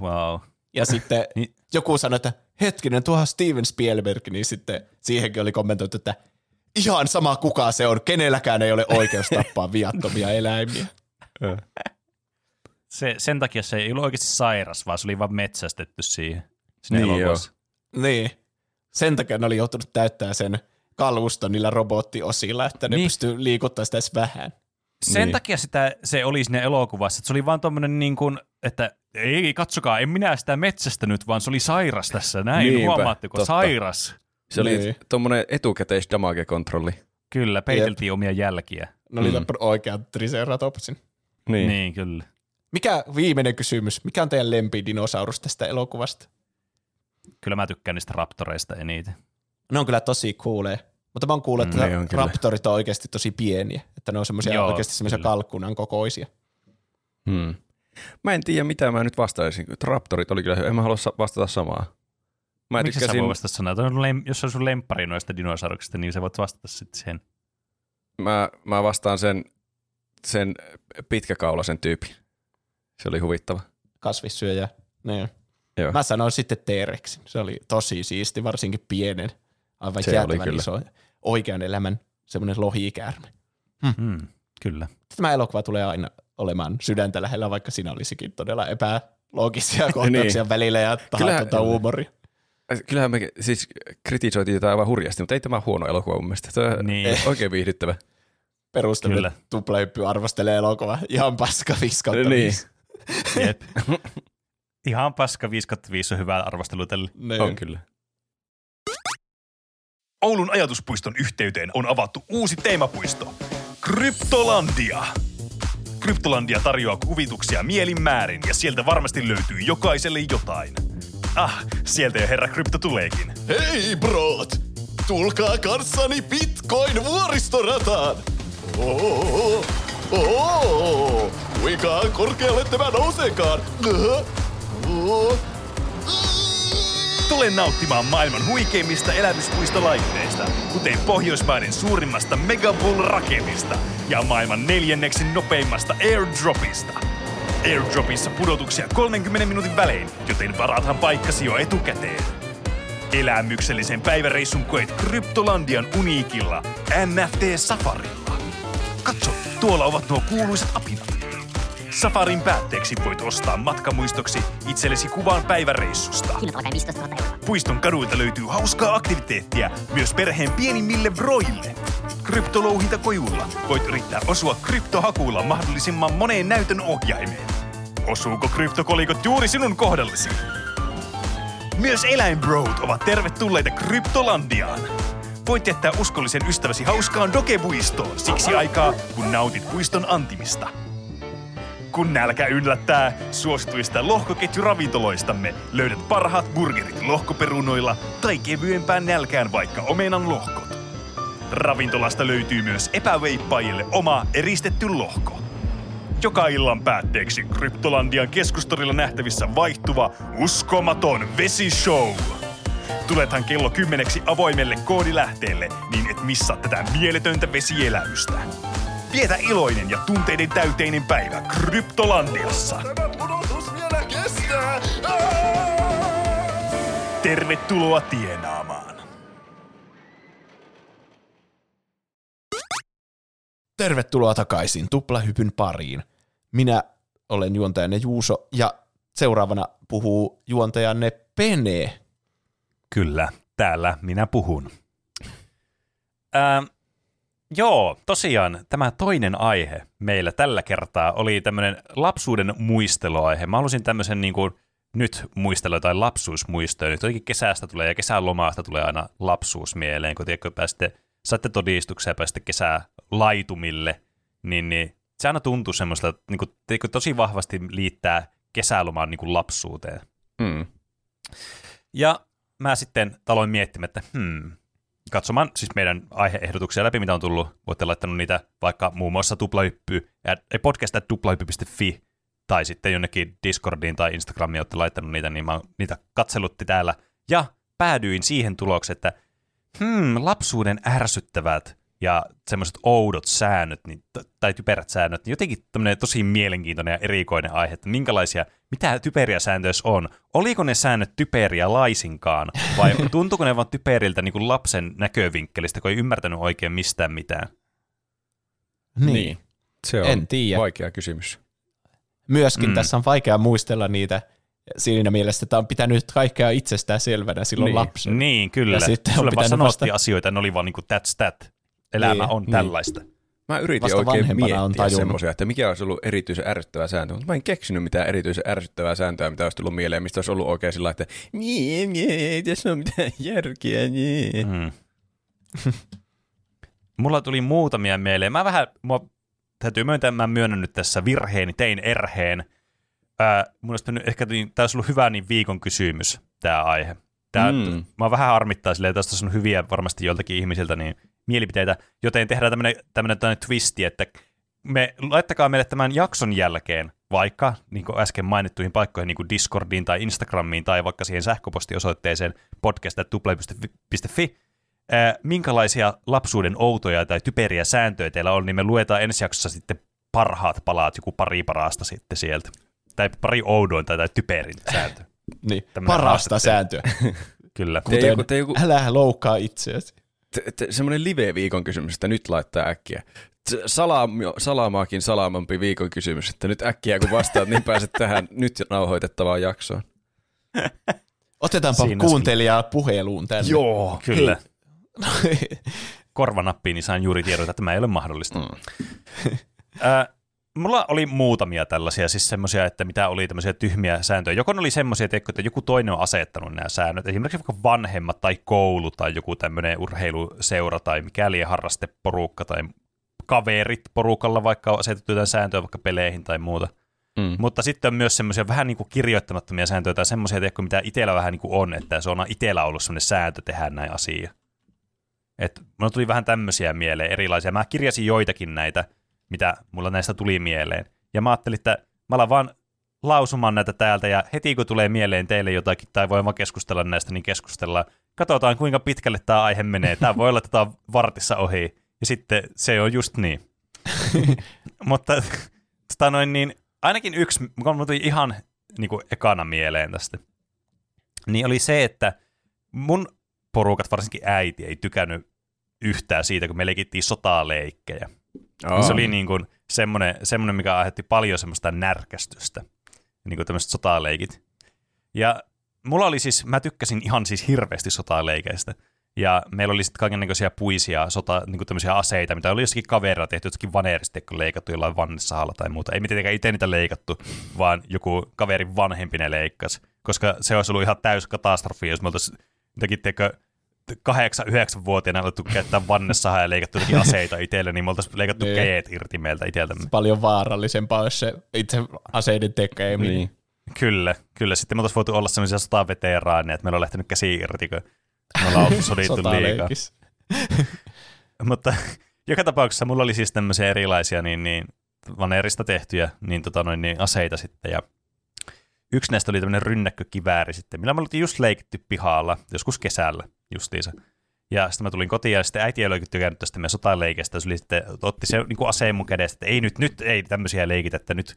Wow. Ja sitten niin. joku sanoi, että hetkinen, tuohan Steven Spielberg, niin sitten siihenkin oli kommentoitu, että ihan sama kuka se on, kenelläkään ei ole oikeus tappaa viattomia eläimiä. Se, sen takia se ei ollut oikeasti sairas, vaan se oli vaan metsästetty siihen. Sinne niin, joo. niin. Sen takia ne oli joutunut täyttää sen kaluston niillä robottiosilla, että ne niin. pystyy liikuttaa sitä edes vähän. Sen niin. takia sitä, se oli siinä elokuvassa, että se oli vaan tommonen niin kuin, että ei, katsokaa, en minä sitä metsästänyt, vaan se oli sairas tässä, näin, Niinpä, huomaatteko, totta. sairas. Se oli niin. tuommoinen etukäteis damage-kontrolli. Kyllä, peiteltiin Jep. omia jälkiä. Ne oli mm. oikean Triceratopsin. Niin. niin, kyllä. Mikä viimeinen kysymys, mikä on teidän lempidinosaurus tästä elokuvasta? Kyllä mä tykkään niistä raptoreista eniten. Ne on kyllä tosi cooleja. Mutta mä oon kuullut, että mm, on raptorit on oikeasti tosi pieniä. Että ne on semmoisia oikeasti semmoisia kalkkunan kokoisia. Hmm. Mä en tiedä, mitä mä nyt vastaisin. Raptorit oli kyllä, en mä halua vastata samaa. Mä Miksi tykkäsin... sä voi vastata sanaa? Jos on sun lemppari noista dinosauruksista, niin sä voit vastata sitten sen. Mä, mä vastaan sen, sen pitkäkaulasen tyypin. Se oli huvittava. Kasvissyöjä. Niin. Joo. Mä sanoin sitten T-Rexin. Se oli tosi siisti, varsinkin pienen. Aivan se jäätävän iso. Oikean elämän semmoinen lohikäärme. Hmm. Hmm, kyllä. Tämä elokuva tulee aina olemaan sydäntä lähellä, vaikka siinä olisikin todella epäloogisia (laughs) kohtauksia niin. välillä ja tahatonta huumoria. Kyllähän me siis kritisoitiin tätä aivan hurjasti, mutta ei tämä huono elokuva mun mielestä. Tämä on niin. oikein viihdyttävä. Perustelu tuplahyppy arvostelee elokuva. Ihan paska 5 niin. Jep. (laughs) Ihan paska 5 5 on hyvä arvostelu tälle. Niin. On kyllä. Oulun ajatuspuiston yhteyteen on avattu uusi teemapuisto. Kryptolandia. Kryptolandia tarjoaa kuvituksia mielin määrin ja sieltä varmasti löytyy jokaiselle jotain – Ah, sieltä jo herra krypto tuleekin. Hei brot! Tulkaa kanssani Bitcoin vuoristorataan! Oh, oh, kuinka korkealle tämä nouseekaan? Tule nauttimaan maailman huikeimmista elämyspuistolaitteista, kuten Pohjoismaiden suurimmasta Megabull-raketista ja maailman neljänneksi nopeimmasta airdropista – Airdropissa pudotuksia 30 minuutin välein, joten varathan paikkasi jo etukäteen. Elämyksellisen päiväreissun koet Kryptolandian uniikilla NFT Safarilla. Katso, tuolla ovat nuo kuuluisat apinat. Safarin päätteeksi voit ostaa matkamuistoksi itsellesi kuvan päiväreissusta. Puiston kaduilta löytyy hauskaa aktiviteettia myös perheen pienimmille vroille. Kryptolouhintakojulla voit yrittää osua kryptohakuilla mahdollisimman moneen näytön ohjaimeen. Osuuko kryptokolikot juuri sinun kohdallesi? Myös eläinbrot ovat tervetulleita Kryptolandiaan. Voit jättää uskollisen ystäväsi hauskaan dokebuistoon siksi aikaa, kun nautit puiston antimista. Kun nälkä yllättää, suosituista lohkoketjuravintoloistamme löydät parhaat burgerit lohkoperunoilla tai kevyempään nälkään vaikka omenan lohkot. Ravintolasta löytyy myös epäveippaajille oma eristetty lohko. Joka illan päätteeksi Kryptolandian keskustorilla nähtävissä vaihtuva uskomaton vesishow. Tulethan kello kymmeneksi avoimelle koodilähteelle, niin et missaa tätä mieletöntä vesielämystä. Vietä iloinen ja tunteiden täyteinen päivä Kryptolandiassa. Tämä pudotus vielä kestää! Tervetuloa tienaamaan. Tervetuloa takaisin Tuplahypyn pariin. Minä olen juontajanne Juuso ja seuraavana puhuu juontajanne Pene. Kyllä, täällä minä puhun. Ää, Joo, tosiaan tämä toinen aihe meillä tällä kertaa oli tämmöinen lapsuuden muisteluaihe. Mä halusin tämmöisen niin kuin, nyt muistella jotain lapsuusmuistoja. Nyt jotenkin kesästä tulee ja kesälomasta tulee aina lapsuus mieleen, kun tiedätkö, pääsitte, saatte todistuksia ja pääsitte kesää laitumille, niin, niin se aina tuntuu semmoista, että niin kuin, tiedätkö, tosi vahvasti liittää kesälomaan niin kuin lapsuuteen. Mm. Ja mä sitten aloin miettimään, että hmm, katsomaan siis meidän aiheehdotuksia läpi, mitä on tullut. Voitte laittanut niitä vaikka muun muassa tuplahyppy, podcast.tuplahyppy.fi tai sitten jonnekin Discordiin tai Instagramiin olette laittanut niitä, niin mä oon niitä katselutti täällä. Ja päädyin siihen tulokseen, että hmm, lapsuuden ärsyttävät ja semmoiset oudot säännöt, niin, tai typerät säännöt, niin jotenkin tämmöinen tosi mielenkiintoinen ja erikoinen aihe, että minkälaisia, mitä typeriä sääntöjä on. Oliko ne säännöt typeriä laisinkaan, vai (laughs) tuntuuko ne vaan typeriltä niin kuin lapsen näkövinkkelistä, kun ei ymmärtänyt oikein mistään mitään? Niin. niin. Se on En tiedä. vaikea kysymys. Myöskin Mm. tässä on vaikea muistella niitä siinä mielessä, että on pitänyt kaikkea itsestään selvänä silloin Niin. niin. lapsena. Niin, kyllä. Ja sitten on Sulle vaan pitänyt sanottiin vasta- asioita, ne oli vaan niin kuin that's that. Elämä Niin, on niin. tällaista. Mä yritin Vasta oikein on miettiä tajunnut. semmoisia, että mikä olisi ollut erityisen ärsyttävä sääntö, mutta mä en keksinyt mitään erityisen ärsyttävää sääntöä, mitä olisi tullut mieleen, mistä olisi ollut oikein sillä että nie, ei tässä ole mitään järkeä, nie. Mm. Mulla tuli muutamia mieleen. Mä vähän, mua, täytyy myöntää, mä myönnän nyt tässä virheeni, tein erheen. Ää, mun olisi ehkä, niin, tämä olisi ollut hyvä niin viikon kysymys, tämä aihe. Tää, Mm. Mä vähän harmittaa silleen, että tästä on hyviä varmasti joltakin ihmisiltä niin mielipiteitä, joten tehdään tämmöinen, tämmöinen, tämmöinen twisti, että me, laittakaa meille tämän jakson jälkeen vaikka niin kuin äsken mainittuihin paikkoihin, niin kuin Discordiin tai Instagramiin tai vaikka siihen sähköpostiosoitteeseen podcast.tuplay.fi, ää, minkälaisia lapsuuden outoja tai typeriä sääntöjä teillä on, niin me luetaan ensi jaksossa sitten parhaat palaat, joku pari parasta sitten sieltä. Tai pari oudointa tai typerin sääntö. Niin. Parasta haastattelu. sääntöä. (laughs) Kyllä. Kuten, joku, tee joku, älä loukkaa itseäsi. te, te, semmoinen live-viikon kysymys, että nyt laittaa äkkiä. T- Salam, salamaakin salamampi viikon kysymys, että nyt äkkiä kun vastaat, niin pääset tähän (laughs) nyt nauhoitettavaan jaksoon. Otetaanpa Siinä kuuntelijaa puheluun tänne. Joo, kyllä. (laughs) Korvanappiin, niin sain juuri tiedota, että tämä ei ole mahdollista. Mm. Äh, mulla oli muutamia tällaisia, siis semmoisia, että mitä oli tämmöisiä tyhmiä sääntöjä. Joko ne oli semmoisia, tiedätkö, että joku toinen on asettanut nämä säännöt, esimerkiksi vaikka vanhemmat tai koulu tai joku tämmöinen urheiluseura tai mikäli harrasteporukka tai kaverit porukalla vaikka on asetettu jotain sääntöjä vaikka peleihin tai muuta. Mm. Mutta sitten on myös semmoisia vähän niin kuin kirjoittamattomia sääntöjä tai semmoisia, tiedätkö, mitä itsellä vähän niin kuin on, että se on itsellä ollut semmoinen sääntö tehdä näin asia. Et mulla tuli vähän tämmöisiä mieleen, erilaisia. Mä kirjasin joitakin näitä, mitä mulla näistä tuli mieleen. Ja mä ajattelin, että mä alan vaan lausumaan näitä täältä, ja heti kun tulee mieleen teille jotakin, tai voi vaan keskustella näistä, niin keskustellaan. Katsotaan, kuinka pitkälle tämä aihe menee. Tämä voi olla, on vartissa ohi. Ja sitten se on just niin. (laughs) Mutta tota noin, niin ainakin yksi, mikä mulla tuli ihan niin kuin ekana mieleen tästä, niin oli se, että mun porukat, varsinkin äiti, ei tykännyt yhtään siitä, kun me leikittiin sotaleikkejä. Aa. Se oli niin kuin semmoinen, semmoinen, mikä aiheutti paljon semmoista närkästystä, niin kuin tämmöiset sotaleikit. Ja mulla oli siis, mä tykkäsin ihan siis hirveästi sotaleikeistä. Ja meillä oli sitten kaikenlaisia puisia sota, niin kuin tämmöisiä aseita, mitä oli jossakin kaverilla tehty, jossakin vaneerista, kun leikattu jollain vannessahalla tai muuta. Ei mitenkään itse niitä leikattu, vaan joku kaverin vanhempi ne leikkasi. Koska se olisi ollut ihan täys katastrofi, jos me oltaisiin jotenkin, tiedätkö, kahdeksan, yhdeksän vuotiaana alettu käyttää vannessahaa ja leikattu aseita itselle, niin me oltaisiin leikattu Niin. keet irti meiltä itseltämme. Paljon vaarallisempaa olisi se itse aseiden tekeminen. Niin. Kyllä, kyllä. Sitten me oltaisiin voitu olla sellaisia sotaveteraaneja, että meillä on lähtenyt käsi irti, kun me ollaan (laughs) sodittu liikaa. (laughs) Mutta joka tapauksessa mulla oli siis tämmöisiä erilaisia niin, niin vaneerista tehtyjä niin, tota noin, niin aseita sitten. Ja yksi näistä oli tämmöinen rynnäkkökivääri sitten, millä me oltiin just leikitty pihalla, joskus kesällä justiinsa. Ja sitten mä tulin kotiin ja sitten äiti ei oikein tykännyt tästä meidän sotaleikestä. Se oli sitten, otti se niin kuin aseen mun kädestä, että ei nyt, nyt ei tämmöisiä leikitä, että nyt,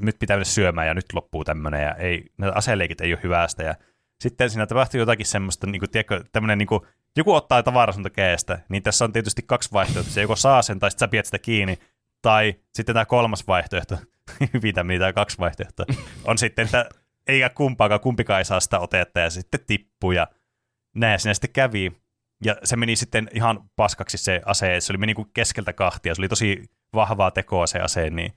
nyt pitää mennä syömään ja nyt loppuu tämmöinen. Ja ei, nämä aseleikit ei ole hyvästä. Ja sitten siinä tapahtui jotakin semmoista, niin kuin, tiedätkö, tämmöinen niin kuin, joku ottaa tavarasunta käestä, niin tässä on tietysti kaksi vaihtoehtoa. Se joko saa sen tai sitten sä pidät sitä kiinni. Tai sitten tämä kolmas vaihtoehto, (laughs) tämmöinen tämä kaksi vaihtoehtoa, on sitten, että eikä kumpaakaan, kumpikaan ei saa sitä otetta ja sitten tippuu ja näin siinä sitten kävi. ja se meni sitten ihan paskaksi se ase, se oli meni kuin keskeltä kahtia, se oli tosi vahvaa tekoa se ase, niin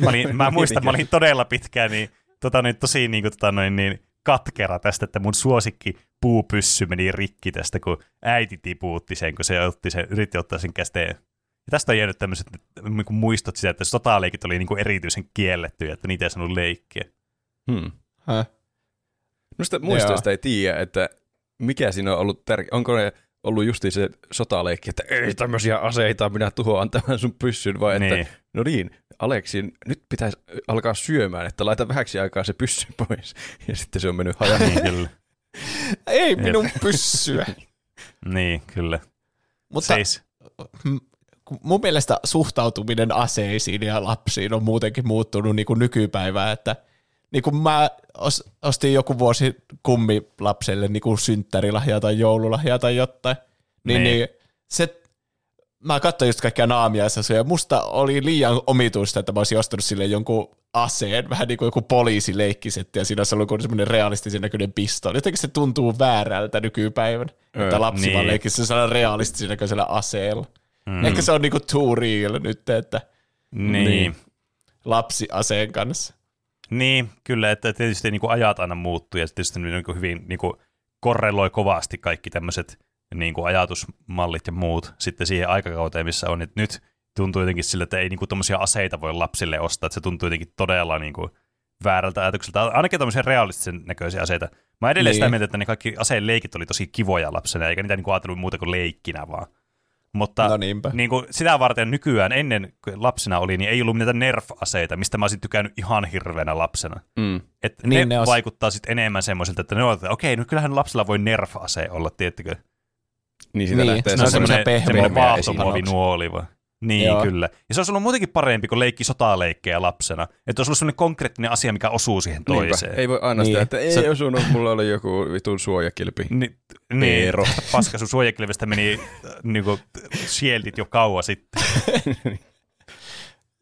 mä, olin, mä (laughs) muistan, että mä olin todella pitkään niin, tota, niin, tosi niin, kuin, tota, niin, niin, katkera tästä, että mun suosikki puupyssy meni rikki tästä, kun äiti tipuutti sen, kun se otti sen, yritti ottaa sen kästeen. Ja tästä on jäänyt tämmöiset niin kuin muistot sitä, että sotaleikit oli niin kuin erityisen kiellettyjä, että niitä ei saanut leikkiä. Hmm. Häh? Noista muistoista ei tiedä, että mikä siinä on ollut tärkeä. Onko ne ollut justi se sotaleikki, että ei tämmöisiä aseita, minä tuhoan tämän sun pyssyn, vai että Niin. no niin, Aleksi, nyt pitäisi alkaa syömään, että laita vähäksi aikaa se pyssy pois. (laughs) Ja sitten se on mennyt hajalle. Niin, kyllä. (laughs) Ei minun pyssyä. (laughs) Niin, kyllä. Mutta Seis. mun mielestä suhtautuminen aseisiin ja lapsiin on muutenkin muuttunut niin kuin nykypäivää, että niin kuin mä os, ostin joku vuosi kummi lapselle niin kuin synttärilahjaa tai joululahjaa tai jotain, niin, Niin. niin se, mä katsoin just kaikkia naamiaisia ja musta oli liian omituista, että mä olisin ostanut sille jonkun aseen, vähän niin kuin joku poliisileikkisetti, ja siinä olisi ollut semmoinen realistisen näköinen pistooli. Jotenkin se tuntuu väärältä nykypäivän, Öö, että lapsi niin. vaan leikkisi sellaisella realistisen näköisellä aseella. Mm. Ehkä se on niinku too real nyt, että Niin. Niin. lapsi aseen kanssa. Niin, kyllä, että tietysti niin kuin ajat aina muuttuu ja tietysti niin kuin hyvin niin kuin korreloi kovasti kaikki tämmöiset niin kuin ajatusmallit ja muut sitten siihen aikakauteen, missä on, että nyt tuntuu jotenkin sille, että ei niin kuin tommosia aseita voi lapsille ostaa, että se tuntuu jotenkin todella niin kuin väärältä ajatukselta, ainakin tämmöisiä realistisen näköisiä aseita. Mä edelleen sitä Niin. mieltä, että ne kaikki aseen leikit oli tosi kivoja lapsena, eikä niitä niin kuin ajatellut muuta kuin leikkinä vaan. Mutta No niinpä. niin kuin sitä varten nykyään ennen kun lapsena oli, niin ei ollut niitä nerf-aseita, mistä mä olisin tykännyt ihan hirveänä lapsena. Mm. Että Niin, ne, ne os- vaikuttaa sitten enemmän semmoiselta, että ne on, että okei, nyt kyllähän lapsella voi nerf-ase olla, tiettikö? Niin siitä Niin, lähtee se on semmoinen semmoinen pehmeä vaahtomuovinuoli vai? Niin, Joo. kyllä. Ja se olisi ollut muutenkin parempi, kun leikki sotaleikkejä lapsena. Että olisi ollut semmoinen konkreettinen asia, mikä osuu siihen Niinpä. toiseen. Ei voi aina Niin. sitä, että ei Se- osunut, mulla oli joku vitun suojakilpi. Ni, niin, Eero. (laughs) paska sun suojakilvestä meni niinku, shieldit jo kauan sitten. (laughs)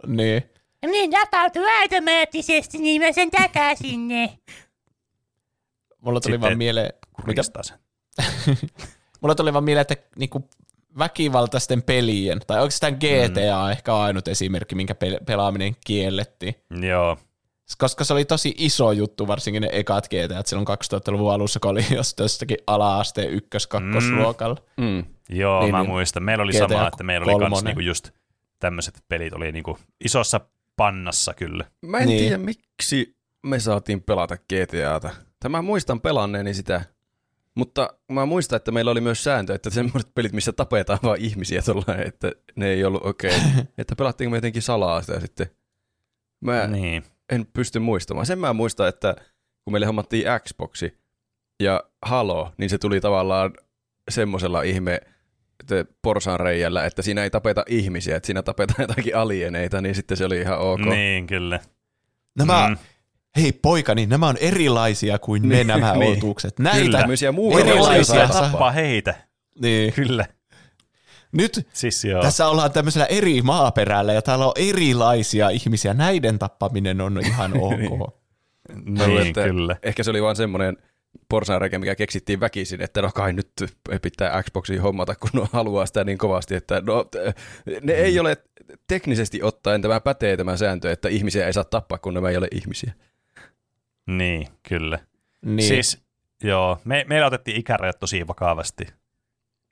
Niin. Niin tapautui automaattisesti, niin mä sen takaisin ne. Mulla tuli Sitten vaan mieleen, mitä? (laughs) Mulla tuli vaan mieleen, että niinku väkivaltaisten pelien, tai oikeastaan GTA mm. ehkä ainut esimerkki, minkä pel- pelaaminen kiellettiin. Joo. Koska se oli tosi iso juttu, varsinkin ne ekat GTA, että silloin 2000-luvun alussa, kun oli jos jostakin ala-asteen ykkös kakkosluokalla. Mm. Joo, Niin, mä niin. muistan. Meillä oli GTA sama, että meillä oli kans kolmonen. niinku just tämmöiset pelit oli niinku isossa pannassa kyllä. Mä en Niin. tiedä, miksi me saatiin pelata GTAta. Tämä muistan pelanneeni sitä, mutta mä muistan, että meillä oli myös sääntö, että semmoiset pelit, missä tapetaan vaan ihmisiä tuolla, että ne ei ollut okei. Okay. (laughs) että pelattiinko me jotenkin salaa sitä sitten. Mä Niin. en pysty muistamaan. Sen mä muistan, että kun meille hommattiin Xboxi ja Halo, niin se tuli tavallaan semmoisella ihme että porsanreijällä, että siinä ei tapeta ihmisiä, että siinä tapetaan jotakin alieneita, niin sitten se oli ihan ok. Niin, kyllä. Nämä, Mm. Hei poikani, nämä on erilaisia kuin ne nämä niin. otukset. Näitä, Kyllä. Erilaisia tappaa heitä. niin. Kyllä. Nyt Siis joo. Tässä ollaan tämmöisellä eri maaperällä ja täällä on erilaisia ihmisiä. Näiden tappaminen on ihan (laughs) ok. niin, että kyllä. Ehkä se oli vaan semmoinen porsaanreikä, mikä keksittiin väkisin, että no kai nyt pitää Xboxia hommata, kun ne haluaa sitä niin kovasti, että no, ne ei Mm. ole teknisesti ottaen tämä pätee tämä sääntö, että ihmisiä ei saa tappaa, kun nämä ei ole ihmisiä. Niin, kyllä. niin. Siis, joo, me, meillä otettiin ikärajat tosi vakavasti.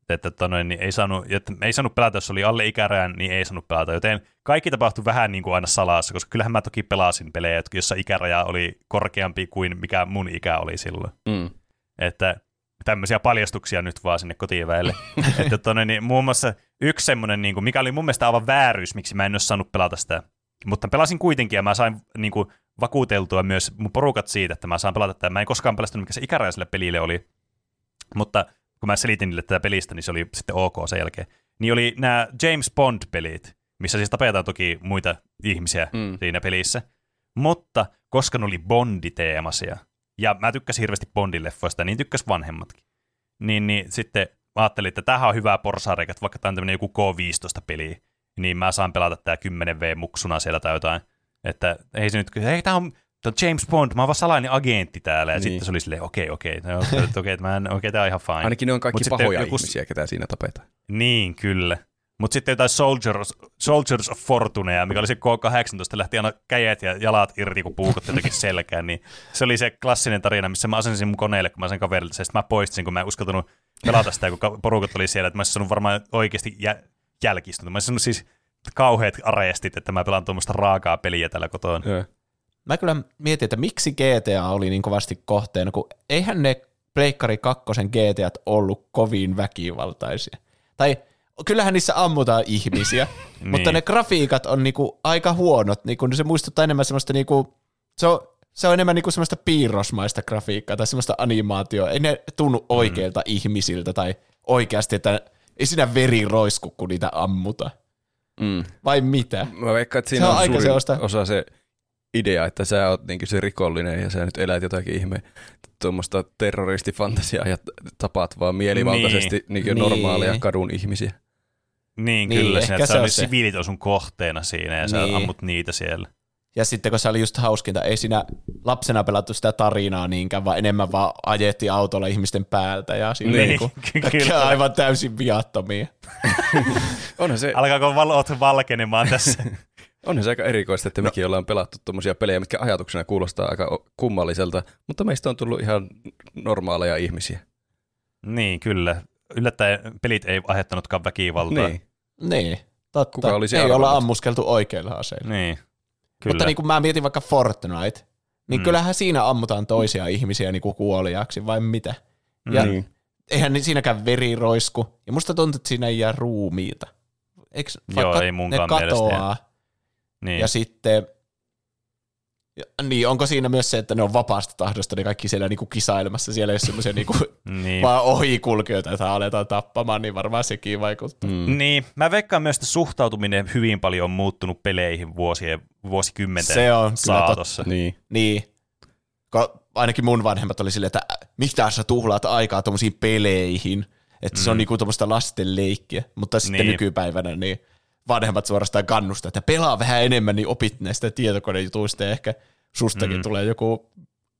Että tota noin, niin ei, saanut, että ei saanut pelata, jos oli alle ikärajan, niin ei saanut pelata. Joten kaikki tapahtui vähän niin kuin aina salassa, koska kyllähän mä toki pelasin pelejä, jossa ikäraja oli korkeampi kuin mikä mun ikä oli silloin. Mm. Että tämmöisiä paljastuksia nyt vaan sinne kotiväelle. (laughs) että tonne, niin, muun muassa yksi semmoinen, niin kuin, mikä oli mun mielestä aivan vääryys, miksi mä en olisi saanut pelata sitä. Mutta pelasin kuitenkin ja mä sain niin kuin, vakuuteltua myös mun porukat siitä, että mä saan pelata tätä. Mä en koskaan pelastanut, mikä se ikäraja sille pelille oli. Mutta kun mä selitin niille tätä pelistä, niin se oli sitten ok sen jälkeen. Niin oli nämä James Bond-pelit, missä siis tapetaan toki muita ihmisiä Mm. siinä pelissä. Mutta koska ne oli Bondi-teemasia, ja mä tykkäsin hirveästi Bondin-leffoista, niin tykkäs vanhemmatkin. Niin, niin sitten mä ajattelin, että tämähän on hyvää porsareikä, että vaikka tämä on tämmöinen joku K15-peli, niin mä saan pelata tää 10V muksuna siellä tai jotain. Että ei se nyt, ei, tämä on Tämä on James Bond, mä oon vaan salainen agentti täällä. Ja Niin. sitten se oli silleen, okei, okei, no, okei, okei, että mä en, okei, tää on ihan fine. Ainakin ne on kaikki Mut pahoja joku- ihmisiä, ketä siinä tapetaan. Niin, kyllä. Mutta sitten jotain Soldiers, Soldiers of Fortunea, mikä oli se K-18, lähti aina käjet ja jalat irti, kun puukotti jotenkin (laughs) selkään. Niin se oli se klassinen tarina, missä mä asensin mun koneelle, kun mä sen kaverilta, ja sitten mä poistin, kun mä en uskaltanut pelata sitä, kun ka- porukat oli siellä, että mä olisin varmaan oikeasti jä- jälkistunut. Mä olisin siis kauheat arestit, että mä pelaan tuommoista raakaa peliä täällä kotona. Joo. Mä kyllä mietin, että miksi GTA oli niin kovasti kohteena, kun eihän ne Pleikkari 2 GTAt ollut kovin väkivaltaisia. Tai kyllähän niissä ammutaan ihmisiä, (laughs) Niin. mutta ne grafiikat on niinku aika huonot. Niinku, se muistuttaa enemmän semmoista, niinku, se, on, se on enemmän niinku semmoista piirrosmaista grafiikkaa tai semmoista animaatioa. Ei ne tunnu oikeilta ihmisiltä tai oikeasti, että ei siinä veri roisku, kun niitä ammuta. Mm. Vai mitä? Mä veikkaan, että siinä Se on on, aika suurin sellaista- osa se idea, että sä oot niinku se rikollinen ja sä nyt elät jotakin ihme tuommoista terroristifantasiaa ja tapaat vaan mielivaltaisesti niin. Niin Niin. normaaleja kadun ihmisiä. Niin, Niin, kyllä, siinä, että se se on se. siviilit on sun kohteena siinä ja sä Niin. ammut niitä siellä. Ja sitten kun se oli just hauskinta, ei siinä lapsena pelattu sitä tarinaa niinkään, vaan enemmän vaan ajettiin autolla ihmisten päältä ja silleen Niin, (laughs) niin, kaikki kyllä. aivan täysin viattomia. (laughs) Onhan se, Alkaako valot valkenemaan tässä? (laughs) onhan se aika erikoista, että mekin ollaan pelattu tuommoisia pelejä, mitkä ajatuksena kuulostaa aika kummalliselta, mutta meistä on tullut ihan normaaleja ihmisiä. niin, kyllä. Yllättäen pelit ei aiheuttanutkaan väkivaltaa. Niin. Niin, totta. Kuka olisi ei olla arvannut? ammuskeltu oikeilla aseilla. Niin. Kyllä. Mutta niin kuin mä mietin vaikka Fortnite, niin Mm. mm. kyllähän siinä ammutaan toisia ihmisiä niin kuin kuoliaksi, vai mitä? Ja Niin. eihän siinäkään veri roisku. Ja musta tuntuu, että siinä ei jää ruumiita. Eikö, Joo, ei munkaan ne mielestä katoaa, niin. Ja sitten, niin onko siinä myös se, että ne on vapaasta tahdosta ne kaikki siellä niinku kisailemassa, siellä ei ole semmoisia niinku, (laughs) niin. vaan ohikulkijoita, joita aletaan tappamaan, niin varmaan sekin vaikuttaa. Mm. Niin, mä veikkaan myös, että suhtautuminen hyvin paljon on muuttunut peleihin vuosien, vuosikymmenten Se on saatossa. Niin. Niin, Ko, ainakin mun vanhemmat oli silleen, että "Ä, mitä sä tuhlaat aikaa tuommoisiin peleihin, että mm. se on niinku tuommoista lasten leikkiä, mutta sitten niin. nykypäivänä niin vanhemmat suorastaan kannustaa, että pelaa vähän enemmän, niin opit näistä tietokonejutuista ja ehkä sustakin Mm. tulee joku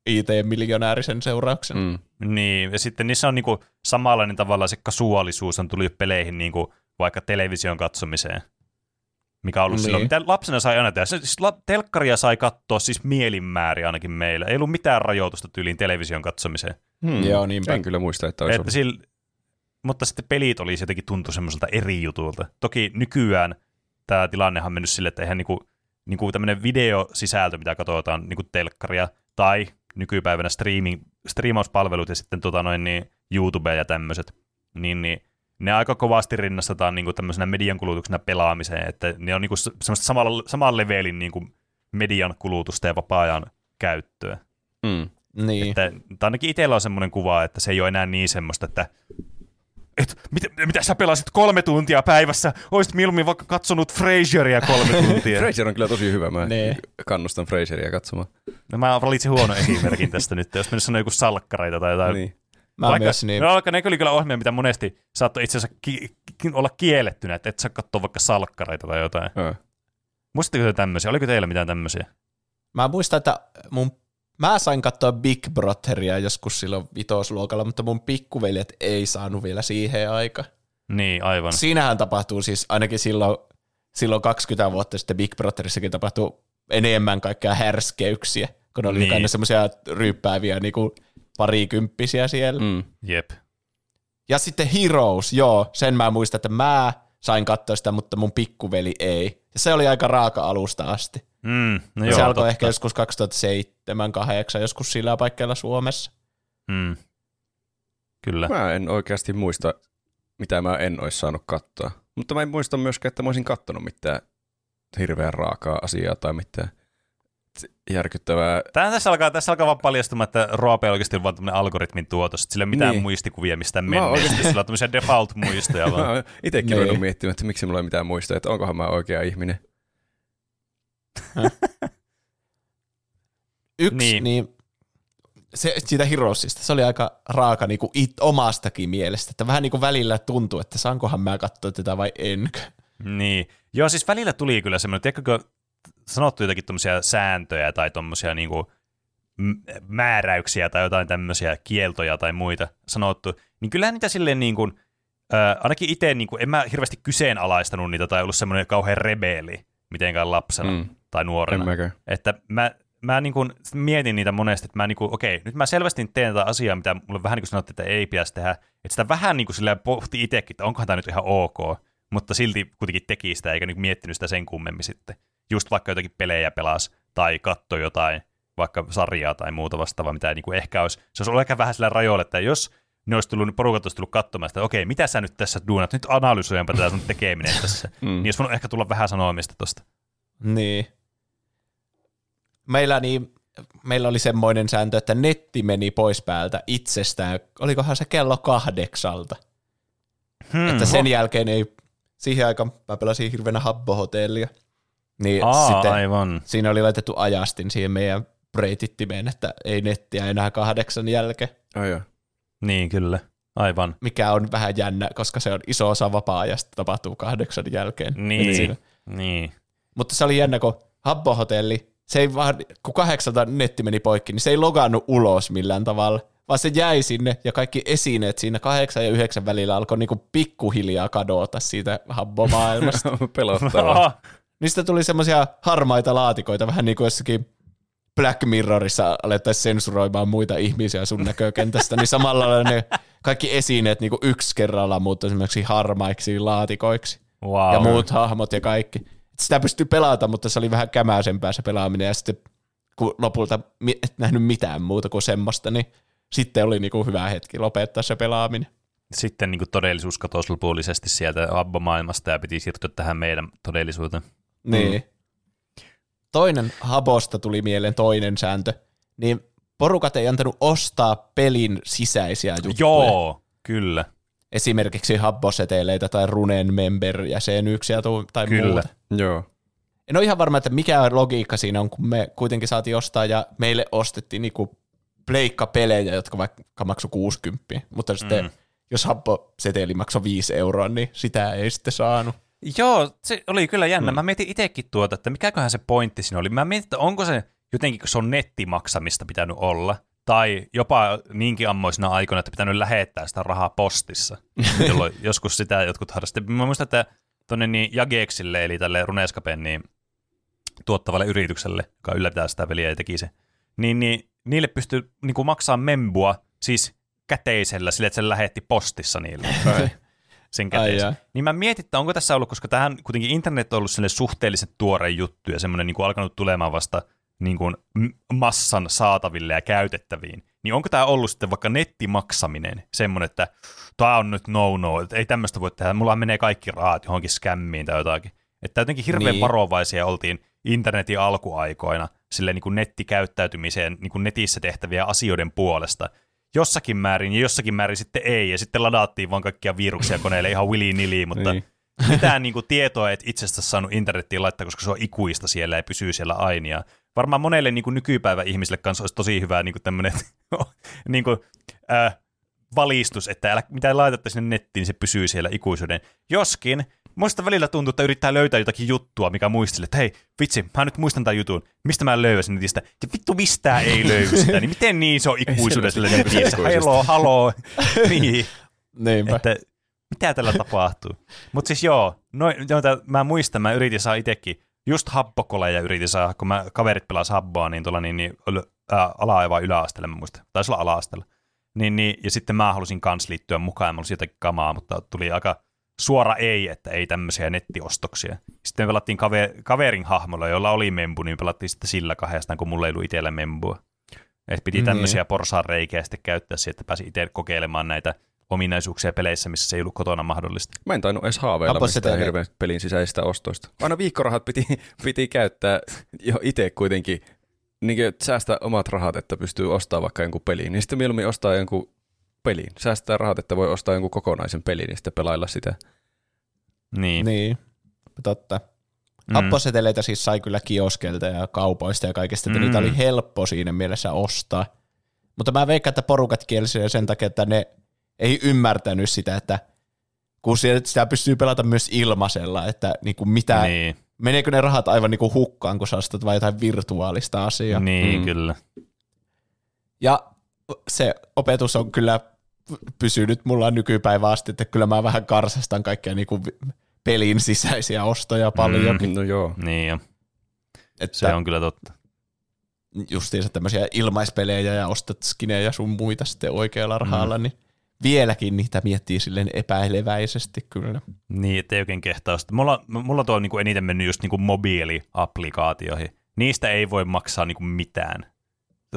IT-miljonäärisen seurauksen. Mm. Niin, ja sitten niissä on niinku samanlainen tavalla se kasuaalisuus on tullut peleihin niinku vaikka television katsomiseen. Mikä on ollut niin. Niin. silloin, mitä lapsena sai aina tehdä. Se, siis la- telkkaria sai katsoa siis mielinmäärin ainakin meillä. Ei ollut mitään rajoitusta tyyliin television katsomiseen. Hmm. Joo, niinpä. En kyllä muista, että olisi Että ollut. sillä, mutta sitten pelit oli jotenkin tuntu semmoiselta eri jutulta. Toki nykyään tämä tilannehan on mennyt sille, että eihän niinku, niinku tämmöinen videosisältö, mitä katsotaan niinku telkkaria tai nykypäivänä streaming, striimauspalvelut ja sitten tota noin, niin YouTube ja tämmöiset, niin, niin ne aika kovasti rinnastetaan niinku tämmöisenä median kulutuksena pelaamiseen, että ne on niinku se- semmoista samalla, saman levelin niinku median kulutusta ja vapaa-ajan käyttöä. Mm. Niin. Että, tai ainakin itsellä on semmoinen kuva, että se ei ole enää niin semmoista, että et, mitä, mitä sä pelasit kolme tuntia päivässä? Oisit mieluummin vaikka katsonut Frasieria kolme (laughs) tuntia. Fraser on kyllä tosi hyvä. Mä Nee. kannustan Fraseria katsomaan. no mä valitsin huono esimerkin tästä nyt, jos menisi sanoa joku salkkareita tai jotain. Niin. Mä Vaikka, myös niin. No, alkaa, ne oli kyllä ohjelmia, mitä monesti saattoi itse asiassa ki- ki- olla kiellettynä, että et saa katsoa vaikka salkkareita tai jotain. Muistatteko te tämmöisiä? Oliko teillä mitään tämmöisiä? Mä muistan, että mun, mä sain katsoa Big Brotheria joskus silloin vitosluokalla, mutta mun pikkuveljet ei saanut vielä siihen aikaan. Niin, aivan. Siinähän tapahtuu siis ainakin silloin, silloin 20 vuotta sitten Big Brotherissakin tapahtuu enemmän kaikkea härskeyksiä, kun ne oli Niin. niin. semmoisia ryyppääviä niin kuin parikymppisiä siellä. Mm. Jep. Ja sitten Heroes, joo, sen mä muistan, että mä sain katsoa sitä, mutta mun pikkuveli ei. Ja se oli aika raaka alusta asti. Mm, no Joo, joo, se alkoi totta. ehkä joskus 2007-2008, joskus sillä paikkeilla Suomessa. Mm. Kyllä. Mä en oikeasti muista, mitä mä en olisi saanut katsoa. Mutta mä en muista myöskään, että mä olisin kattonut mitään hirveän raakaa asiaa tai mitään järkyttävää. Tämä tässä alkaa, tässä alkaa vaan paljastumaan, että Roope on oikeasti vaan tämmöinen algoritmin tuotos, että sillä ei ole mitään Niin. muistikuvia mistään Mä menneestä, sillä on tämmöisiä default-muistoja (laughs) Mä vaan. oon itsekin Niin. ruvennut miettimään, että miksi mulla ei mitään muista, että onkohan mä oikea ihminen. (laughs) Yksi, Niin. niin, niin se, siitä Heroesista, se oli aika raaka niin kuin it, omastakin mielestä, että vähän niin kuin välillä tuntuu, että saankohan mä katsoa tätä vai enkö. Niin. Joo, siis välillä tuli kyllä semmoinen, tiedätkö, sanottu jotakin tuommoisia sääntöjä tai tuommoisia niinku m- määräyksiä tai jotain tämmöisiä kieltoja tai muita sanottu, niin kyllähän niitä silleen niin kuin, ää, ainakin itse niin kuin, en mä hirveästi kyseenalaistanut niitä tai ollut semmoinen kauhean rebeli mitenkään lapsena Mm. Tai nuorena. En mäkään. Että mä, mä niin kuin mietin niitä monesti, että mä niin kuin, okei, nyt mä selvästi teen tätä asiaa, mitä mulle vähän niin kuin sanottiin, että ei pitäisi tehdä. Että sitä vähän niin kuin sillä pohti itsekin, että onkohan tämä nyt ihan ok, mutta silti kuitenkin teki sitä, eikä niin miettinyt sitä sen kummemmin sitten. Just vaikka jotakin pelejä pelas tai katsoi jotain, vaikka sarjaa tai muuta vastaavaa, mitä niin kuin ehkä olisi, se olisi ollut ehkä vähän sillä rajoilla, että jos ne olisi tullut, porukat olisi tullut katsomaan sitä, okei, mitä sä nyt tässä duunat, nyt analysoijanpa tätä sun tekeminen tässä, (laughs) Mm. niin olisi voinut ehkä tulla vähän sanomista tosta. Niin. Meillä, niin, meillä oli semmoinen sääntö, että netti meni pois päältä itsestään. Olikohan se kello kahdeksalta? Hmm. Että sen jälkeen ei, siihen aikaan mä pelasin hirveänä habbohotellia. Niin Aa, sitten aivan. siinä oli laitettu ajastin siihen meidän breitittimeen, että ei nettiä enää kahdeksan jälkeen. Joo. Niin, kyllä. Aivan. Mikä on vähän jännä, koska se on iso osa vapaa-ajasta tapahtuu kahdeksan jälkeen. Niin, niin. Mutta se oli jännä, kun Habbo-hotelli, se ei vaan, kun kahdeksalta netti meni poikki, niin se ei logannut ulos millään tavalla, vaan se jäi sinne ja kaikki esineet siinä kahdeksan ja yhdeksän välillä alkoi niinku pikkuhiljaa kadota siitä Habbo-maailmasta. (laughs) Pelottavaa. Niistä tuli semmoisia harmaita laatikoita, vähän niin kuin jossakin Black Mirrorissa alettaisiin sensuroimaan muita ihmisiä sun näkökentästä, niin samalla lailla ne kaikki esineet niin kuin yksi kerralla muuttui esimerkiksi harmaiksi laatikoiksi Wow. ja muut hahmot ja kaikki. Sitä pystyy pelata, mutta se oli vähän kämäisempää se pelaaminen ja sitten kun lopulta et nähnyt mitään muuta kuin semmoista, niin sitten oli niinku hyvä hetki lopettaa se pelaaminen. Sitten niin kuin todellisuus katosi lopullisesti sieltä Abbo-maailmasta ja piti siirtyä tähän meidän todellisuuteen. Niin. Toinen Habosta tuli mieleen toinen sääntö, niin porukat ei antanut ostaa pelin sisäisiä juttuja. Joo, kyllä. Esimerkiksi Habbo-seteleitä tai Runen member-jäsenyyksiä tu- tai Kyllä. muuta. Joo. En ole ihan varma, että mikä logiikka siinä on, kun me kuitenkin saatiin ostaa ja meille ostettiin niinku pleikkapelejä, jotka vaikka maksoi 60, mutta sitten Mm. jos Habbo-seteli maksoi 5 euroa, niin sitä ei sitten saanut. Joo, se oli kyllä jännä. Mm. Mä mietin itsekin tuota, että mikäköhän se pointti siinä oli. Mä mietin, että onko se jotenkin, kun se on nettimaksamista pitänyt olla, tai jopa niinkin ammoisina aikoina, että pitänyt lähettää sitä rahaa postissa, (laughs) jolloin joskus sitä jotkut harrasti. Mä muistan, että tuonne niin Jageksille, eli tälle Runescapen niin tuottavalle yritykselle, joka ylläpitää sitä peliä ja teki se, niin, niin niille pystyy niin kuin maksaa membua, siis käteisellä, sille, että se lähetti postissa niille. (laughs) sen käteisen. Niin mä mietin, että onko tässä ollut, koska tähän kuitenkin internet on ollut sille suhteellisen tuore juttu ja semmoinen niin kuin alkanut tulemaan vasta niin kuin massan saataville ja käytettäviin, niin onko tämä ollut sitten vaikka nettimaksaminen semmoinen, että tämä on nyt no-no, että ei tämmöistä voi tehdä, mulla menee kaikki rahat johonkin skämmiin tai jotakin. Että jotenkin hirveän Niin. varovaisia oltiin internetin alkuaikoina sille niin kuin nettikäyttäytymiseen, niin kuin netissä tehtäviä asioiden puolesta. Jossakin määrin ja jossakin määrin sitten ei, ja sitten ladaattiin vaan kaikkia viruksia koneelle ihan willy mutta Niin. niin. mitään niin kuin, tietoa et itsestä saanut internettiin laittaa, koska se on ikuista siellä ja pysyy siellä aina. Ja varmaan monelle niin kuin nykypäivän ihmisille kanssa olisi tosi hyvä niin kuin tämmöinen (laughs) niin kuin, äh, valistus, että älä, mitä laitatte sinne nettiin, niin se pysyy siellä ikuisuuden. Joskin, muista välillä tuntuu, että yrittää löytää jotakin juttua, mikä muistelee, että hei, vitsi, mä nyt muistan tämän jutun, mistä mä löysin netistä, ja vittu mistään ei löydy sitä, niin miten niin (laughs) se on ikuisuuden sille hello, haloo, (laughs) niin, Niinpä. että mitä tällä tapahtuu. Mutta siis joo, noin, joita mä muistan, mä yritin saada itsekin, just happokoleja yritin saada, kun mä kaverit pelas habboa, niin tuolla niin, niin ää, ala- vai yläasteella, mä muistan, taisi olla ala-asteella. Niin, niin, ja sitten mä halusin kans liittyä mukaan, mä olisin jotakin kamaa, mutta tuli aika suora ei, että ei tämmöisiä nettiostoksia. Sitten me pelattiin kave- kaverin hahmolla, jolla oli membu, niin pelattiin sitten sillä kahdestaan, kun mulla ei ollut itsellä membua. Et piti Niin. tämmöisiä porsaanreikiä sitten käyttää siihen, että pääsi itse kokeilemaan näitä ominaisuuksia peleissä, missä se ei ollut kotona mahdollista. Mä en tainnut edes haaveilla mistään hirveän pelin sisäisistä ostoista. Aina viikkorahat piti, (laughs) piti käyttää jo itse kuitenkin, niin säästää omat rahat, että pystyy ostamaan vaikka jonkun pelin. Niin sitten mieluummin ostaa jonkun pelin. Säästää rahat, että voi ostaa jonkun kokonaisen pelin ja sitten pelailla sitä. Niin. Niin, totta. Mm. Happoseteleitä siis sai kyllä kioskelta ja kaupoista ja kaikesta, että Mm. niitä oli helppo siinä mielessä ostaa. Mutta mä veikkaan, että porukat kielsi sen takia, että ne ei ymmärtänyt sitä, että kun siellä- sitä pystyy pelata myös ilmaisella, että niin kuin mitä, Niin. meneekö ne rahat aivan niinku hukkaan, kun sä ostat vain jotain virtuaalista asiaa. Niin, Mm. kyllä. Ja se opetus on kyllä pysynyt mulla nykypäivää asti, että kyllä mä vähän karsastan kaikkia niinku vi- pelin sisäisiä ostoja paljon. No joo. Niin jo. Että Se on kyllä totta. justiinsa tämmöisiä ilmaispelejä ja ostat skinejä sun muita sitten oikealla rahalla, mm. niin vieläkin niitä miettii silleen epäileväisesti kyllä. Niin, ettei oikein kehtaa. ostaa. Mulla, mulla tuo on niin kuin eniten mennyt just niin kuin mobiiliaplikaatioihin. Niistä ei voi maksaa niin kuin mitään.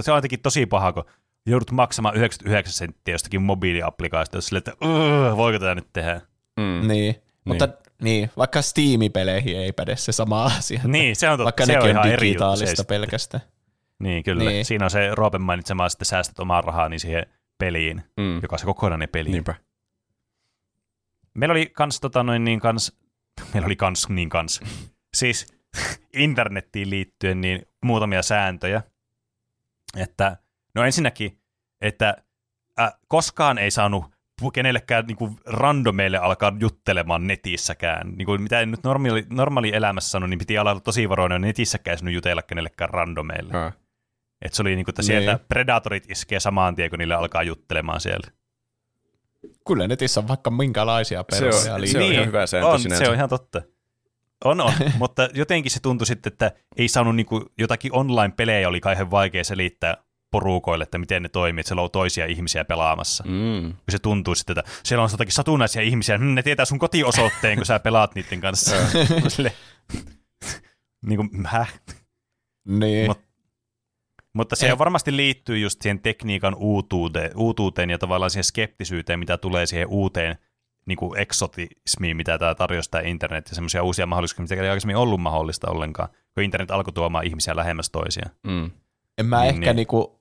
Se on jotenkin tosi paha, kun joudut maksamaan 99 senttiä jostakin mobiiliaplikaatiosta, silleen, että "Ugh, voiko tätä nyt tehdä? Mm. Niin. Mutta niin, vaikka Steam-peleihin ei päde se sama asia. Niin, se on totta. Vaikka se on nekin on ihan eri juttu. digitaalista pelkästään. Niin, kyllä. Niin. Niin. Siinä on se Roopen mainitsema, että säästät omaa rahaa niin siihen peliin, Mm. joka on se kokonainen peli. Niinpä. Meillä oli kans, tota, noin niin kans, (laughs) meillä oli kans niin kans, siis (laughs) internettiin liittyen niin muutamia sääntöjä, että no ensinnäkin, että äh, koskaan ei saanut kenellekään niin kuin randomeille alkaa juttelemaan netissäkään. Niin kuin mitä en nyt normaali, normaali elämässä sano, niin piti olla tosi varoinen, netissäkään ei jutella kenellekään randomeille. Ah. Et se oli niin kuin, että sieltä Niin. predatorit iskee samaan tien, kun niille alkaa juttelemaan siellä. Kyllä netissä on vaikka minkälaisia Se perusia on- liikkuu. se on ihan hyvä sääntö on, sinänsä. Se on ihan totta. On, on. (laughs) mutta jotenkin se tuntui sitten, että ei saanut niinku jotakin online-pelejä, oli kauhean vaikea selittää porukoille, että miten ne toimii, että siellä on toisia ihmisiä pelaamassa. Mm. Se tuntuu sitten, että siellä on jotakin satunnaisia ihmisiä, hmm, ne tietää sun kotiosoitteen, kun sä pelaat niiden kanssa. (laughs) (laughs) Sille, niin kuin, häh? Niin. Mut- Mutta se Eh. varmasti liittyy just siihen tekniikan uutuuteen, uutuuteen ja tavallaan siihen skeptisyyteen, mitä tulee siihen uuteen niin kuin eksotismiin, mitä tämä tarjosi tämä internet ja semmoisia uusia mahdollisuuksia, mitä ei aikaisemmin ollut mahdollista ollenkaan, kun internet alkoi tuomaan ihmisiä lähemmäs toisiaan. Mm. En mä Niin, ehkä niin. niinku,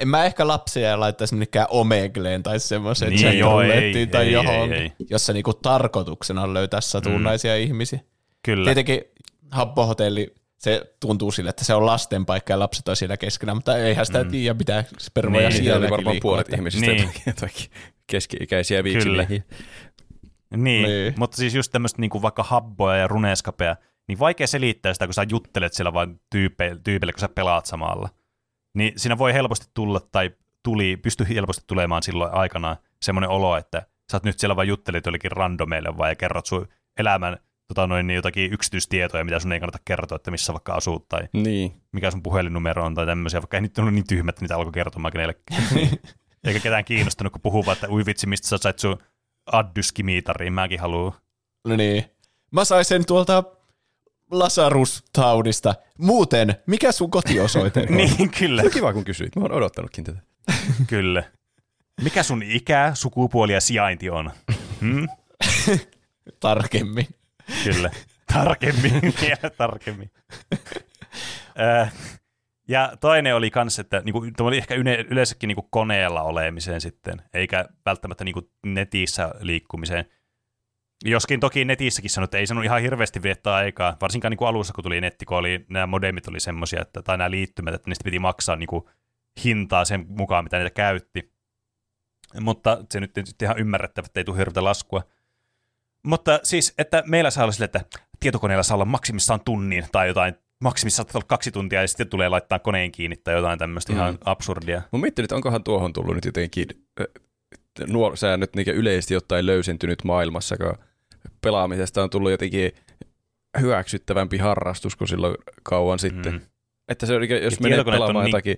en mä ehkä lapsia laittaisi minnekään Omegleen tai semmoiseen Niin, joo, ei, chat-roulettiin tai ei, johon, ei, ei. jossa niinku tarkoituksena on löytää satunnaisia mm. ihmisiä. Kyllä. Tietenkin Habbo-hotelli, se tuntuu sille, että se on lasten paikka ja lapset on siellä keskenään, mutta eihän sitä mm. tiedä, mitä spermoja Niin, niin, Siellä oli varmaan liikkuu. puolet että- ihmisistä Niin. keski-ikäisiä viiksilläkin. Niin, Niin. niin, mutta siis just tämmöistä niinku vaikka habboja ja runeskapea, niin vaikea selittää sitä, kun sä juttelet siellä vain tyypeille, tyypeille, kun sä pelaat samalla. Niin siinä voi helposti tulla, tai tuli, pysty helposti tulemaan silloin aikanaan semmoinen olo, että sä oot nyt siellä vain juttelit jollekin randomeille vaan ja kerrot sun elämän tota noin, niin jotakin yksityistietoja, mitä sun ei kannata kertoa, että missä vaikka asut tai Niin. mikä sun puhelinnumero on tai tämmöisiä, vaikka ei nyt ollut niin tyhmät, että niitä alkoi kertomaan kenellekään. Eikä ketään kiinnostanut, kun puhuu vaan, että ui vitsi, mistä sä sait sun addyskimiitariin, mäkin haluan. No niin. Mä sain sen tuolta Lasarus-taudista. Muuten, mikä sun kotiosoite on? (laughs) niin, kyllä, Se on kiva, kun kysyit. Mä oon odottanutkin tätä. kyllä. Mikä sun ikä, sukupuoli ja sijainti on? Hmm? (laughs) Tarkemmin. Kyllä. (laughs) Tarkemmin, vielä tarkemmin. Äh, ja toinen oli kans, että niinku, tämä oli ehkä yle, yleensäkin niinku koneella olemiseen sitten, eikä välttämättä niinku netissä liikkumiseen. Joskin toki netissäkin sanoi, että ei sanonut ihan hirveästi viettää aikaa, varsinkaan niinku alussa, kun tuli netti, kun oli, nämä modemit oli semmoisia, että, tai nämä liittymät, että niistä piti maksaa niinku hintaa sen mukaan, mitä niitä käytti. Mutta se nyt tietysti ihan ymmärrettävä, että ei tule hirveätä laskua. Mutta siis, että meillä saa olla sille, että tietokoneella saa olla maksimissaan tunnin tai jotain, maksimissaan olla kaksi tuntia ja sitten tulee laittaa koneen kiinni tai jotain tämmöistä mm. ihan absurdia. Mä miettinyt, että onkohan tuohon tullut nyt jotenkin äh, nuor- säännöt niin yleisesti jotain löysentynyt maailmassa, kun pelaamisesta on tullut jotenkin hyväksyttävämpi harrastus kuin silloin kauan sitten. Mm. Että se oli, jos Ja menee pelaamaan niin- jotakin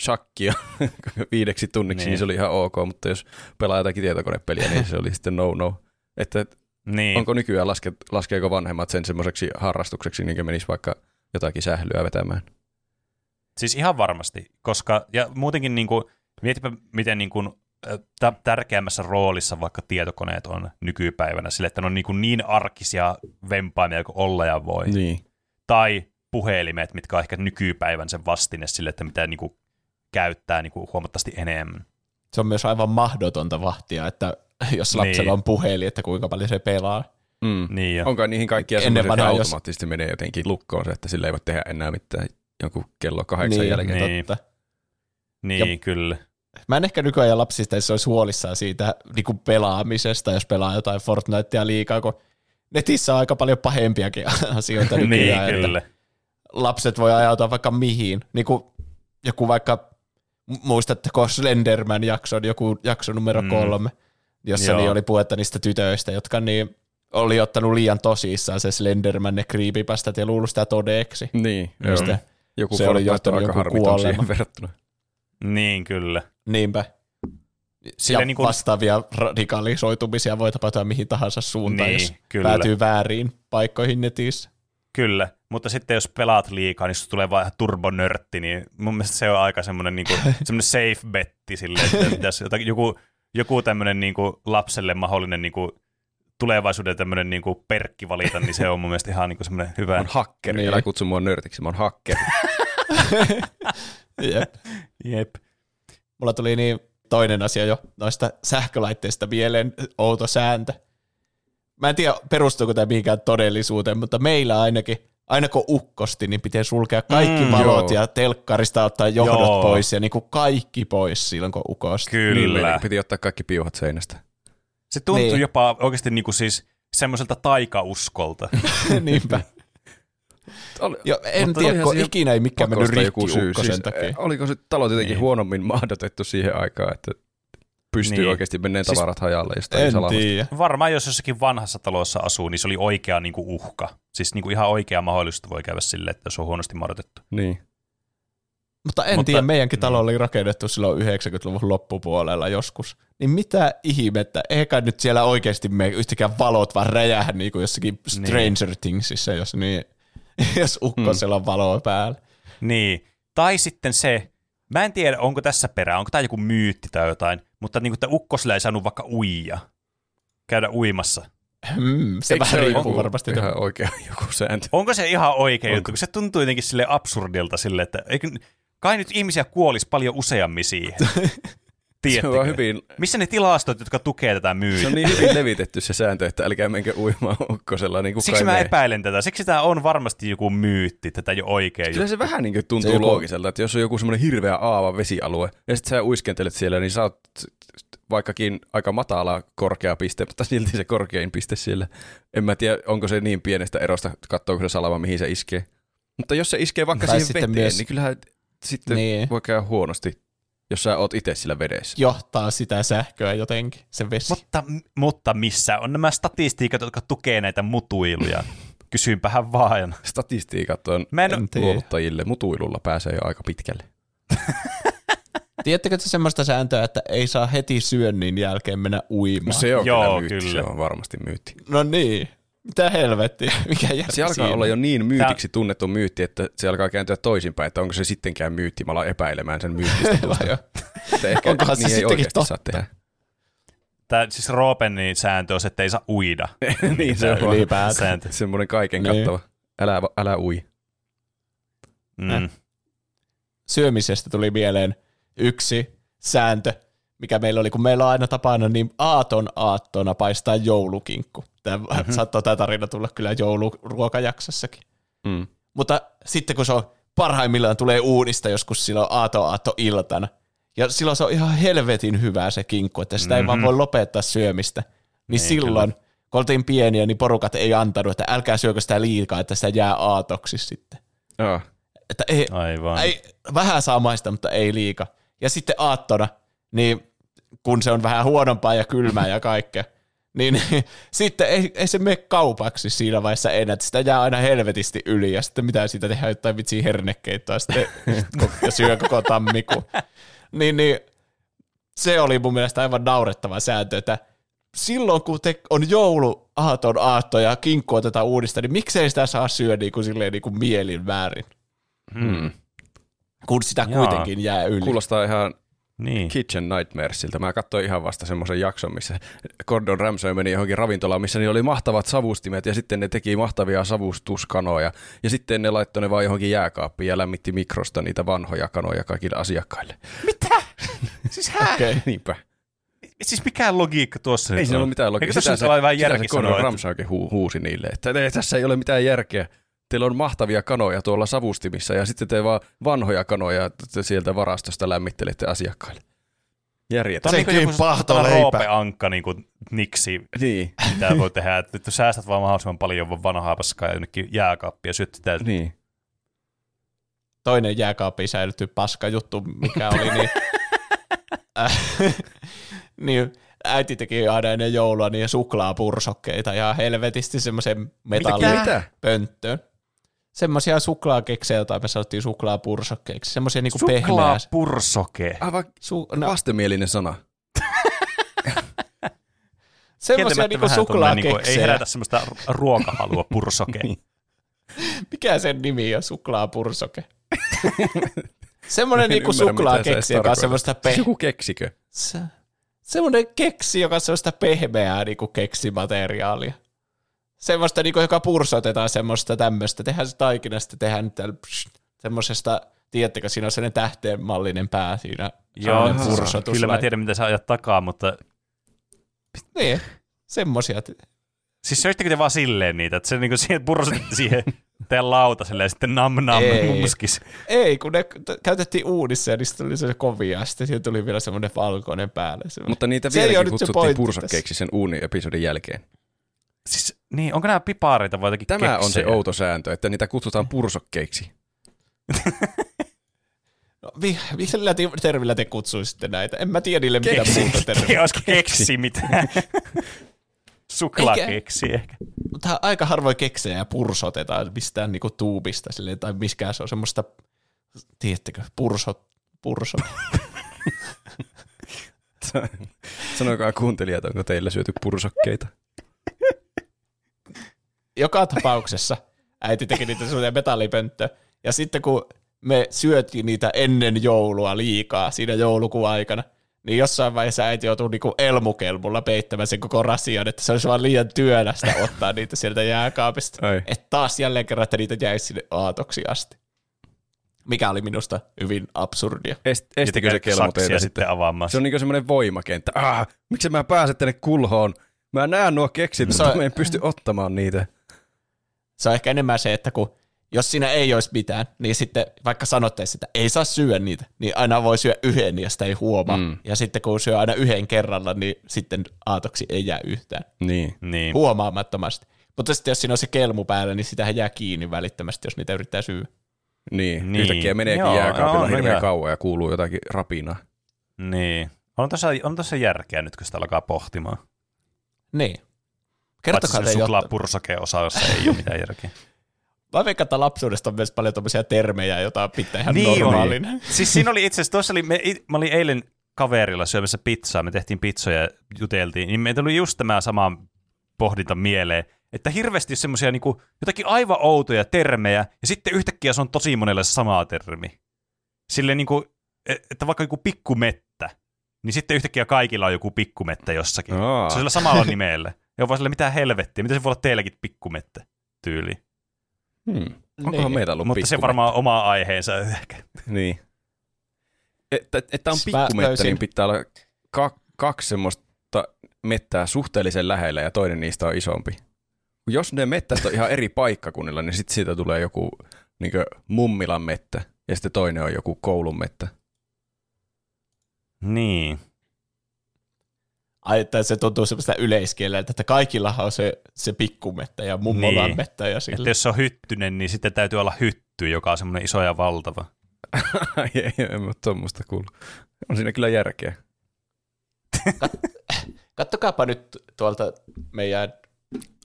shakkia (laughs) viideksi tunniksi, niin. Niin. niin se oli ihan ok, mutta jos pelaa jotakin tietokonepeliä, niin se oli sitten no-no. Että Niin. onko nykyään, laske, laskeeko vanhemmat sen semmoiseksi harrastukseksi, niin kuin menisi vaikka jotakin sählyä vetämään? Siis ihan varmasti, koska, ja muutenkin niin kuin, mietipä miten niin kuin, tä- tärkeämmässä roolissa vaikka tietokoneet on nykypäivänä, sille, että ne on niin, kuin niin arkisia vempaimia kuin olla ja voi. Niin. Tai puhelimet, mitkä on ehkä nykypäivän sen vastine sille, että mitä niin kuin, käyttää niin kuin, huomattavasti enemmän. Se on myös aivan mahdotonta vahtia, että (laughs) jos lapsella Niin. on puhelin, että kuinka paljon se pelaa. Mm. Niin jo. Onko niihin kaikkia Ennen vanhaa, jos- automaattisesti menee jotenkin lukkoon se, että sillä ei voi tehdä enää mitään jonkun kello kahdeksan niin, jälkeen. Niin. totta. Niin, Ja- kyllä. Mä en ehkä nykyajan lapsista edes olisi huolissaan siitä niin kuin pelaamisesta, jos pelaa jotain Fortnitea liikaa, kun netissä on aika paljon pahempiakin (laughs) asioita niin, nykyään, että kyllä. lapset voi ajautua vaikka mihin. Niin kuin joku vaikka, muistatteko Slenderman jakson, joku jakso numero Mm. kolme, jossa Joo. niin oli puhetta niistä tytöistä, jotka niin oli ottanut liian tosissaan se Slenderman ne creepypastat ja luullut sitä todeksi. Niin, Ja joo. sitten Joku se oli johtanut aika siihen verrattuna. Niin, kyllä. Niinpä. Sillä ja niin kuin- vastaavia radikalisoitumisia voi tapahtua mihin tahansa suuntaan, Niin, jos kyllä. päätyy väärin paikkoihin netissä. Kyllä, mutta sitten jos pelaat liikaa, niin tulee vaan ihan turbonörtti, niin mun mielestä se on aika semmoinen, niinku, (laughs) semmoinen safe betti sille, että jotakin, joku, joku tämmöinen niinku lapselle mahdollinen niinku, tulevaisuuden tämmöinen niinku perkki valita, niin se on mun mielestä ihan niinku semmoinen hyvä. Mä oon hakkeri, Niin. älä kutsu mua nörtiksi, mä oon hakkeri. (laughs) Jep. Jep. Mulla tuli niin toinen asia jo noista sähkölaitteista mieleen, outo sääntö. Mä en tiedä, perustuuko tämä mihinkään todellisuuteen, mutta meillä ainakin, aina kun ukkosti, niin pitää sulkea kaikki Mm, valot joo. ja telkkarista ottaa johdot Joo. pois ja niin kuin kaikki pois silloin, kun ukosti. Niin, Kyllä. meidän piti ottaa kaikki piuhat seinästä. Se tuntuu Niin. jopa oikeasti niinku siis semmoiselta taikauskolta. (laughs) Niinpä. Oli, Jo, en Mutta tiedä, kun ikinä ei mikään mennyt rikki joku syy. ukkosen Siis, takia. oliko se talo jotenkin Niin. huonommin (laughs) mahdotettu siihen aikaan, että pystyy Niin. oikeasti meneen Siis- tavarat hajalle jostain En tiedä. Varmaan jos jossakin vanhassa talossa asuu, niin se oli oikea niinku uhka. Siis niinku ihan oikea mahdollisuus voi käydä sille, että se on huonosti mahdotettu. Niin. Mutta en Mutta- tiedä, meidänkin niin. talo oli rakennettu silloin 90-luvun loppupuolella joskus. Niin mitä ihmettä, eikä nyt siellä oikeasti me yhtäkään valot vaan räjähä niin kuin jossakin Niin. Stranger Thingsissa, jos, niin, (laughs) jos ukkosella on valoa päällä. Niin. Tai sitten se, mä en tiedä, onko tässä perää, onko tämä joku myytti tai jotain, mutta niin kuin, että ukkosilla ei saanut vaikka uija, käydä uimassa. Hmm, se Eikö vähän riippuu varmasti. Ihan oikea (laughs) joku sääntö. Onko se ihan oikea Onko? juttu, kun se tuntuu jotenkin sille absurdilta sille, että eikö, kai nyt ihmisiä kuolisi paljon useammin siihen. (laughs) Se Tiedättekö? on, hyvin, Missä ne tilastot, jotka tukee tätä se myyttiä? on niin hyvin levitetty se sääntö, että älkää menkö uimaan ukkosella. Niin Siksi kai mä me. epäilen tätä. Siksi tämä on varmasti joku myytti, tätä ei ole oikea Kyllä juttu. se vähän niin kuin tuntuu Se joku- loogiselta, että jos on joku semmoinen hirveä aava vesialue, ja sitten sä uiskentelet siellä, niin sä oot vaikkakin aika matala korkea piste, mutta silti se korkein piste siellä. En mä tiedä, onko se niin pienestä erosta, katsoako se salama, mihin se iskee. Mutta jos se iskee vaikka Tai siihen veteen, myös- niin kyllähän sitten Niin. voi käydä huonosti, jos sä oot itse sillä vedessä. Johtaa sitä sähköä jotenkin, se vesi. Mutta, mutta missä on nämä statistiikat, jotka tukee näitä mutuiluja? (laughs) Kysynpähän vaan. Statistiikat on Mä en, luovuttajille mutuilulla pääsee jo aika pitkälle. (laughs) Tiedättekö te semmoista sääntöä, että ei saa heti syönnin jälkeen mennä uimaan? No se on Joo, kyllä myytti, kyllä. se on varmasti myytti. No niin. Mitä helvettiä? (laughs) Mikä järki Se alkaa siinä? olla jo niin myytiksi tunnettu myytti, että se alkaa kääntyä toisinpäin, että onko se sittenkään myytti. Mä alan epäilemään sen myyttistä. (laughs) Että ehkä (laughs) Onkohan se niin ei sittenkin oikeasti totta? saa tehdä. Tää, siis Roopenin sääntö on se, että ei saa uida. niin se on Ylipäätään. Sääntö. semmoinen kaiken Niin. kattava. Älä, älä ui. Mm. syömisestä tuli mieleen yksi sääntö, mikä meillä oli, kun meillä on aina tapana niin aaton aattona paistaa joulukinkku. Tämä mm-hmm. (laughs) saattoi tämä tarina tulla kyllä jouluruokajaksossakin. Mm. Mutta sitten kun se on parhaimmillaan tulee uunista joskus silloin aato aatto iltana, ja silloin se on ihan helvetin hyvää se kinkku, että sitä mm-hmm. ei vaan voi lopettaa syömistä. Niin, niin silloin, kyllä. kun oltiin pieniä, niin porukat ei antanut, että älkää syökö sitä liikaa, että sitä jää aatoksi sitten. Ah. Että ei, Aivan. ei, vähän saa maista, mutta ei liika. Ja sitten aattona, niin kun se on vähän huonompaa ja kylmää ja kaikkea, niin (laughs) sitten ei, ei se mene kaupaksi siinä vaiheessa enää, että sitä jää aina helvetisti yli, ja sitten mitä siitä tehdään, jotain vitsiä hernekeittoa, sitten ja (laughs) syö koko tammikuun. Niin, niin se oli mun mielestä aivan naurettava sääntö, että silloin kun te on joulu aaton aatto ja kinkku otetaan uudista, niin miksei sitä saa syödä niin kuin, silleen, niin kuin mielin väärin, Hmm. kun sitä Jaa. kuitenkin jää yli. Kuulostaa ihan Niin. Kitchen Nightmaresilta. Mä katsoin ihan vasta semmoisen jakson, missä Gordon Ramsay meni johonkin ravintolaan, missä niillä oli mahtavat savustimet ja sitten ne teki mahtavia savustuskanoja. Ja sitten ne laittoi ne vaan johonkin jääkaappiin ja lämmitti mikrosta niitä vanhoja kanoja kaikille asiakkaille. Siis hä? Okei. (laughs) Niinpä. Siis mikä logiikka tuossa Ei nyt siinä on? ole mitään logiikkaa. Eikö tässä nyt ole vähän sitä se Gordon että- Ramsaykin hu- huusi niille, että "Ei, tässä ei ole mitään järkeä. Teillä on mahtavia kanoja tuolla savustimissa ja sitten te vaan vanhoja kanoja te sieltä varastosta lämmittelette asiakkaille. On Senkin niin joku pahtoleipä. roopeankka niin kuin niksi, Niin, mitä voi tehdä. Että nyt säästät vaan mahdollisimman paljon vanhaa paskaa ja jonnekin jääkaappia ja syöt sitä. niin. Toinen jääkaappiin säilytty paska juttu, mikä oli niin... äh, (laughs) niin äiti teki aina ennen joulua niin suklaapursokkeita ja helvetisti semmoisen Mitä? metallipönttöön. Semmoisia suklaakeksejä, joita me sanottiin suklaapursokkeiksi. Semmoisia niinku pehmeää. Suklaapursoke. Aivan Su- no, vastenmielinen sana. (laughs) semmoisia niinku tommonen niinku, suklaakeksejä. Ei herätä semmoista ruokahalua pursoke. (laughs) Mikä sen nimi on? Suklaapursoke. (laughs) Semmoinen En niinku suklaakeksi, joka on semmoista Siis pehmeää. joku keksikö? Se, semmoinen keksi, joka on semmoista pehmeää niinku keksimateriaalia. Semmoista, niinku, joka pursotetaan semmoista tämmöistä. Tehdään se taikinasta, tehdään täällä psh, semmoisesta, tiedättekö, siinä on sellainen tähteen mallinen pää siinä. Joo, pursotus. kyllä mä tiedän, mitä sä ajat takaa, mutta Niin, semmoisia. siis söittekö te vaan silleen niitä, että se niinku siihen pursotitte (laughs) siihen teidän lautaselle ja sitten nam nam Ei. muskis. Ei, kun ne t- käytettiin uunissa ja niistä tuli se kovia, ja sitten siihen tuli vielä semmoinen valkoinen päälle. Semmoinen. Mutta niitä Se vieläkin kutsuttiin pursakkeiksi sen uuniepisodin jälkeen. Siis, niin, onko nämä pipareita vai jotakin Tämä on se keksejä? outo sääntö, että niitä kutsutaan pursokkeiksi. (laughs) No, vi, millä te- termillä te kutsuisitte näitä? En mä tiedä niille mitään Keksi. muuta termiä. Olisiko keksi mitään? (laughs) Suklaakeksi ehkä. Mutta aika harvoin keksejä ja pursotetaan mistään niinku tuubista silleen, tai miskään se on semmoista, tiedättekö, pursot, pursot. (laughs) Sanokaa kuuntelijat, onko teillä syöty pursokkeita? Joka tapauksessa äiti teki niitä semmoisia metallipönttöjä. Ja sitten kun me syötiin niitä ennen joulua liikaa siinä joulukuun aikana, niin jossain vaiheessa äiti joutui niinku elmukelmulla peittämään sen koko rasian, että se olisi vaan liian työnästä ottaa niitä sieltä jääkaapista. Ai. Että taas jälleen kerran, että niitä jäisi sinne aatoksi asti. Mikä oli minusta hyvin absurdia. Est, estikö se kelmo teitä sitten? sitten avaamaan. Se on niinku semmoinen voimakenttä. Ah, miksi mä pääsen tänne kulhoon? Mä näen nuo keksit, mutta mä en pysty ottamaan niitä. Se on ehkä enemmän se, että kun jos siinä ei olisi mitään, niin sitten vaikka sanottaisiin, että ei saa syödä niitä, niin aina voi syödä yhden ja sitä ei huomaa. Mm. Ja sitten kun syö aina yhden kerralla, niin sitten aatoksi ei jää yhtään Niin. Niin. huomaamattomasti. Mutta sitten jos siinä on se kelmu päällä, niin sitähän jää kiinni välittömästi, jos niitä yrittää syödä. Niin. Niin. Yhtäkkiä meneekin Joo, jääkaapilla joo, hirveän kauan ja kuuluu jotakin rapinaa. Niin. On tuossa, on tuossa järkeä nyt, kun sitä alkaa pohtimaan. Niin. Paitsi Kertokaa se te jotain. suklaapursoke-osa, jossa ei ole mitään järkeä. (laughs) Mä veikkaan, että lapsuudesta on myös paljon tämmöisiä termejä, joita pitää ihan Niin normaalina. on. (laughs) Siis siinä oli itse asiassa, tuossa oli, me, mä olin eilen kaverilla syömässä pizzaa, me tehtiin pizzoja ja juteltiin, niin meitä tuli just tämä sama pohdinta mieleen, että hirveästi semmoisia niinku, jotakin aivan outoja termejä, ja sitten yhtäkkiä se on tosi monelle sama termi. Silleen niinku, että vaikka joku pikkumettä, niin sitten yhtäkkiä kaikilla on joku pikkumettä jossakin. Aa. Se on sillä samalla (laughs) nimellä. Ja on vaan sille, mitä helvettiä, mitä se voi olla teilläkin pikkumettä tyyli. Hmm. Onkohan Niin. meitä ollut Mutta se varmaan oma aiheensa ehkä. Niin. Että, että on pikkumettä, löysin- niin pitää olla ka- kaksi semmoista mettää suhteellisen lähellä ja toinen niistä on isompi. Jos ne mettät on ihan eri paikkakunnilla, niin sitten siitä tulee joku niin mummilan mettä ja sitten toinen on joku koulun mettä. Niin. Ai, että se tuntuu semmoista yleiskieleltä, että kaikillahan on se, se pikkumettä ja mummolan Niin. mettä ja Että jos se on hyttynen, niin sitten täytyy olla hytty, joka on semmoinen iso ja valtava. Ai ei, en mä tuommoista kuullut. On siinä kyllä järkeä. Kattokaapa nyt tuolta meidän...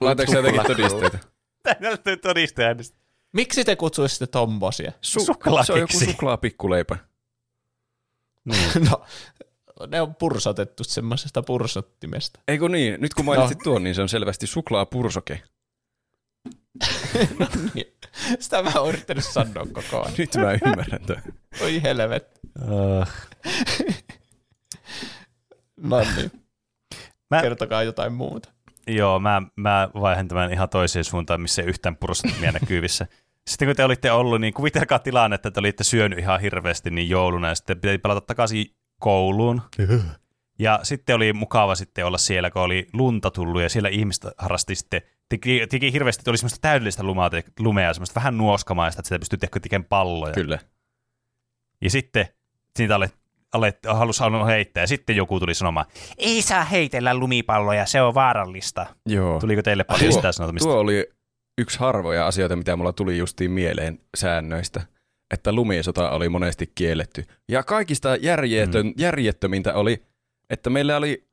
Laitaanko jotenkin suklaa- todisteita? Tämä näyttää todisteäänestä. Miksi te kutsuisitte tommosia? Su- Suklaakeksi. se on joku suklaapikkuleipä. (laughs) no, ne on pursotettu semmoisesta pursottimesta. Eikö niin? Nyt kun mainitsit no. tuon, niin se on selvästi suklaapursoke. (laughs) Niin. Sitä mä oon yrittänyt sanoa koko ajan. Nyt mä ymmärrän tämän. Oi helvet. Uh, No niin, mä, kertokaa jotain muuta. joo, mä, mä vaihan tämän ihan toiseen suuntaan, missä ei yhtään purostuttimia näkyvissä. Sitten kun te olitte ollut, niin kuvitelkaa tilanne, että te olitte syönyt ihan hirveästi niin jouluna ja sitten piti palata takaisin kouluun. Ja sitten oli mukava sitten olla siellä, kun oli lunta tullut ja siellä ihmiset harrasti sitten, teki, teki hirveästi, että oli semmoista täydellistä lumaa, lumea, semmoista vähän nuoskamaista, että sitä pystyy tekemään tekemään palloja. Kyllä. Ja sitten siitä oli alet, halusi halunnut heittää, ja sitten joku tuli sanomaan, ei saa heitellä lumipalloja, se on vaarallista. Joo. Tuliko teille paljon sitä sanotamista? Tuo oli yksi harvoja asioita, mitä mulla tuli justiin mieleen säännöistä, että lumisota oli monesti kielletty. Ja kaikista järjetön, mm. järjettömintä oli, että meillä oli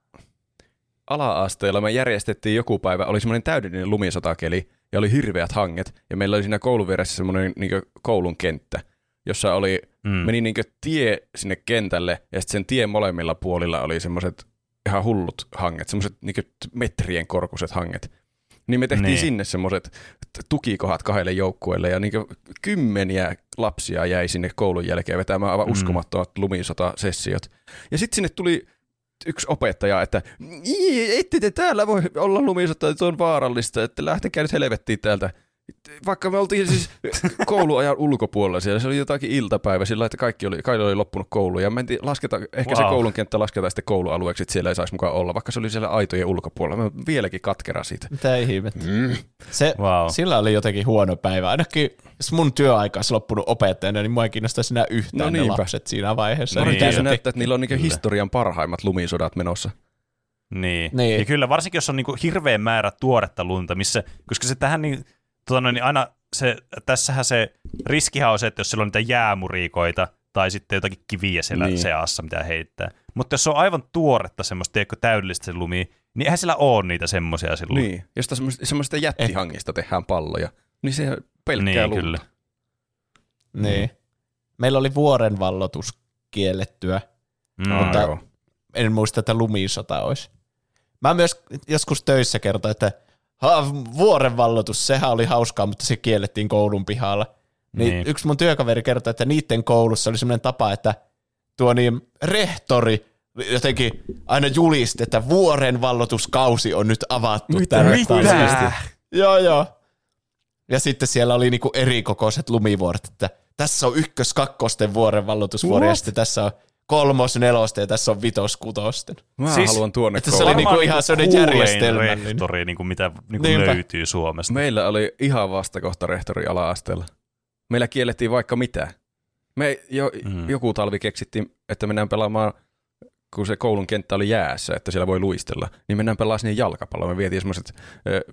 ala-asteella, me järjestettiin joku päivä, oli semmoinen täydellinen lumisotakeli, ja oli hirveät hanget, ja meillä oli siinä koulun vieressä semmoinen niin koulun kenttä, jossa oli, mm. meni niin tie sinne kentälle, ja sitten sen tien molemmilla puolilla oli semmoiset ihan hullut hanget, semmoiset niin metrien korkuiset hanget. Niin me tehtiin Niin. sinne semmoiset tukikohat kahdelle joukkueelle, ja niin kymmeniä lapsia jäi sinne koulun jälkeen vetämään aivan Mm. uskomattomat lumisota-sessiot. Ja sitten sinne tuli yksi opettaja, että "Ii, ette te täällä voi olla lumisota, että se on vaarallista, että lähtekää nyt helvettiin täältä. Vaikka me oltiin siis kouluajan ulkopuolella siellä, se oli jotakin iltapäivä sillä, että kaikki oli, kaikki oli loppunut koulu ja mentiin lasketa, ehkä wow. se koulun kenttä lasketaan sitten koulualueeksi, että siellä ei saisi mukaan olla, vaikka se oli siellä aitojen ulkopuolella. Mä vieläkin katkera siitä. Mitä ihmettä. Mm. Se, Wow. Sillä oli jotenkin huono päivä. Ainakin jos mun työaika olisi loppunut opettajana, niin mua ei kiinnostaisi enää yhtään No ne lapset siinä vaiheessa. Niin. Niin, se näyttää, että niillä on niinku historian parhaimmat lumisodat menossa. Niin. Niin. Ja kyllä, varsinkin jos on niinku hirveä määrä tuoretta lunta, missä, koska se tähän niin, tota noin, niin aina se, tässähän se riskihän on se, että jos siellä on niitä jäämuriikoita tai sitten jotakin kiviä siellä niin. Seassa, mitä heittää. Mutta jos se on aivan tuoretta semmoista, tiedätkö, täydellistä se lumi, niin eihän siellä ole niitä semmoisia silloin. Niin, josta semmoista, semmoista jättihangista tehdään palloja. Niin se pelkkää niin lunta. kyllä. Niin. Meillä oli vuoren vallotus kiellettyä. No, Mutta- joo. En muista, että lumisota olisi. Mä myös joskus töissä kertoin, että ha, vuoren vallotus, sehän oli hauskaa, mutta se kiellettiin koulun pihalla. Niin, Niin. Yksi mun työkaveri kertoi, että niiden koulussa oli semmoinen tapa, että tuo niin rehtori jotenkin aina julisti, että vuoren vallotuskausi on nyt avattu. Mitä? Mitä? Joo, joo. Ja sitten siellä oli niinku eri kokoiset lumivuoret, että tässä on ykkös, kakkosten vuoren ja sitten tässä on kolmos, nelosten ja tässä on vitos, kutosten. Mä Siis- haluan tuonne että se oli niinku ihan sellainen kuulein järjestelmällinen. rehtori, niin kuin mitä niin kuin Niinpä. löytyy Suomesta. Meillä oli ihan vastakohta rehtori ala-asteella. Meillä kiellettiin vaikka mitä. Me jo, Mm. mm. joku talvi keksittiin, että mennään pelaamaan, kun se koulun kenttä oli jäässä, että siellä voi luistella, niin mennään pelaamaan sinne jalkapalloa. Me vietiin semmoiset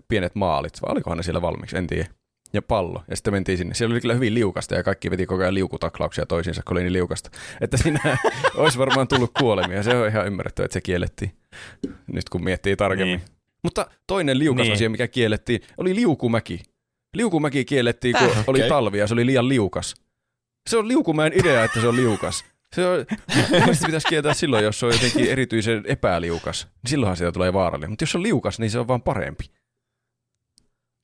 pienet maalit, vai olikohan ne siellä valmiiksi, en tiedä. Ja pallo. Ja sitten mentiin sinne. Siellä oli kyllä hyvin liukasta ja kaikki veti koko ajan liukutaklauksia toisiinsa, kun oli niin liukasta. Että siinä (laughs) olisi varmaan tullut kuolemia. Se on ihan ymmärrettävä, että se kiellettiin. Nyt kun miettii tarkemmin. Niin. Mutta toinen liukas Niin. asia, mikä kiellettiin, oli liukumäki. Liukumäki kiellettiin, kun Täh, oli talvi ja se oli liian liukas. Se on liukumäen idea, että se on liukas. Se on, pitäisi kieltää silloin, jos se on jotenkin erityisen epäliukas. Niin silloinhan siitä tulee vaarallinen. Mutta jos se on liukas, niin se on vaan parempi.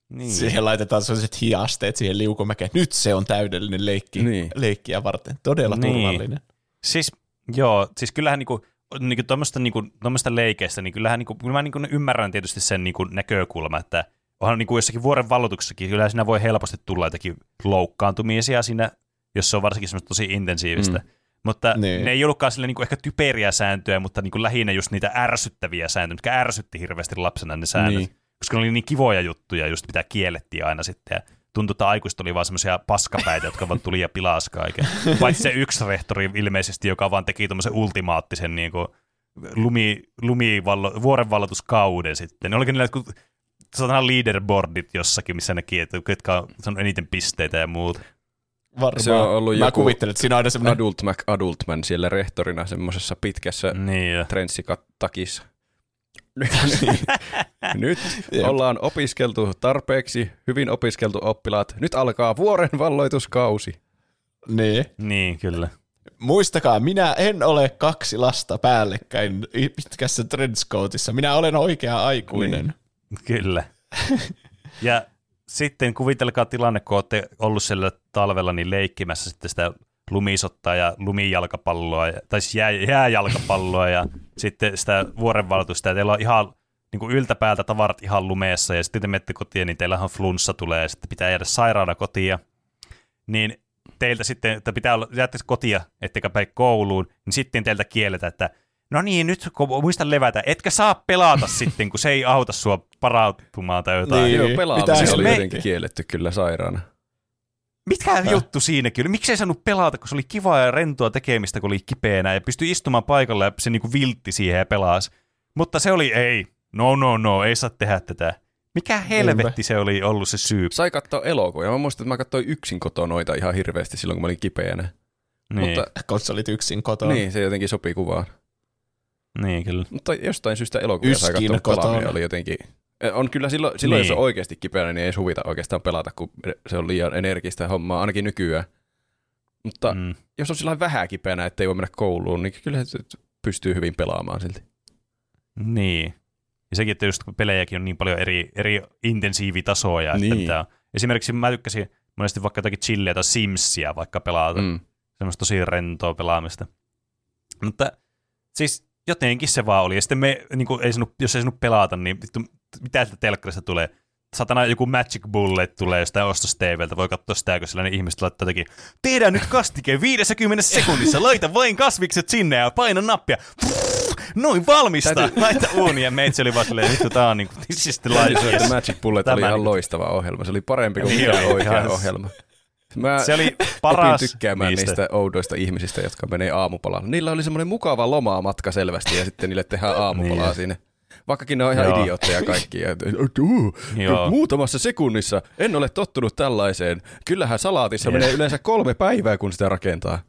Niin. Siihen laitetaan sellaiset hiasteet siihen liukumäkeen. Nyt se on täydellinen leikki, Niin. leikkiä varten. Todella Niin. turvallinen. Siis joo, siis kyllähän niinku, niinku tuommoista niinku, leikeistä, niin kyllähän niinku, kyllä mä niinku ymmärrän tietysti sen niinku näkökulma, että onhan niinku jossakin vuoren vallotuksessakin, kyllä siinä voi helposti tulla jotakin loukkaantumisia siinä, jos se on varsinkin semmoista tosi intensiivistä. Mm. Mutta niin. ne ei ollutkaan sille niinku ehkä typeriä sääntöjä, mutta niinku lähinnä just niitä ärsyttäviä sääntöjä, mitkä ärsytti hirveästi lapsena ne säännöt. Niin. Koska ne oli niin kivoja juttuja, just mitä kiellettiin aina sitten. Ja tuntui, että aikuiset oli vaan semmoisia paskapäitä, jotka vaan tuli ja pilas kaiken. Paitsi se yksi rehtori ilmeisesti, joka vaan teki tämmöisen ultimaattisen niin kuin, lumi, lumivallo, vuorenvallotuskauden sitten. Ne olikin niillä jotkut sanotaan leaderboardit jossakin, missä näki, että ketkä on eniten pisteitä ja muuta. Varmaan. Se on ollut Mä joku kuvittelen, että siinä on aina semmoinen... Adult Mac Adultman siellä rehtorina semmoisessa pitkässä Niin, ja. Nyt ollaan opiskeltu tarpeeksi, hyvin opiskeltu oppilaat. Nyt alkaa vuoren valloituskausi. Niin. niin, kyllä. Muistakaa, minä en ole kaksi lasta päällekkäin pitkässä trenchcoatissa. Minä olen oikea aikuinen. Niin. Kyllä. ja sitten kuvitelkaa tilanne, kun olette ollut siellä talvella niin leikkimässä sitten sitä lumisottaa ja lumijalkapalloa, ja- tai siis jää, jääjalkapalloa ja sitten sitä vuorenvaltuusta, ja teillä on ihan niin kuin yltäpäältä tavarat ihan lumeessa, ja sitten te menette kotiin, niin teillähän flunssa tulee, ja sitten pitää jäädä sairaana kotiin, niin teiltä sitten, että pitää olla, jäätte kotia, ettekä päin kouluun, niin sitten teiltä kielletään, että no niin, nyt kun muista levätä, etkä saa pelata (laughs) sitten, kun se ei auta sua parautumaan tai jotain. Niin. Joo, Mitä pelaaminen siis oli me- jotenkin kielletty kyllä sairaana. Mikä juttu siinäkin oli? Miksi ei saanut pelata, kun se oli kivaa ja rentoa tekemistä, kun oli kipeänä ja pystyi istumaan paikalla ja se niinku viltti siihen ja pelasi. Mutta se oli, ei, no no no, ei saa tehdä tätä. Mikä helvetti se oli ollut se syy? Sai katsoa elokuvia. Mä muistan, että mä katsoin yksin kotoa noita ihan hirveästi silloin, kun mä olin kipeänä. Niin, Mutta Konsolit yksin kotona. niin, se jotenkin sopii kuvaan. niin kyllä. Mutta jostain syystä elokuvia sai Yskin katsoa pelaaminen kotona. oli jotenkin... On kyllä silloin, silloin Niin. jos on oikeasti kipeänä, niin ei huvita oikeastaan pelata, kun se on liian energistä hommaa, ainakin nykyään. Mutta mm. Jos on sillä vähän kipeänä, ettei voi mennä kouluun, niin kyllä se pystyy hyvin pelaamaan silti. Niin. Ja sekin, että just kun pelejäkin on niin paljon eri, eri intensiivitasoja, että Niin. on. Esimerkiksi mä tykkäsin monesti vaikka jotakin chilleä tai Simsia vaikka pelata. Mm. Mm. Semmoista tosi rentoa pelaamista. Mutta siis jotenkin se vaan oli. Ja sitten me, niin kuin, ei saanut, jos ei saanut pelata, niin vittu, mitä sieltä telkkarista tulee? Satana joku Magic Bullet tulee jostain ostos TVltä, voi katsoa sitä, kun sellainen ihmiset laittaa jotenkin, tehdään nyt kastike 50 (laughs) sekunnissa, laita vain kasvikset sinne ja paina nappia. Pff, noin valmista, Täytyy- laita uuni ja meitsi oli vaan silleen, vittu tää on niinku, että Yes. Magic Bullet Tämä oli ihan niin- loistava ohjelma. Se oli parempi kuin Niin mikään oikea ihan- ohjelma. Mä Se oli opin paras tykkäämään niistä. niistä oudoista ihmisistä, jotka menee aamupalalle. Niillä oli semmoinen mukava lomamatka selvästi ja sitten niille tehdään aamupalaa Niin. siinä. Vaikkakin ne on ihan Joo. idiootteja kaikki. (laughs) Muutamassa sekunnissa en ole tottunut tällaiseen. Kyllähän salaatissa menee yleensä kolme päivää, kun sitä rakentaa.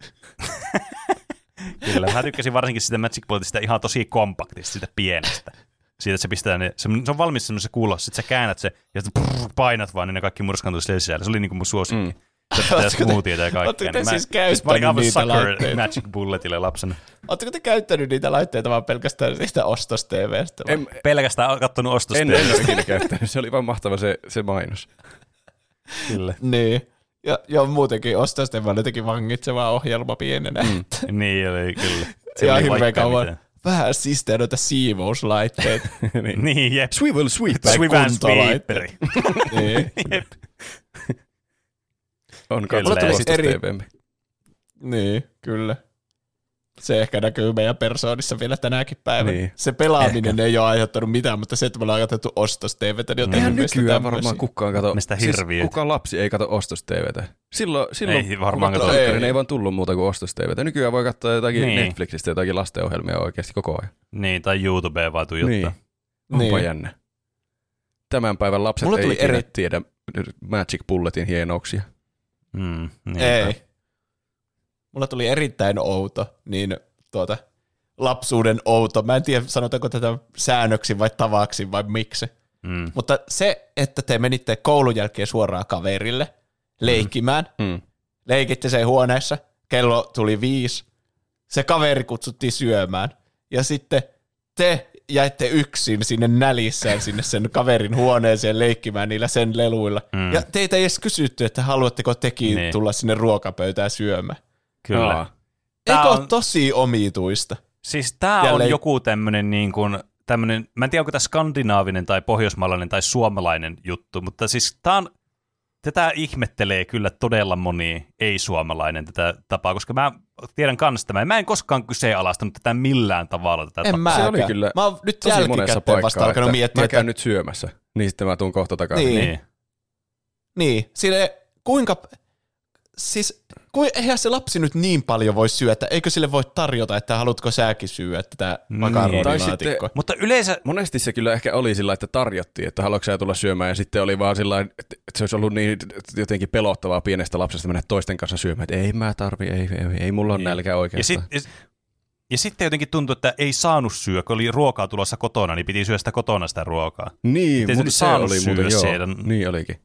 (laughs) Kyllä, mä tykkäsin varsinkin sitä Magic Bulletista ihan tosi kompaktista, sitä pienestä. Siitä, että se pistää ne, se, se on valmis semmoisessa kuulossa, sitten sä käännät se ja prrr, painat vaan, niin ne kaikki murskaantuu sille sisälle. Se oli niinku mun suosikki. Mm. Se pitää smoothieita ja kaikkea. ootteko te niin mä, siis mä olin käyttänyt aivan niitä sucker laitteita? Magic Bulletille lapsena. Oletteko te käyttänyt niitä laitteita vaan pelkästään siitä ostos-TVstä? vai? En, Pelkästään kattonut ostosta. en, en ole ikinä käyttänyt. Se oli vaan mahtava se, se mainos. Kyllä. Niin. Ja, ja muutenkin ostos-TV on jotenkin vangitseva ohjelma pienenä. Mm. niin oli kyllä. Se Ja oli hirveän vaikka kauan. mitä. Vähän siistejä noita siivouslaitteita. (laughs) niin. Niin, jep. Swivel sweep. Kuntolaitteet. Sweeperi. (laughs) niin. Jep. On Kyllä. eri- ostos-TV:mme. niin, kyllä. Se ehkä näkyy meidän persoonissa vielä tänäkin päivänä. Niin. Niin. Se pelaaminen ei ole aiheuttanut mitään, mutta se, että me ollaan katsottu ostos-TVtä, niin jotenkin Eihän meistä nykyään varmaan kukaan kato, Mistä siis kukaan lapsi ei kato ostos-TVtä. Silloin, silloin Ei varmaan kato. Ei. niin ei vaan tullut muuta kuin ostos-TVtä. Nykyään voi katsoa jotakin Niin. niin. Netflixistä jotakin lastenohjelmia oikeasti koko ajan. Niin, tai YouTubeen vaan tuijottaa. Niin. Onpa Niin. jännä. Tämän päivän lapset Mulla ei eri- tiedä Magic Bulletin hienouksia. Mm, niinpä. Ei. Mulla tuli erittäin outo, niin tuota, lapsuuden outo. Mä en tiedä, sanotaanko tätä säännöksi vai tavaksi vai miksi. Mm. Mutta se, että te menitte koulun jälkeen suoraan kaverille leikkimään, Mm. leikitte sen huoneessa, kello tuli viisi, se kaveri kutsuttiin syömään, ja sitten te jäitte yksin sinne nälissään sinne sen kaverin huoneeseen leikkimään niillä sen leluilla. Mm. Ja teitä ei edes kysytty, että haluatteko tekin Niin. tulla sinne ruokapöytään syömään. Kyllä. Tää Eikö on- tosi omituista? Siis tää on Jälleen- joku tämmönen niin kuin, tämmönen, mä en tiedä onko tämä skandinaavinen tai pohjoismaalainen tai suomalainen juttu, mutta siis tää on, tätä ihmettelee kyllä todella moni ei-suomalainen tätä tapaa, koska mä tiedän kans tämän. Mä en koskaan kyseenalaistanut tätä millään tavalla tätä En tapaa. mä Se oli kyllä Mä oon nyt Tosi monessa jälkikäteen paikkaa, vasta alkanut että miettiä, mä että käyn nyt syömässä, niin sitten mä tuun kohta takaisin. Niin. Niin. Niin, sille kuinka, siis ku, eihän se lapsi nyt niin paljon voi syödä, eikö sille voi tarjota, että haluatko säkin syödä tätä Niin. makaronilaatikkoa? Mutta yleensä, Monesti se kyllä ehkä oli sillä, että tarjottiin, että haluatko sä tulla syömään, ja sitten oli vaan sillä että se olisi ollut niin jotenkin pelottavaa pienestä lapsesta mennä toisten kanssa syömään, että ei mä tarvi, ei, ei, ei mulla on Niin. nälkä ja, oikeastaan. sit, ja, ja sitten jotenkin tuntui, että ei saanut syödä, kun oli ruokaa tulossa kotona, niin piti syödä sitä kotona sitä ruokaa. niin, mutta se saanut oli muuten, joo, siellä. niin olikin.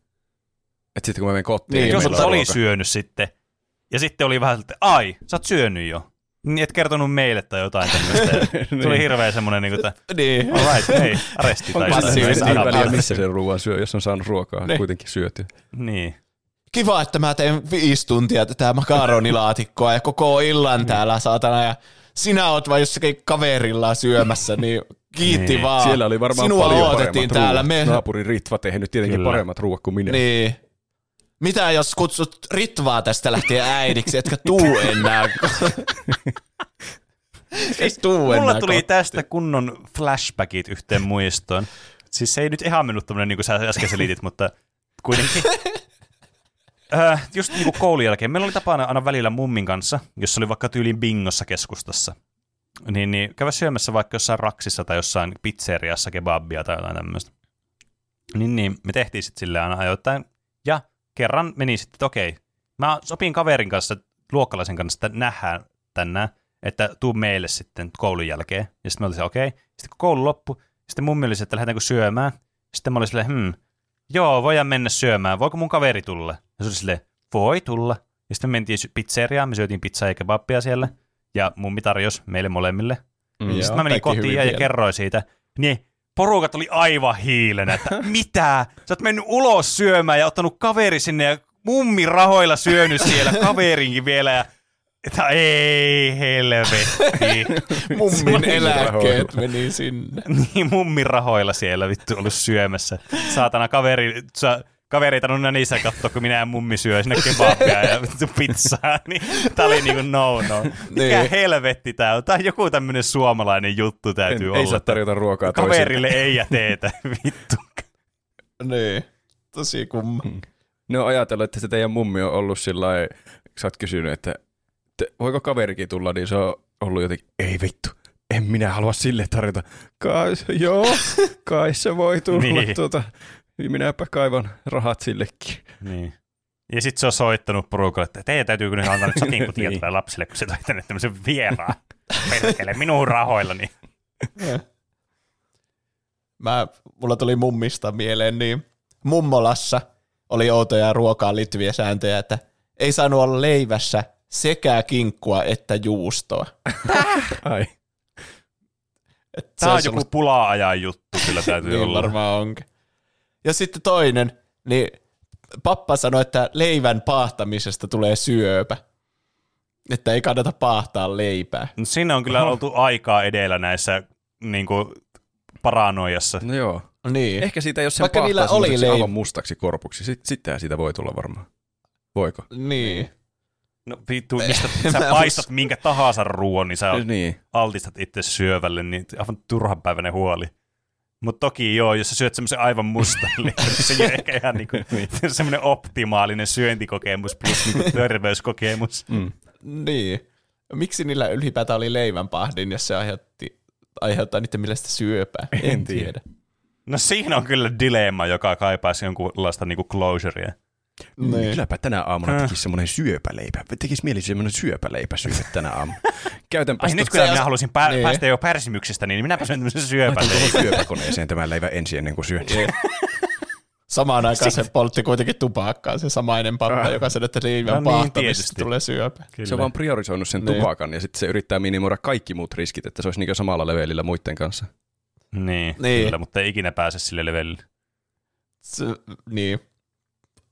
Että sitten kun mä menen kotiin, Niin, niin Jos oli ruoka. syönyt sitten, ja sitten oli vähän, että ai, sä oot syönyt jo. Niin et kertonut meille tai jotain tämmöistä. (laughs) Se oli hirveä semmoinen, niin kuin, että Niin. all right, hei, aresti tai Onko jotain. niin ihan väliä, missä sen ruoan syö, jos on saanut ruokaa Niin. kuitenkin syötyä. Niin. Kiva, että mä teen viisi tuntia tätä makaronilaatikkoa ja koko illan täällä saatana ja sinä oot vaan jossakin kaverilla syömässä, niin kiitti Niin. vaan. Siellä oli varmaan Sinua paljon paremmat täällä. ruuat. Me... Naapuri Ritva tehnyt tietenkin Kyllä. paremmat ruuat kuin minä. Niin. Mitä jos kutsut Ritvaa tästä lähtien äidiksi, etkä tuu enää? Tuu Mulla enää tuli kotiin. tästä kunnon flashbackit yhteen muistoon. Siis se ei nyt ihan mennyt tämmöinen, niin kuin sä äsken selitit, mutta kuitenkin. (laughs) äh, just niin kuin koulun jälkeen. Meillä oli tapana aina välillä mummin kanssa, jos oli vaikka tyyliin bingossa keskustassa. Niin, niin käydä syömässä vaikka jossain raksissa tai jossain pizzeriassa kebabia tai jotain tämmöistä. Niin, niin me tehtiin sitten sille aina ajoittain. Ja kerran meni sitten, että okei, mä sopin kaverin kanssa, luokkalaisen kanssa, että nähdään tänään, että tuu meille sitten koulun jälkeen. Ja sitten me oltiin okei. Sitten kun koulu loppui, sitten mummi oli se, että lähdetäänkö syömään. Sitten mä olin silleen, hmm, joo, voidaan mennä syömään. Voiko mun kaveri tulla? Ja se oli silleen, voi tulla. Ja sitten me mentiin pizzeriaan, me syötiin pizzaa ja kebabia siellä. Ja mummi tarjosi meille molemmille. Mm, Sitten joo, mä menin kotiin ja vielä. kerroin siitä. Niin porukat oli aivan hiilenä, että (laughs) mitä? Sä oot mennyt ulos syömään ja ottanut kaveri sinne ja mummi rahoilla syönyt siellä kaverinkin vielä ja että ei helvetti. (laughs) Mummin eläkkeet meni sinne. (laughs) niin mummin rahoilla siellä vittu ollut syömässä. Saatana kaveri, sa, kaveri ei tainnut niissä katsoa, kun minä ja mummi syö sinne kebabia ja (laughs) pizzaa, niin tää oli niinku no no. Mikä Niin. helvetti tää on? Tää on joku tämmönen suomalainen juttu täytyy Ei olla. saa tarjota ruokaa Kaverille ei ja teetä, (laughs) vittu. Niin. Tosi kumma. Ne on ajatellut, että se teidän mummi on ollut sillä lailla, sä oot kysynyt, että te, voiko kaverikin tulla, niin se on ollut jotenkin, ei vittu, en minä halua sille tarjota. Kai, joo, (laughs) kai se voi tulla. Niin. tuota, minäpä kaivan rahat sillekin. Niin. Ja sitten se on soittanut porukalle, että teidän täytyy kyllä antaa nyt sotinkutietoja (laughs) Niin. lapsille, kun se toi tänne tämmöisen vieraan. Perkele, minun rahoillani. (laughs) Mä, mulla tuli mummista mieleen, niin mummolassa oli outoja ruokaan liittyviä sääntöjä, että ei saanut olla leivässä sekä kinkkua että juustoa. Ai. Et Tämä on joku semmoista- pulaa-ajan juttu, kyllä täytyy niin olla. varmaan onkin. Ja sitten toinen, niin pappa sanoi, että leivän paahtamisesta tulee syöpä. Että ei kannata paahtaa leipää. No, siinä on kyllä oltu aikaa edellä näissä niin kuin, paranoijassa. No joo. Niin. Ehkä siitä, jos sen Vaikka niillä pahtaa oli leip- aivan mustaksi korpuksi, sit, sittenhän siitä voi tulla varmaan. Voiko? Niin. No vittu, mistä (laughs) sä paistat minkä tahansa ruoan, niin sä Niin. altistat itse syövälle, niin aivan turhanpäiväinen huoli. Mutta toki joo, jos sä syöt semmoisen aivan mustan, (laughs) niin se ei ole ehkä ihan niinku, semmoinen optimaalinen syöntikokemus plus niinku (laughs) terveyskokemus. Mm. Niin. Miksi niillä ylipäätään oli leivänpahdin, jos se aiheutti, aiheuttaa niiden mielestä syöpää? En, En tiedä. tiedä. No siinä on kyllä dilemma, joka kaipaisi jonkunlaista niinku closurea. Niin. Kylläpä tänä aamuna tekisi semmoinen syöpäleipä. Tekisi mieli semmoinen syöpäleipä syödä tänä aamuna. (laughs) Käytänpä Ai nyt kun minä halusin pää- Niin. päästä jo pärsimyksestä, niin minäpä syön tämmöisen tuohon syöpäkoneeseen tämän leivän ensin ennen kuin syön. Samaan aikaan se poltti kuitenkin tupakkaa, se samainen pappa, Ah. joka sanoi, että leivän No niin, tulee syöpä. Kyllä. Se on vaan priorisoinut sen Niin. tupakan ja sitten se yrittää minimoida kaikki muut riskit, että se olisi niin samalla levelillä muiden kanssa. Niin, Niin. niin, kyllä, mutta ei ikinä pääse sille levelille. Se, niin.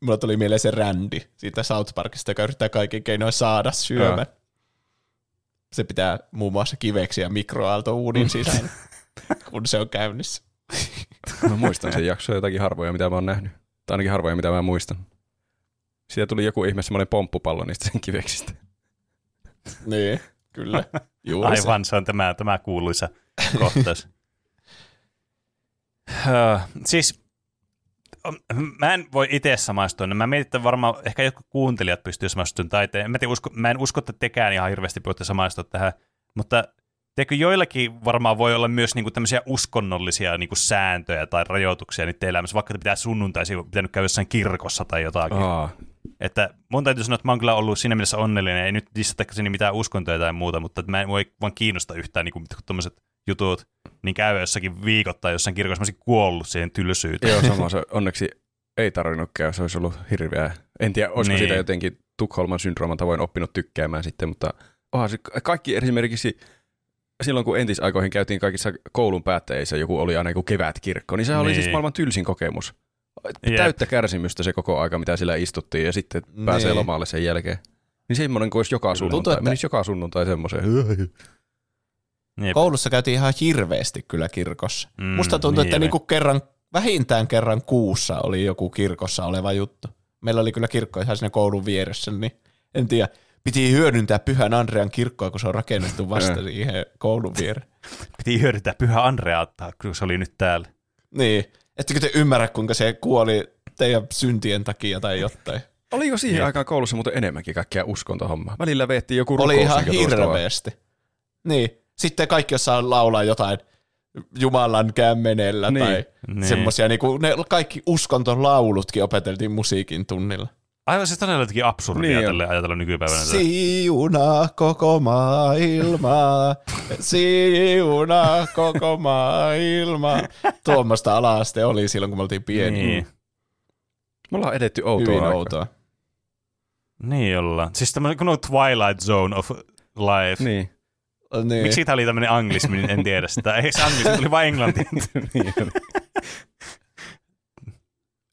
Mulla tuli mieleen se Randy siitä South Parkista, joka yrittää kaikin keinoin saada syömän. Se pitää muun muassa kiveksiä mikroaaltouunin sisään, kun se on käynnissä. Mä muistan sen jakson jotakin harvoja, mitä mä oon nähnyt. Tai ainakin harvoja, mitä mä muistan. Siitä tuli joku ihme semmoinen pomppupallo niistä sen kiveksistä. Niin, kyllä. Juuri se. Aivan, se on tämä, tämä kuuluisa kohtaus. (laughs) Öö, siis mä en voi itse samaistua. Mä mietin, että varmaan ehkä jotkut kuuntelijat pystyy samaistumaan taiteen. Mä, usko, mä en usko, että tekään ihan hirveästi voitte samaistua tähän, mutta Tiedätkö, joillakin varmaan voi olla myös niinku tämmöisiä uskonnollisia niinku sääntöjä tai rajoituksia niiden elämässä, vaikka pitää sunnuntaisin pitänyt käydä jossain kirkossa tai jotakin. Aa, Että mun täytyy sanoa, että mä oon kyllä ollut siinä mielessä onnellinen, ei nyt dissatakseni mitään uskontoja tai muuta, mutta mä en voi vaan kiinnostaa yhtään niin tuommoiset jutut, niin käy jossakin viikoittain jossain kirkossa, mä olisin kuollut siihen tylsyyteen. joo, sama se onneksi ei tarvinnut käydä, se olisi ollut hirveää. En tiedä, olisiko Niin. siitä jotenkin Tukholman syndrooman tavoin oppinut tykkäämään sitten, mutta onhan se kaikki esimerkiksi silloin kun entisaikoihin käytiin kaikissa koulun päättäjissä, joku oli aina joku kevätkirkko, niin se oli Niin. siis maailman tylsin kokemus. Jep. Täyttä kärsimystä se koko aika, mitä siellä istuttiin, ja sitten pääsee Niin. lomalle sen jälkeen. Niin semmoinen kuin olisi joka sunnuntai. Tuntuu, että- Menisi joka sunnuntai semmoiseen. Jep. Koulussa käytiin ihan hirveästi kyllä kirkossa. Mm, Musta tuntuu, niin että oli. niinku kerran, vähintään kerran kuussa oli joku kirkossa oleva juttu. Meillä oli kyllä kirkko ihan siinä koulun vieressä, niin en tiedä. Piti hyödyntää Pyhän Andrean kirkkoa, kun se on rakennettu vasta (laughs) siihen koulun viereen. (laughs) Piti hyödyntää pyhä Andreattaa, kun se oli nyt täällä. Niin. Ettekö te ymmärrä, kuinka se kuoli teidän syntien takia tai jotain? Oliko siihen Jep. aikaan koulussa muuten enemmänkin kaikkea uskontohommaa? Välillä veettiin joku Oli ihan rukous, niin toista vaan. hirveästi. Niin. Sitten kaikki osaa laulaa jotain Jumalan kämmenellä Niin. tai Niin. semmosia, niinku, ne kaikki uskontolaulutkin opeteltiin musiikin tunnilla. Aivan siis todella jotenkin absurdia Niin niin tälle ajatella nykypäivänä. tätä. Siunaa koko maailmaa, siunaa koko maailmaa. Tuommoista ala-aste oli silloin, kun me oltiin pieniä. Niin. Me ollaan edetty outoa Hyvin outoa. Niin ollaan. Siis tämmöinen kun on Twilight Zone of Life. Niin. Niin. Miksi tämä oli tämmöinen anglismi, niin en tiedä sitä. Ei se anglismi, tuli vain englanti. (laughs) niin.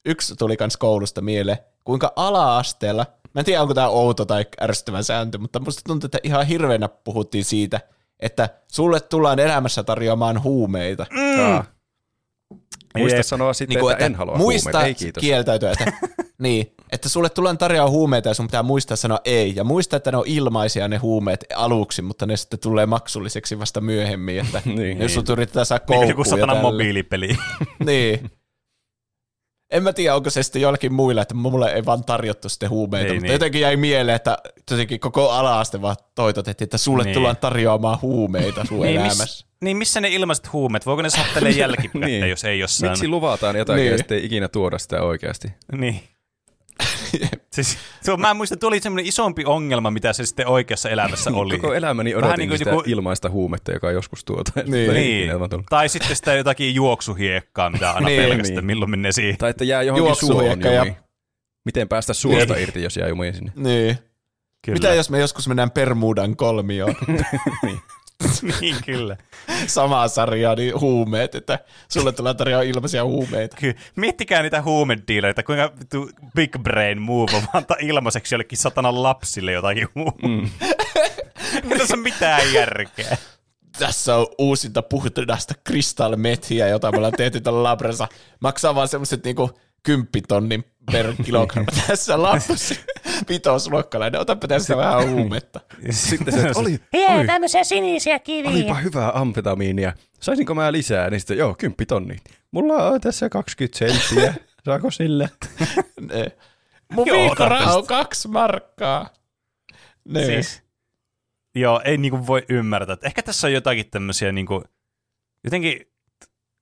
Yksi tuli kans koulusta mieleen, kuinka ala-asteella, mä en tiedä onko tämä outo tai ärsyttävä sääntö, mutta musta tuntuu, että ihan hirveänä puhuttiin siitä, että sulle tullaan elämässä tarjoamaan huumeita. Aa. Muista sanoa sitten, Niin kuin, että en halua muista huumeita. Ei kiitos. kieltäytyä, että, (laughs) niin, että sulle tullaan tarjoamaan huumeita ja sun pitää muistaa sanoa ei. Ja muista, että ne on ilmaisia ne huumeet aluksi, mutta ne sitten tulee maksulliseksi vasta myöhemmin, että (laughs) Niin. jos sut yritetään saa Niin koukkuun joku ja satana tälle. mobiilipeli. (laughs) Niin. En mä tiedä, onko se sitten jollakin muilla, että mulle ei vaan tarjottu sitten huumeita, Ei mutta niin. jotenkin jäi mieleen, että jotenkin koko ala-aste vaan toitotettiin, että sulle Niin. tullaan tarjoamaan huumeita sun (laughs) niin, elämässä. miss, niin missä ne ilmaiset huumeet? Voiko ne sattelee jälkikäteen, Niin. jos ei jossain? Miksi luvataan jotakin Niin. ja sitten ei ikinä tuoda sitä oikeasti? Niin. Siis, se on, mä muistan, että tuli semmoinen isompi ongelma, mitä se sitten oikeassa elämässä oli. Koko elämäni Vähän odotin niin kuin sitä joku- ilmaista huumetta, joka joskus tuota. Niin. Niin. Tai sitten sitä jotakin juoksuhiekkaa, mitä aina Niin, pelkästään, niin. milloin menee siihen. Tai että jää johonkin suohon ja-. Miten päästä suosta irti, jos jää jumiin sinne? Niin. Kyllä. Mitä jos me joskus mennään Permudan kolmioon? (laughs) (laughs) niin, (laughs) kyllä. Samaa sarjaa, niin huumeet, että sulle tulee tarjoaa ilmaisia huumeita. Ky- Miettikää niitä huumedealereita, kuinka big brain move on antaa ilmaiseksi jollekin satanan lapsille jotakin huumeita. Mm. (laughs) Ei tässä ole mitään järkeä. Tässä on uusinta puhdasta kristallmethiä, jota me ollaan tehty tällä labrassa. Maksaa vaan semmoiset niinku kymppitonnin per (laughs) kilogramma tässä lappussa. Vitosluokkalainen, otapa tästä vähän huumetta. Sitten se, oli, Hei, oli, tämmöisiä sinisiä olipa kiviä. hyvää amfetamiinia. Saisinko mä lisää? Niin sitten, joo, 10 tonni. Mulla on tässä 20 senttiä. Saako sille? (laughs) Ne. Mun Joo, viikkoraha on kaksi markkaa. Ne. Siis, joo, ei niinku voi ymmärtää. Ehkä tässä on jotakin tämmöisiä niinku, jotenkin,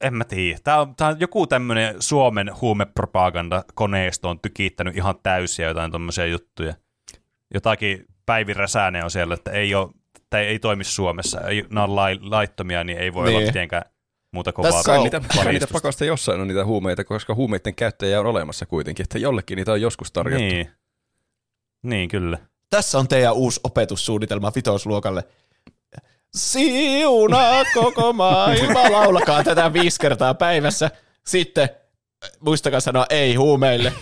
en mä tiedä. Tää on, tää on joku tämmöinen Suomen huumepropaganda-koneisto on tykittänyt ihan täysiä jotain tommosia juttuja. Jotakin Päivi Räsänen on siellä, että ei ole, tai ei toimi Suomessa. Ei, nämä on lai, laittomia, niin ei voi Niin. olla mitenkään muuta Tässä kovaa on- Kai niitä, niitä pakosta jossain on niitä huumeita, koska huumeiden käyttäjä on olemassa kuitenkin, että jollekin niitä on joskus tarjottu. Niin. niin, kyllä. Tässä on teidän uusi opetussuunnitelma vitosluokalle. Siunaa koko maailma, (laughs) laulakaa tätä viisi kertaa päivässä. Sitten muistakaa sanoa ei huumeille.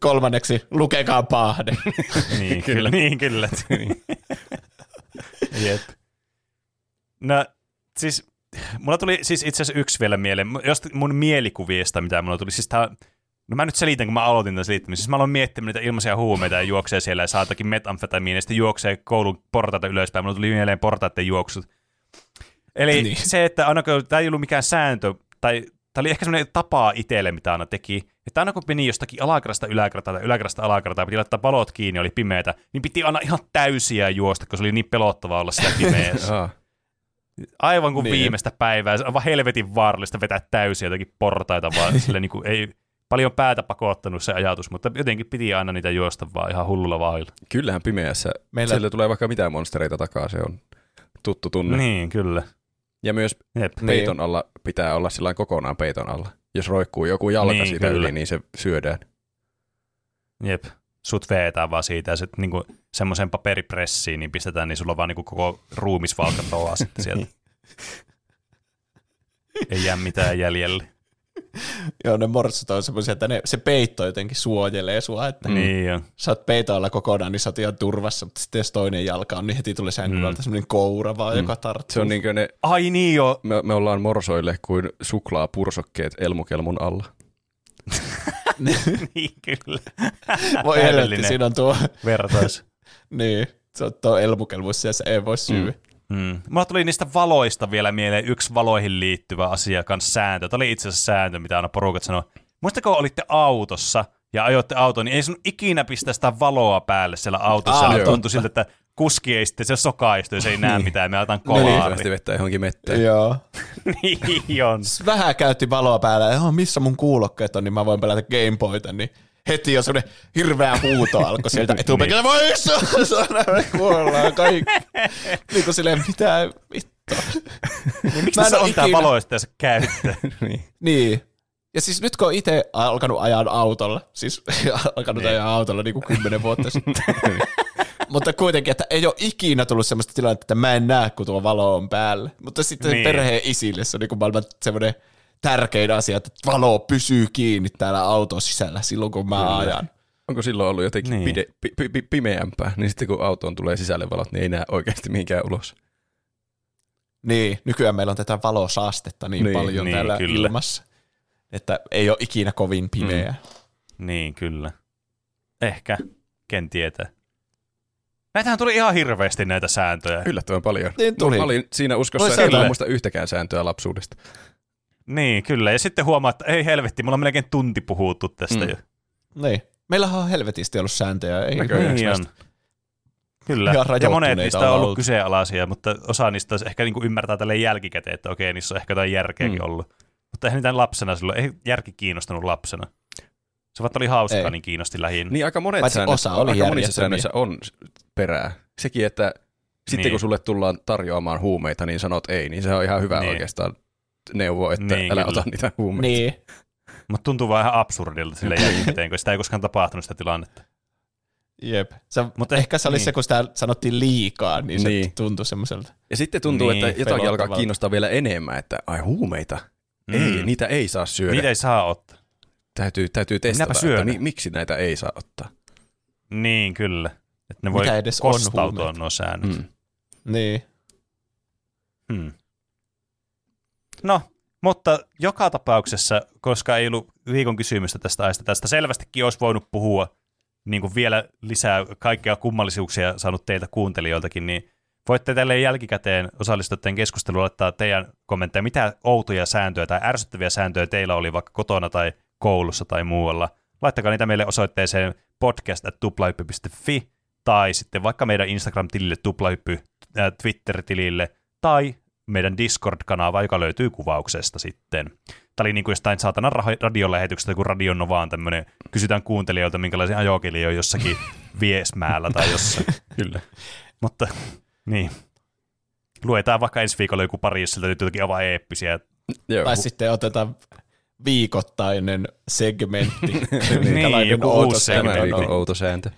Kolmanneksi, lukekaa pahde. (laughs) Niin, kyllä. Niin, kyllä. (laughs) Jep. No, siis mulla tuli siis itse asiassa yksi vielä mieleen. Jos mun mielikuvista, mitä mulla tuli, siis tää, no mä nyt selitän, kun mä aloitin tämän selittämisen. Siis mä aloin miettimään niitä ilmaisia huumeita ja juoksee siellä ja saa jotakin metamfetamiinia ja sitten juoksee koulun portaita ylöspäin. Mulla tuli mieleen portaiden juoksut. Eli Niin. se, että aina kun tämä ei ollut mikään sääntö, tai tämä oli ehkä semmoinen tapa itselle, mitä aina teki, että aina kun meni jostakin alakerrasta yläkertaan tai yläkerrasta alakertaan, piti laittaa valot kiinni, oli pimeätä, niin piti aina ihan täysiä juosta, koska se oli niin pelottavaa olla siellä pimeässä. (laughs) Aivan kuin niin. viimeistä päivää, se on vaan helvetin vaarallista vetää täysiä jotakin portaita, vaan (laughs) sille niin kuin ei paljon päätä pakottanut se ajatus, mutta jotenkin piti aina niitä juosta vaan ihan hullulla vauhdilla. kyllähän pimeässä. Meillä-. Siellä tulee vaikka mitä monstereita takaa, se on tuttu tunne. Niin, kyllä. Ja myös Jep. Niin. peiton alla pitää olla sillä kokonaan peiton alla. Jos roikkuu joku jalka Niin, siitä kyllä. yli, niin se syödään. Jep. Sut veetään vaan siitä ja sitten niinku semmoisen paperipressiin niin pistetään, niin sulla on vaan niinku koko ruumis valkatoa sitten sieltä. (laughs) Ei jää mitään jäljelle. (laughs) Joo, ne morsut on semmoisia, että ne, se peitto jotenkin suojelee sua, että Mm. Niin on. sä oot peitoilla kokonaan, niin sä oot ihan turvassa, mutta sitten jos toinen jalka on, niin heti tulee sängyn Mm. semmoinen koura vaan, joka tarttuu. Se on niin kuin ne, Ai niin joo. me, me ollaan morsoille kuin suklaapursokkeet elmukelmun alla. (laughs) (laughs) niin kyllä. Voi helvetti, siinä on tuo, vertaus. niin, se on tuo elmukelmus ja se ei voi syödä. Mm. Mulla tuli niistä valoista vielä mieleen yksi valoihin liittyvä asia, kans sääntö. Tämä oli itse asiassa sääntö, mitä aina porukat sanoo. Muistako olitte autossa ja ajoitte autoon, niin ei sun ikinä pistää sitä valoa päälle siellä autossa. Totta. tuntui siltä, että kuski ei sitten, se sokaistu ja se ei näe Niin. mitään, me aletaan Niin, kolaari. lähti vettä johonkin mettään. Joo. (laughs) niin on. Vähän käytti valoa päällä, ja missä mun kuulokkeet on, niin mä voin pelata Gameboyta, niin heti jo semmoinen hirveä huuto alkoi sieltä etupenkillä, voi saana, me kuollaan kaikki. niin kuin silleen, mitä vittua. Niin, miksi tässä on tää ikinä- valo, jos se käyttää? (laughs) niin. Niin. Ja siis nyt kun on itse alkanut ajaa autolla, siis (laughs) alkanut Niin. ajaa autolla niin kuin kymmenen vuotta (laughs) sitten, mutta kuitenkin, että ei ole ikinä tullut sellaista tilannetta, että mä en näe, kun tuo valo on päällä. Mutta sitten Niin. niin. perheen isille se on niin kuin maailman semmoinen tärkein asia, että valo pysyy kiinni täällä auton sisällä silloin, kun mä Kyllä. ajan. Onko silloin ollut jotenkin Niin. pide, pi, pi, pi, pimeämpää, niin sitten kun autoon tulee sisälle valot, niin ei näe oikeasti mihinkään ulos. Niin, nykyään meillä on tätä valosaastetta niin, Niin, paljon niin, täällä kyllä. ilmassa, että ei ole ikinä kovin pimeää. niin, kyllä. Ehkä. Ken tietää. Näitähän tuli ihan hirveästi näitä sääntöjä. Yllättävän paljon. Niin tuli. Mä olin siinä uskossa, että en muista yhtäkään sääntöä lapsuudesta. Niin, kyllä. Ja sitten huomaa, että ei helvetti, mulla on melkein tunti puhuttu tästä Mm. jo. Niin. Meillähän on helvetisti ollut sääntöjä. Ei Näköjään. Niin on. Kyllä. Ihan Ja monet niistä on ollut kyseenalaisia, mutta osa niistä ehkä niinku ymmärtää tälle jälkikäteen, että okei, niissä on ehkä jotain järkeäkin Mm. ollut. Mutta eihän mitään lapsena silloin, ei järki kiinnostanut lapsena. Se vaikka oli hauskaa, Ei. niin kiinnosti lähinnä. Niin aika monet Paitsi säännöt, osa oli aika monissa säännöissä on perää. Sekin, että sitten Niin. kun sulle tullaan tarjoamaan huumeita, niin sanot ei, niin se on ihan hyvä Niin. oikeastaan neuvo, että Niin, älä kyllä. ota niitä huumeita. Niin. Mutta tuntuu vaan ihan absurdilta sille jälkikäteen, kun sitä ei koskaan tapahtunut sitä tilannetta. Jep. Se, Mut Mutta ehkä se oli niin. niin. se, kun sitä sanottiin liikaa, niin se Niin. niin. tuntui semmoiselta. Ja sitten tuntuu, Niin, että jotakin alkaa kiinnostaa vielä enemmän, että ai huumeita, mm. ei, niitä ei saa syödä. Niitä ei saa ottaa. Täytyy, täytyy testata, että ne. ni, miksi näitä ei saa ottaa. Niin, kyllä. Että ne voi Mitä edes on kostautua nuo säännöt. Mm. Niin. Hmm. No, mutta joka tapauksessa, koska ei ollut viikon kysymystä tästä aiheesta, tästä selvästikin olisi voinut puhua niin kuin vielä lisää kaikkea kummallisuuksia saanut teiltä kuuntelijoiltakin, niin voitte tälle jälkikäteen osallistua tämän keskusteluun, laittaa teidän kommentteja, mitä outoja sääntöjä tai ärsyttäviä sääntöjä teillä oli vaikka kotona tai koulussa tai muualla. Laittakaa niitä meille osoitteeseen podcast.tuplahyppy.fi tai sitten vaikka meidän Instagram-tilille tuplahyppy äh, Twitter-tilille tai meidän Discord-kanava, joka löytyy kuvauksesta sitten. Tämä oli niin kuin jostain saatana ra- radiolähetyksestä, kun Radio Novaan tämmöinen, kysytään kuuntelijoilta, minkälaisia ajokeli on jossakin (laughs) Viesmäällä tai jossain. Kyllä. Mutta niin, luetaan vaikka ensi viikolla joku pari, jos siltä nyt jotakin aivan eeppisiä. Joo, Tai sitten otetaan viikoittainen segmentti. (laughs) Niin, outo uusi segmentti. on. viikon outo sääntö.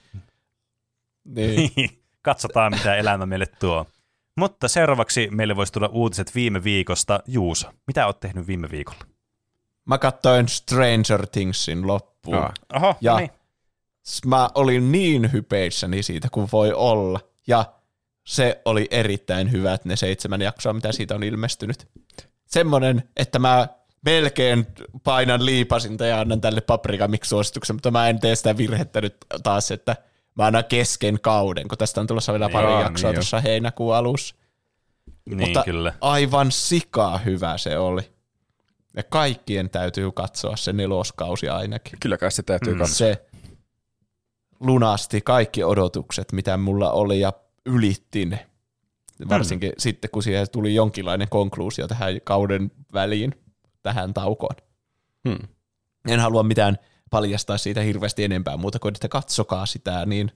Niin. (laughs) Katsotaan, mitä elämä meille tuo. Mutta seuraavaksi meille voisi tulla uutiset viime viikosta. Juuso, mitä oot tehnyt viime viikolla? Mä katsoin Stranger Thingsin loppuun. Aa. Oho, Ja no niin. S- mä olin niin hypeissäni siitä kuin voi olla. Ja se oli erittäin hyvät ne seitsemän jaksoa, mitä siitä on ilmestynyt. Semmonen, että mä melkein painan liipasinta ja annan tälle paprikamiksi suosituksen, mutta mä en tee sitä virhettä nyt taas, että mä annan kesken kauden, kun tästä on tulossa vielä pari Jaa, jaksoa niin jo. tuossa heinäkuun alussa. Niin, mutta kyllä. aivan sikaa hyvä se oli. Ja kaikkien täytyy katsoa se neloskausi ainakin Kyllä kai se täytyy mm. katsoa. se lunasti kaikki odotukset, mitä mulla oli ja ylitti ne. Varsinkin hmm. sitten, kun siihen tuli jonkinlainen konkluusio tähän kauden väliin, tähän taukoon. Hmm. En halua mitään paljastaa siitä hirveästi enempää muuta kuin, että katsokaa sitä, niin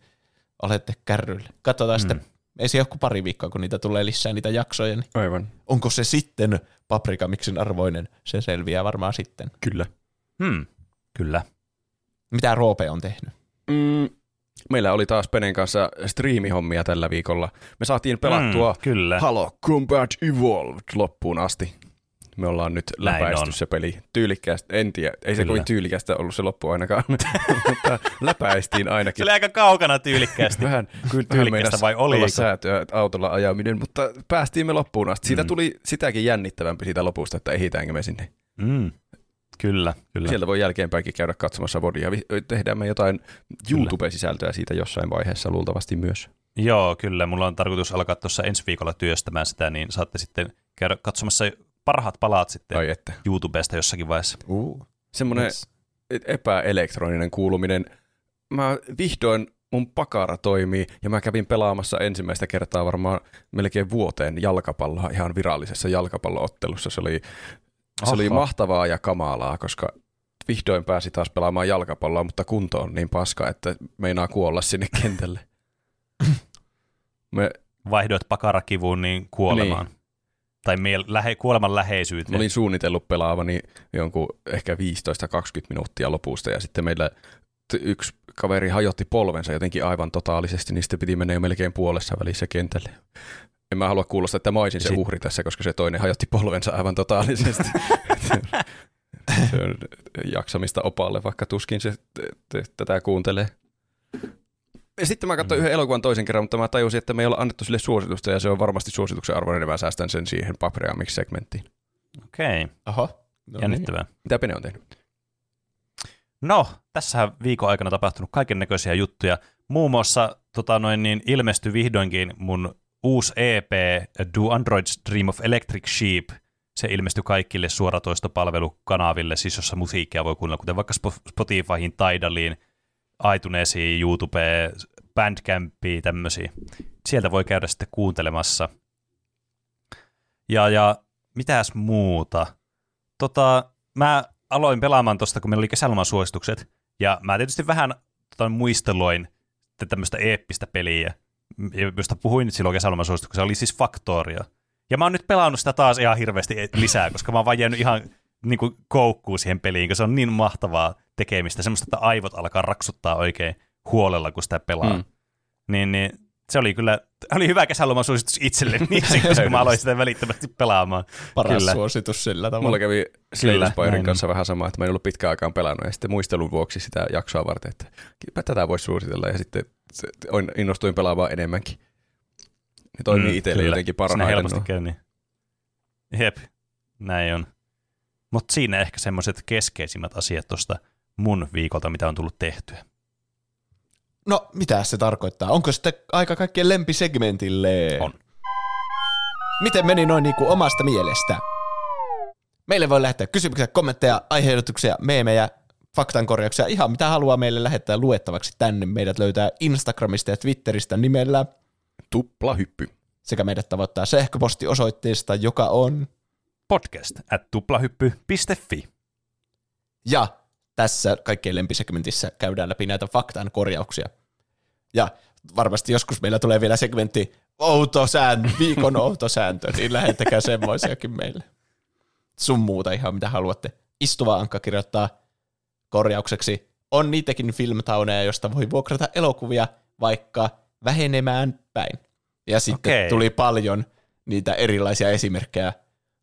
olette kärryillä. Katsotaan hmm. sitten, ei se ole kuin pari viikkoa, kun niitä tulee lisää niitä jaksoja, niin Aivan. onko se sitten paprikamiksin arvoinen? Se selviää varmaan sitten. Kyllä. Hmm. Kyllä. Mitä Roope on tehnyt? Mm, meillä oli taas Penen kanssa striimihommia tällä viikolla. Me saatiin pelattua Mm, kyllä. Halo Combat Evolved loppuun asti. Me ollaan nyt Näin läpäisty on. se peli tyylikkäästi. En tiedä, ei se Kyllä. kovin tyylikästä ollut se loppu ainakaan, (laughs) mutta läpäistiin Se ainakin. oli aika kaukana tyylikkäästi. Vähän, kyllä meinas vai olla oliko? säätöä autolla ajaminen, mutta päästiin me loppuun asti. Siitä Mm. tuli sitäkin jännittävämpi siitä lopusta, että ehitäänkö me sinne. Mm. Kyllä, kyllä. Sieltä voi jälkeenpäinkin käydä katsomassa vodia. Tehdään me jotain YouTube-sisältöä siitä jossain vaiheessa luultavasti myös. Joo, kyllä. Mulla on tarkoitus alkaa tuossa ensi viikolla työstämään sitä, niin saatte sitten käydä katsomassa parhaat palaat sitten Ai että. YouTubesta jossakin vaiheessa. Uh. Semmoinen Yes. epäelektroninen kuuluminen. Mä vihdoin mun pakara toimii ja mä kävin pelaamassa ensimmäistä kertaa varmaan melkein vuoteen jalkapalloa ihan virallisessa jalkapalloottelussa. Se oli, se oli mahtavaa ja kamalaa, koska vihdoin pääsi taas pelaamaan jalkapalloa, mutta kunto on niin paska, että meinaa kuolla sinne kentälle. (laughs) Me, Vaihdoit pakarakivuun niin kuolemaan. Niin. Tai miel- lähe- kuoleman läheisyyteen. Mä olin suunnitellut pelaavani jonkun ehkä 15-20 minuuttia lopusta ja sitten meillä yksi kaveri hajotti polvensa jotenkin aivan totaalisesti, niin sitten piti mennä jo melkein puolessa välissä kentälle. En mä halua kuulostaa, että mä olisin se uhri tässä, koska se toinen hajotti polvensa aivan totaalisesti. (laughs) se on jaksamista opalle, vaikka tuskin se t- t- tätä kuuntelee. Ja sitten mä katsoin yhden elokuvan toisen kerran, mutta mä tajusin, että me ei olla annettu sille suositusta, ja se on varmasti suosituksen arvoinen, niin mä säästän sen siihen Papriamix-segmenttiin. Okei, okay. Oho. No jännittävää. Mitä Pene on tehnyt? No, tässä viikon aikana tapahtunut kaiken näköisiä juttuja. Muun muassa tota noin, niin ilmestyi vihdoinkin mun uusi EP, Do Androids Dream of Electric Sheep. Se ilmestyi kaikille suoratoistopalvelukanaville, siis jossa musiikkia voi kuunnella, kuten vaikka Spo- Spotifyhin, Tidaliin, iTunesiin, YouTubeen, Bandcampiin, tämmöisiä. Sieltä voi käydä sitten kuuntelemassa. Ja, ja mitäs muuta? Tota, mä aloin pelaamaan tosta, kun meillä oli kesäloman suositukset, ja mä tietysti vähän tota, muisteloin tämmöistä eeppistä peliä, josta puhuin silloin kesäloman suosituksessa, oli siis Factoria. Ja mä oon nyt pelannut sitä taas ihan hirveästi lisää, koska mä oon vaan jäänyt ihan niin kuin koukkuun siihen peliin, kun se on niin mahtavaa tekemistä, semmoista, että aivot alkaa raksuttaa oikein huolella, kun sitä pelaa. Mm. Niin, niin se oli kyllä, oli hyvä kesäloman suositus itselleni, koska mä aloin sitä välittömästi pelaamaan. Paras Kyllä. suositus sillä tavalla. Mulla kävi Slay Spiren näin kanssa vähän sama, että mä en ollut pitkään aikaan pelannut ja sitten muistelun vuoksi sitä jaksoa varten, että tätä voisi suositella ja sitten innostuin pelaamaan enemmänkin. Ne toimii mm, itselle kyllä. jotenkin parhaiten. helposti nuo. käy niin. Jep, näin on. Mutta siinä ehkä semmoiset keskeisimmät asiat tuosta mun viikolta, mitä on tullut tehtyä. No, mitä se tarkoittaa? Onko sitten aika kaikkien lempisegmentille? On. Miten meni noin niinku omasta mielestä? Meille voi lähettää kysymyksiä, kommentteja, aiheutuksia, meemejä, faktankorjauksia, ihan mitä haluaa meille lähettää luettavaksi tänne. Meidät löytää Instagramista ja Twitteristä nimellä Tupla hyppy. sekä meidät tavoittaa sähköpostiosoitteesta, joka on Podcast at tuplahyppy.fi. Ja tässä kaikkein lempisegmentissä käydään läpi näitä faktan korjauksia. Ja varmasti joskus meillä tulee vielä segmentti outo sääntö, viikon (laughs) outo sääntö, niin lähettäkää semmoisiakin meille. Sun muuta ihan mitä haluatte. Istuva Ankka kirjoittaa korjaukseksi. On niitäkin filmtauneja, josta voi vuokrata elokuvia vaikka vähenemään päin. Ja sitten Okei. tuli paljon niitä erilaisia esimerkkejä.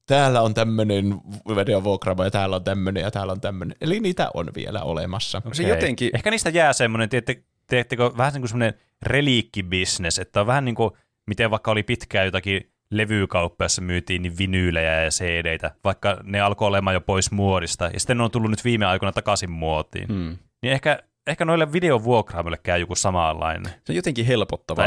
Täällä on tämmöinen videovuokraamo ja täällä on tämmöinen ja täällä on tämmöinen. Eli niitä on vielä olemassa. Se Okei. jotenkin, Ehkä niistä jää semmoinen, teette, teettekö vähän niin kuin semmoinen reliikkibisnes, että on vähän niin kuin, miten vaikka oli pitkään jotakin levykauppa, jossa myytiin niin vinyylejä ja CD-tä, vaikka ne alkoi olemaan jo pois muodista, ja sitten ne on tullut nyt viime aikoina takaisin muotiin. hmm, Niin ehkä, ehkä noille videovuokraamille käy joku samanlainen. se on jotenkin helpottava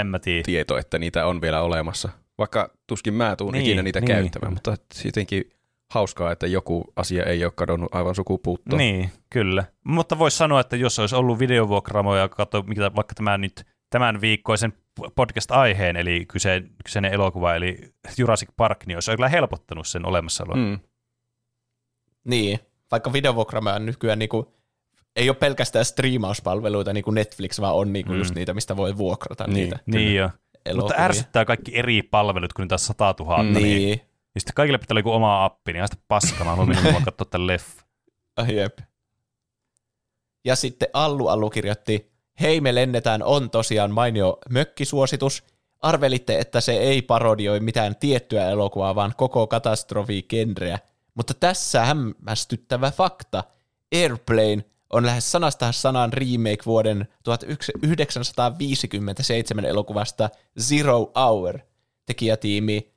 tieto, että niitä on vielä olemassa. Vaikka tuskin mä tuun Niin, ikinä niitä niin. käyttämään, mutta jotenkin hauskaa, että joku asia ei ole kadonnut aivan sukupuuttoon. Niin, kyllä. Mutta voisi sanoa, että jos olisi ollut videovuokraamo ja katso, mitä vaikka tämä nyt tämän viikkoisen podcast-aiheen, eli kyse, kyseinen elokuva, eli Jurassic Park, niin olisi kyllä helpottanut sen olemassaoloa. Mm. Niin, vaikka videovuokraama on nykyään niinku, ei ole pelkästään striimauspalveluita niin kuin Netflix, vaan on niinku Mm. just niitä, mistä voi vuokrata Niin, niitä Niin jo. Mutta elokuvia. ärsyttää kaikki eri palvelut, kun niitä on 100 000. Mm. Niin. Niin, Ja sitten kaikille pitää olla joku oma appi, niin sitä paskana. Mä voin vaan katsoa tämän leffa. (laughs) ah, jep. Ja sitten Allu Allu kirjoitti, hei me lennetään on tosiaan mainio mökkisuositus. Arvelitte, että se ei parodioi mitään tiettyä elokuvaa, vaan koko katastrofi-genreä. Mutta tässä hämmästyttävä fakta. Airplane on lähes sanasta sanaan remake vuoden 1957 elokuvasta Zero Hour. Tekijätiimi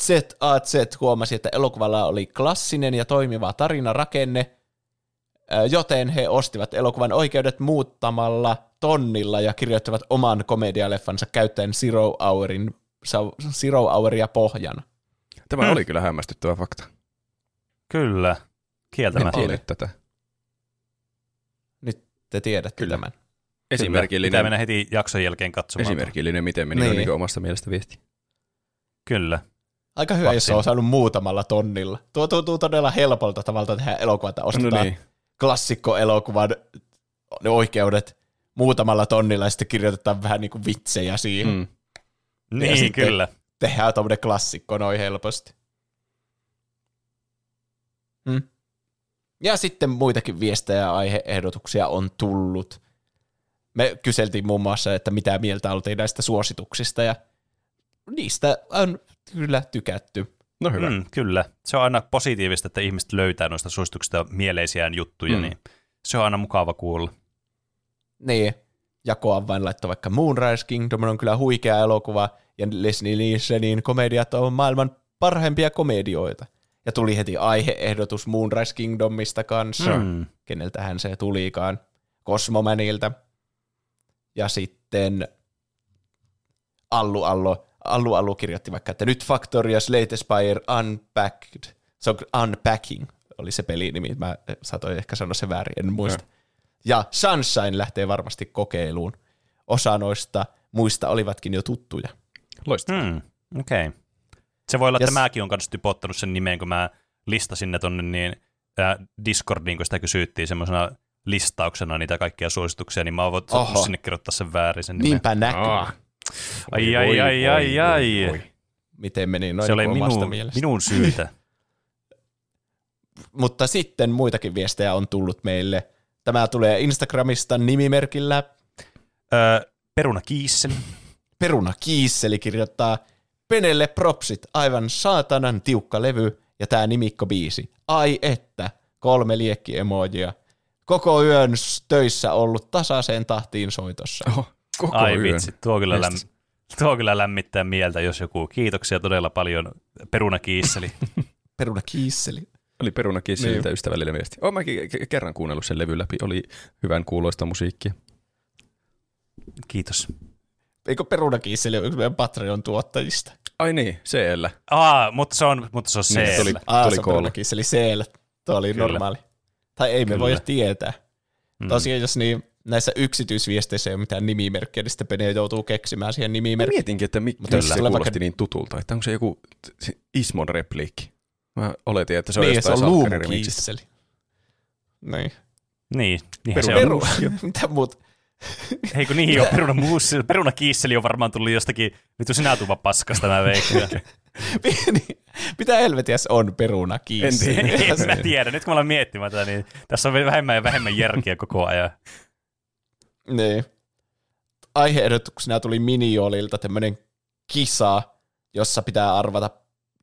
ZAZ huomasi, että elokuvalla oli klassinen ja toimiva tarinarakenne, ö, joten he ostivat elokuvan oikeudet muuttamalla tonnilla ja kirjoittavat oman komedialeffansa käyttäen Zero Hourin Zero Houria pohjana. Tämä Mm. oli kyllä hämmästyttävä fakta. Kyllä, En kieltämättä. tiennyt tätä. Te tiedätte Kyllä. tämän. Pitää Esimerkillinen, mennä heti jakson jälkeen katsomaan. esimerkillinen miten meni Niin. niin. omasta mielestä viesti. Kyllä. Aika hyvä, jos Vaksin. on saanut muutamalla tonnilla. Tuo tuntuu todella helpolta tavalta tehdä elokuva, että ostetaan No niin. klassikkoelokuvan ne oikeudet muutamalla tonnilla ja sitten kirjoitetaan vähän niin kuin vitsejä siihen. Mm. Niin, kyllä. Tehdään tuommoinen klassikko noin helposti. Mm. Ja sitten muitakin viestejä ja aiheehdotuksia on tullut. Me kyseltiin muun muassa, että mitä mieltä oltiin näistä suosituksista ja niistä on kyllä tykätty. No hyvä. Mm. Kyllä. Se on aina positiivista, että ihmiset löytää noista suosituksista mieleisiään juttuja, Mm. mm. niin se on aina mukava kuulla. Niin, jakoa vain laittoi vaikka Moonrise Kingdom on kyllä huikea elokuva, ja Leslie Nielsenin komediat on maailman parhaimpia komedioita. Ja tuli heti aiheehdotus Moonrise Kingdomista kanssa, mm. Keneltähän se tulikaan, Cosmomanilta. Ja sitten Allu Allo, Allu Allu kirjoitti vaikka, että nyt Factoria Slate Spire Unpacked, se on Unpacking, oli se pelinimi, mä saatoin ehkä sanoa se väärin, en muista. Ja Sunshine lähtee varmasti kokeiluun. Osa noista muista olivatkin jo tuttuja. Loistavaa. Mm. Okei. Okay. Se voi olla, että Yes. mäkin olen kanssa typottanut sen nimeen, kun mä listasin ne tonne niin, äh, Discordiin, kun sitä kysyttiin semmoisena listauksena niitä kaikkia suosituksia, niin mä oon voinut Oho. sinne kirjoittaa sen väärin sen nimen. Niinpä näkyy, Ah. Ai, ai, ai, ai, ai. miten meni noin Se oli minun, mielestä. minun syytä. (laughs) Mutta sitten muitakin viestejä on tullut meille. Tämä tulee Instagramista nimimerkillä Öö, peruna kiisseli. Peruna Kiisseli kirjoittaa Penelle propsit, aivan saatanan tiukka levy ja tää nimikko-biisi. Ai että, kolme liekki-emojia. Koko yön töissä ollut tasaiseen tahtiin soitossa. Oho, koko Ai yön. vitsi, tuo kyllä, lämm, tuo kyllä lämmittää mieltä, jos joku. Kiitoksia todella paljon, peruna kiisseli. (laughs) Peruna Kiisseli. Oli Peruna Kissililtä Niin. ystävällinen viesti. Olen mäkin ke- kerran kuunnellut sen levy läpi. Oli hyvän kuuloista musiikkia. Kiitos. Eikö Peruna Kiisseli ole yksi meidän Patreon-tuottajista? Ai niin, CL. Aa, mutta se on, mutta se on Niin, se. tuli- Aa, Tuli se on koolla. Peruna Kiisseli CL. Tuo oli Kyllä. normaali. Tai ei me Kyllä. voi tietää. Mm. Tosiaan, jos niin, näissä yksityisviesteissä ei ole mitään nimimerkkiä, niin sitten Pene joutuu keksimään siihen nimimerkkiä. mietinkin, että miksi Mutta se kuulosti vaikka- niin tutulta. Että onko se joku se Ismon repliikki? Mä oletin, että se on niin, se jostain on Loom Salkkari-remiksistä. Kiisseli. Niin. Niin, niinhän se on. Peru, (laughs) mitä muut? (laughs) Eikö niin ole? Peruna, muus, peruna kiisseli on varmaan tullut jostakin, vittu sinä tuva paskasta mä veikkaan. (laughs) Niin, mitä helvetiä se on peruna kiisseli? En tiedä. en mä tiedä. Nyt kun mä olen miettimään tätä, niin tässä on vähemmän ja vähemmän järkiä koko ajan. niin. Aiheehdotuksena tuli Miniolilta tämmöinen kisa, jossa pitää arvata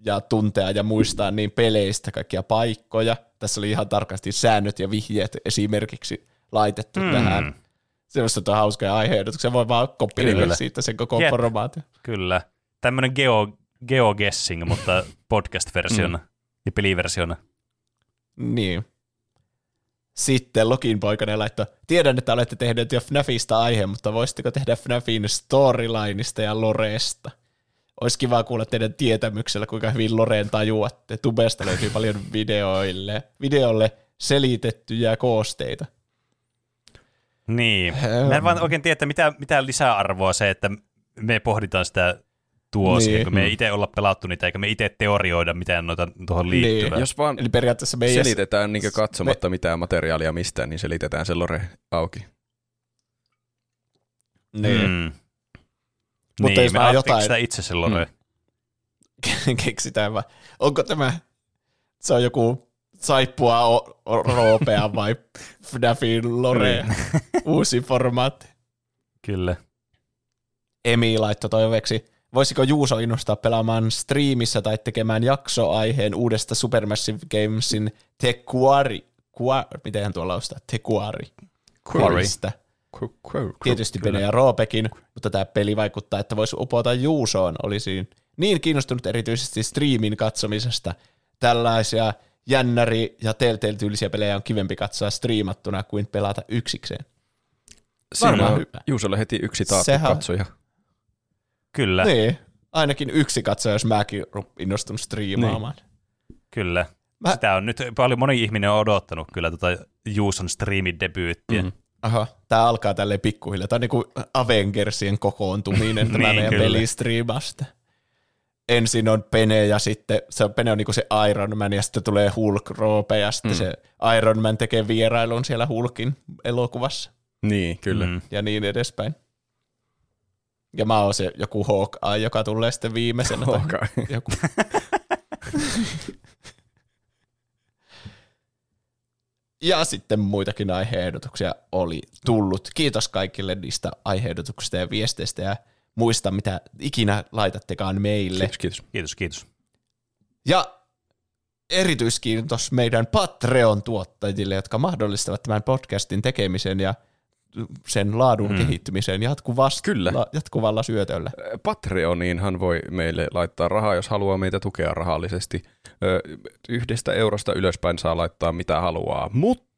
ja tuntea ja muistaa niin peleistä kaikkia paikkoja. Tässä oli ihan tarkasti säännöt ja vihjeet esimerkiksi laitettu mm. tähän. Se on hauskoja aiheehdotuksia, voi vaan kopioida siitä sen koko Jep. formaatio. Kyllä. Tämmöinen geo, geoguessing, mutta podcast-versiona mm. ja peliversiona. Niin. Sitten Lokin poikainen laittoi, tiedän, että olette tehneet jo FNAFista aiheen, mutta voisitteko tehdä FNAFin storylineista ja Loresta? Olisi kiva kuulla teidän tietämyksellä, kuinka hyvin Loreen tajuatte. Tubesta löytyy paljon videoille, videolle selitettyjä koosteita. Niin. Mä en vaan oikein tiedä, että mitä, mitä lisäarvoa se, että me pohditaan sitä tuosia, Niin. kun me ei itse olla pelattu niitä, eikä me itse teorioida mitään noita tuohon liittyvää. Niin. Jos vaan Eli periaatteessa me ei edes- selitetään niin katsomatta mitään materiaalia mistään, niin selitetään se lore auki. Niin. Mm. Mutta niin, jos me jotain... jotain- sitä itse se lore. Mm. (laughs) keksitään vaan. Onko tämä, se on joku saippua o- o- roopea (laughs) vai FNAFin lore, (laughs) uusi formaatti. Kyllä. Emi laittoi toiveeksi, voisiko Juuso innostaa pelaamaan striimissä tai tekemään jaksoaiheen uudesta Supermassive Gamesin Tequari, Qua, miten tuolla laustaa, Tequari. Quarrysta. Tietysti Bene ja Roopekin, mutta tämä peli vaikuttaa, että voisi upota Juusoon. Olisi niin kiinnostunut erityisesti striimin katsomisesta. Tällaisia jännäri- ja telltale-tyylisiä pelejä on kivempi katsoa striimattuna kuin pelata yksikseen. Siinä on hyvä. Juusolle heti yksi taattu Sehän- katsoja. Kyllä, Niin, ainakin yksi katsoja, jos mäkin innostunut striimaamaan. kyllä. Mä-. Sitä on nyt paljon moni ihminen on odottanut kyllä tota Juuson striimin debyyttiä. Mm. Mm. Aha, tää alkaa tälleen pikkuhiljaa. Tää on niinku Avengersien kokoontuminen tämä Niin, meidän pelistriimasta. Ensin on Pene ja sitten se on, Pene on niinku se Iron Man ja sitten tulee Hulk Roope ja sitten mm. se Iron Man tekee vierailun siellä Hulkin elokuvassa Niin, kyllä. Mm. Ja niin edespäin. Ja mä oon se joku Hawkeye, joka tulee sitten viimeisenä. tai Hawkeye. Joku. (laughs) Ja sitten muitakin aiheehdotuksia oli tullut. Kiitos kaikille niistä aiheehdotuksista ja viesteistä ja muista, mitä ikinä laitattekaan meille. Kiitos, kiitos. Kiitos, kiitos. Ja erityiskiitos meidän Patreon-tuottajille, jotka mahdollistavat tämän podcastin tekemisen ja sen laadun mm. kehittymisen jatkuvasti, Kyllä. La, jatkuvalla syötöllä. Patreoniinhan voi meille laittaa rahaa, jos haluaa meitä tukea rahallisesti. Ö, Yhdestä eurosta ylöspäin saa laittaa mitä haluaa, mutta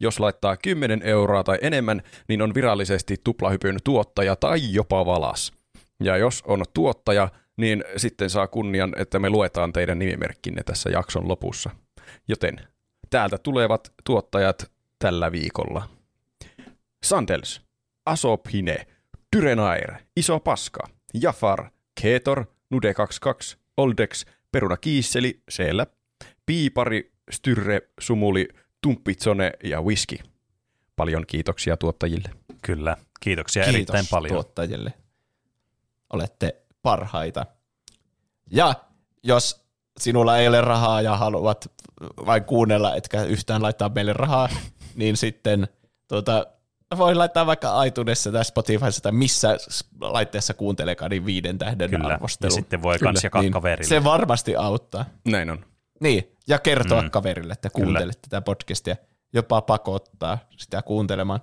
jos laittaa 10 euroa tai enemmän, niin on virallisesti tuplahypyn tuottaja tai jopa valas. Ja jos on tuottaja, niin sitten saa kunnian, että me luetaan teidän nimimerkkinne tässä jakson lopussa. Joten täältä tulevat tuottajat tällä viikolla. Sandels, Asophine, Dyrenair, Iso Paska, Jafar, Keetor, Nude22, Oldex, Peruna Kiisseli, Seellä, Piipari, Styrre, Sumuli, Tumppitsone ja Whisky. Paljon kiitoksia tuottajille. Kyllä, kiitoksia Kiitos erittäin paljon. tuottajille. Olette parhaita. Ja jos sinulla ei ole rahaa ja haluat vain kuunnella, etkä yhtään laittaa meille rahaa, (laughs) niin sitten tuota, voi laittaa vaikka iTunesissa tai Spotifyssa tai missä laitteessa kuuntelekaan, niin viiden tähden Kyllä, arvostelu. ja sitten voi kans jakaa niin, kaverille. Se varmasti auttaa. Näin on. Niin, ja kertoa mm. Kaverille, että Kyllä. kuuntelet tätä podcastia. Jopa pakottaa sitä kuuntelemaan.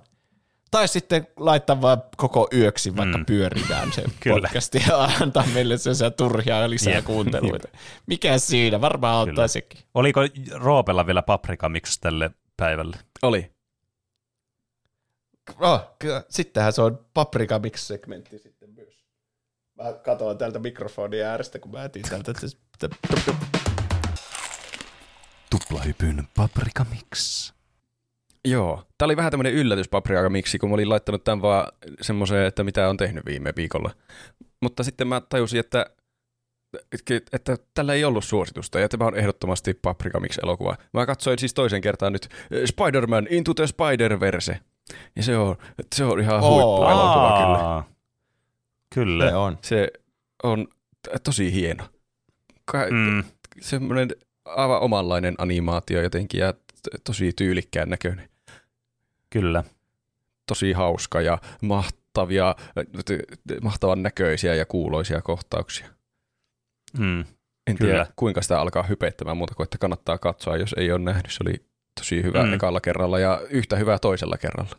Tai sitten laittaa vaan koko yöksi, vaikka mm. Pyöritään se (laughs) podcast ja antaa meille sen turhia lisää Jep. kuunteluita. Mikä siinä? Varmaan auttaa Kyllä. sekin. Oliko Roopella vielä paprika mix tälle päivälle? Oli. Oh, kyllä. Sittenhän se on Paprika Mix-segmentti sitten myös. Mä katsoin täältä mikrofonin äärestä, kun mä etin täältä. Tuplahypyn paprika mix. Joo. Tämä oli vähän tämmöinen yllätys paprika miksi, kun mä olin laittanut tämän vaan semmoiseen, että mitä on tehnyt viime viikolla. Mutta sitten mä tajusin, että, että, tällä ei ollut suositusta ja tämä on ehdottomasti Paprika Mix-elokuva. Mä katsoin siis toisen kertaan nyt eh, Spider-Man Into the Spider-Verse. Ja se on, se on ihan huippuelokuva kyllä. Kyllä. Se on. Se on tosi hieno. Ka- Mm, semmoinen aivan omanlainen animaatio jotenkin ja tosi tyylikkään näköinen. kyllä. Tosi hauska ja mahtavia, mahtavan näköisiä ja kuuloisia kohtauksia. Mm, En Kyllä. tiedä kuinka sitä alkaa hypeittämään muuta kuin, että kannattaa katsoa, jos ei ole nähnyt. Se oli tosi hyvä mm. Ekalla kerralla ja yhtä hyvä toisella kerralla.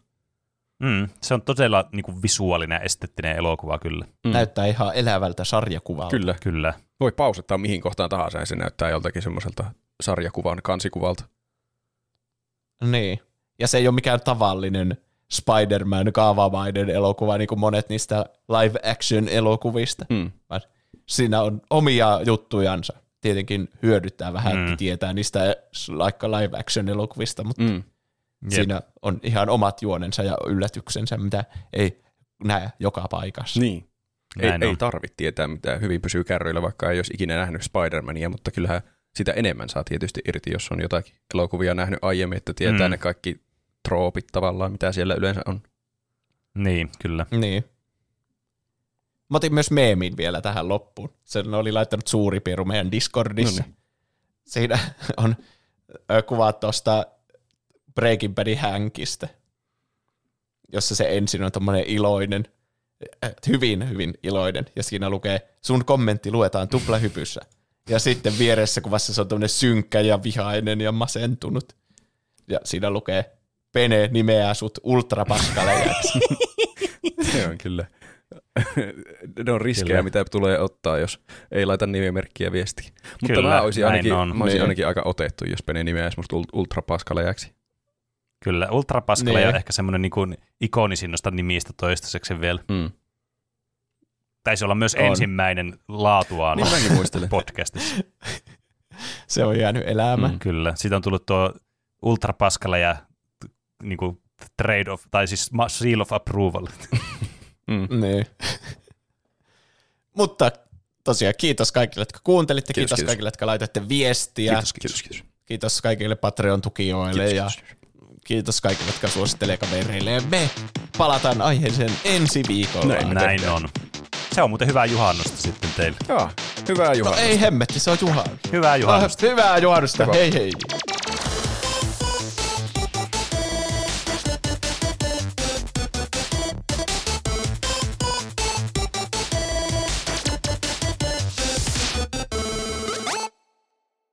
Mm, se on todella niin kuin visuaalinen ja esteettinen elokuva kyllä. Mm. Näyttää ihan elävältä sarjakuvalta. Kyllä. Kyllä. Voi pausettaa mihin kohtaan tahansa ja se näyttää joltakin semmoiselta sarjakuvan kansikuvalta. Niin. Ja se ei ole mikään tavallinen Spider-Man kaavamainen elokuva, niin kuin monet niistä live-action-elokuvista. Mm. Vaan Siinä on omia juttujansa. Tietenkin hyödyttää vähän mm. Mm. tietää niistä vaikka live-action-elokuvista, mutta mm. Jep. siinä on ihan omat juonensa ja yllätyksensä, mitä ei näe joka paikassa. Niin. Ei, Näin ei on. tarvitse tietää, mitä hyvin pysyy kärryillä, vaikka ei olisi ikinä nähnyt Spider-Mania, mutta kyllähän sitä enemmän saa tietysti irti, jos on jotakin elokuvia nähnyt aiemmin, että tietää mm. Ne kaikki troopit tavallaan, mitä siellä yleensä on. Niin, kyllä. Niin. Mä otin myös meemin vielä tähän loppuun. Sen oli laittanut suuri piru meidän Discordissa. Noniin. Siinä on ö, kuvat tuosta Breaking Badin hänkistä, jossa se ensin on tommonen iloinen, äh, hyvin, hyvin iloinen, ja siinä lukee, sun kommentti luetaan tuplahypyssä. Ja sitten vieressä kuvassa se on tommonen synkkä ja vihainen ja masentunut. Ja siinä lukee, Pene nimeää sut ultrapaskalejaksi. (laughs) Se on kyllä. ne on riskejä, Kyllä. mitä tulee ottaa, jos ei laita nimimerkkiä viestiin. Mutta Kyllä, mä olisin, ainakin, on. mä olisin Niin. ainakin aika otettu, jos Pene nimeäisi musta ul- ultrapaskalejaksi. Kyllä. Ultra Paskale Niin. on ehkä semmoinen niin kuin ikonisin noista nimistä toistaiseksi vielä. Mm. Taisi olla myös On. ensimmäinen laatuaan Niin podcastissa. (laughs) se on jäänyt elämään. Mm. Kyllä. Siitä on tullut tuo Ultra Paskale ja niin kuin trade of, tai siis seal of approval. (laughs) Niin. (laughs) Mutta tosiaan kiitos kaikille, jotka kuuntelitte, Kiitos, kiitos, kiitos. kaikille, jotka laitatte viestiä, Kiitos, kiitos, kiitos. kiitos kaikille Patreon-tukijoille ja Kiitos, kiitos kaikille, jotka suosittelee kavereille. Ja me palataan aiheeseen ensi viikolla. Näin. Näin on. Se on muuten hyvää juhannusta sitten teille. Joo, hyvää No juhannusta. ei hemmetti, se on Juhan. Hyvää juhannusta. Hyvää juhannusta, hei hei.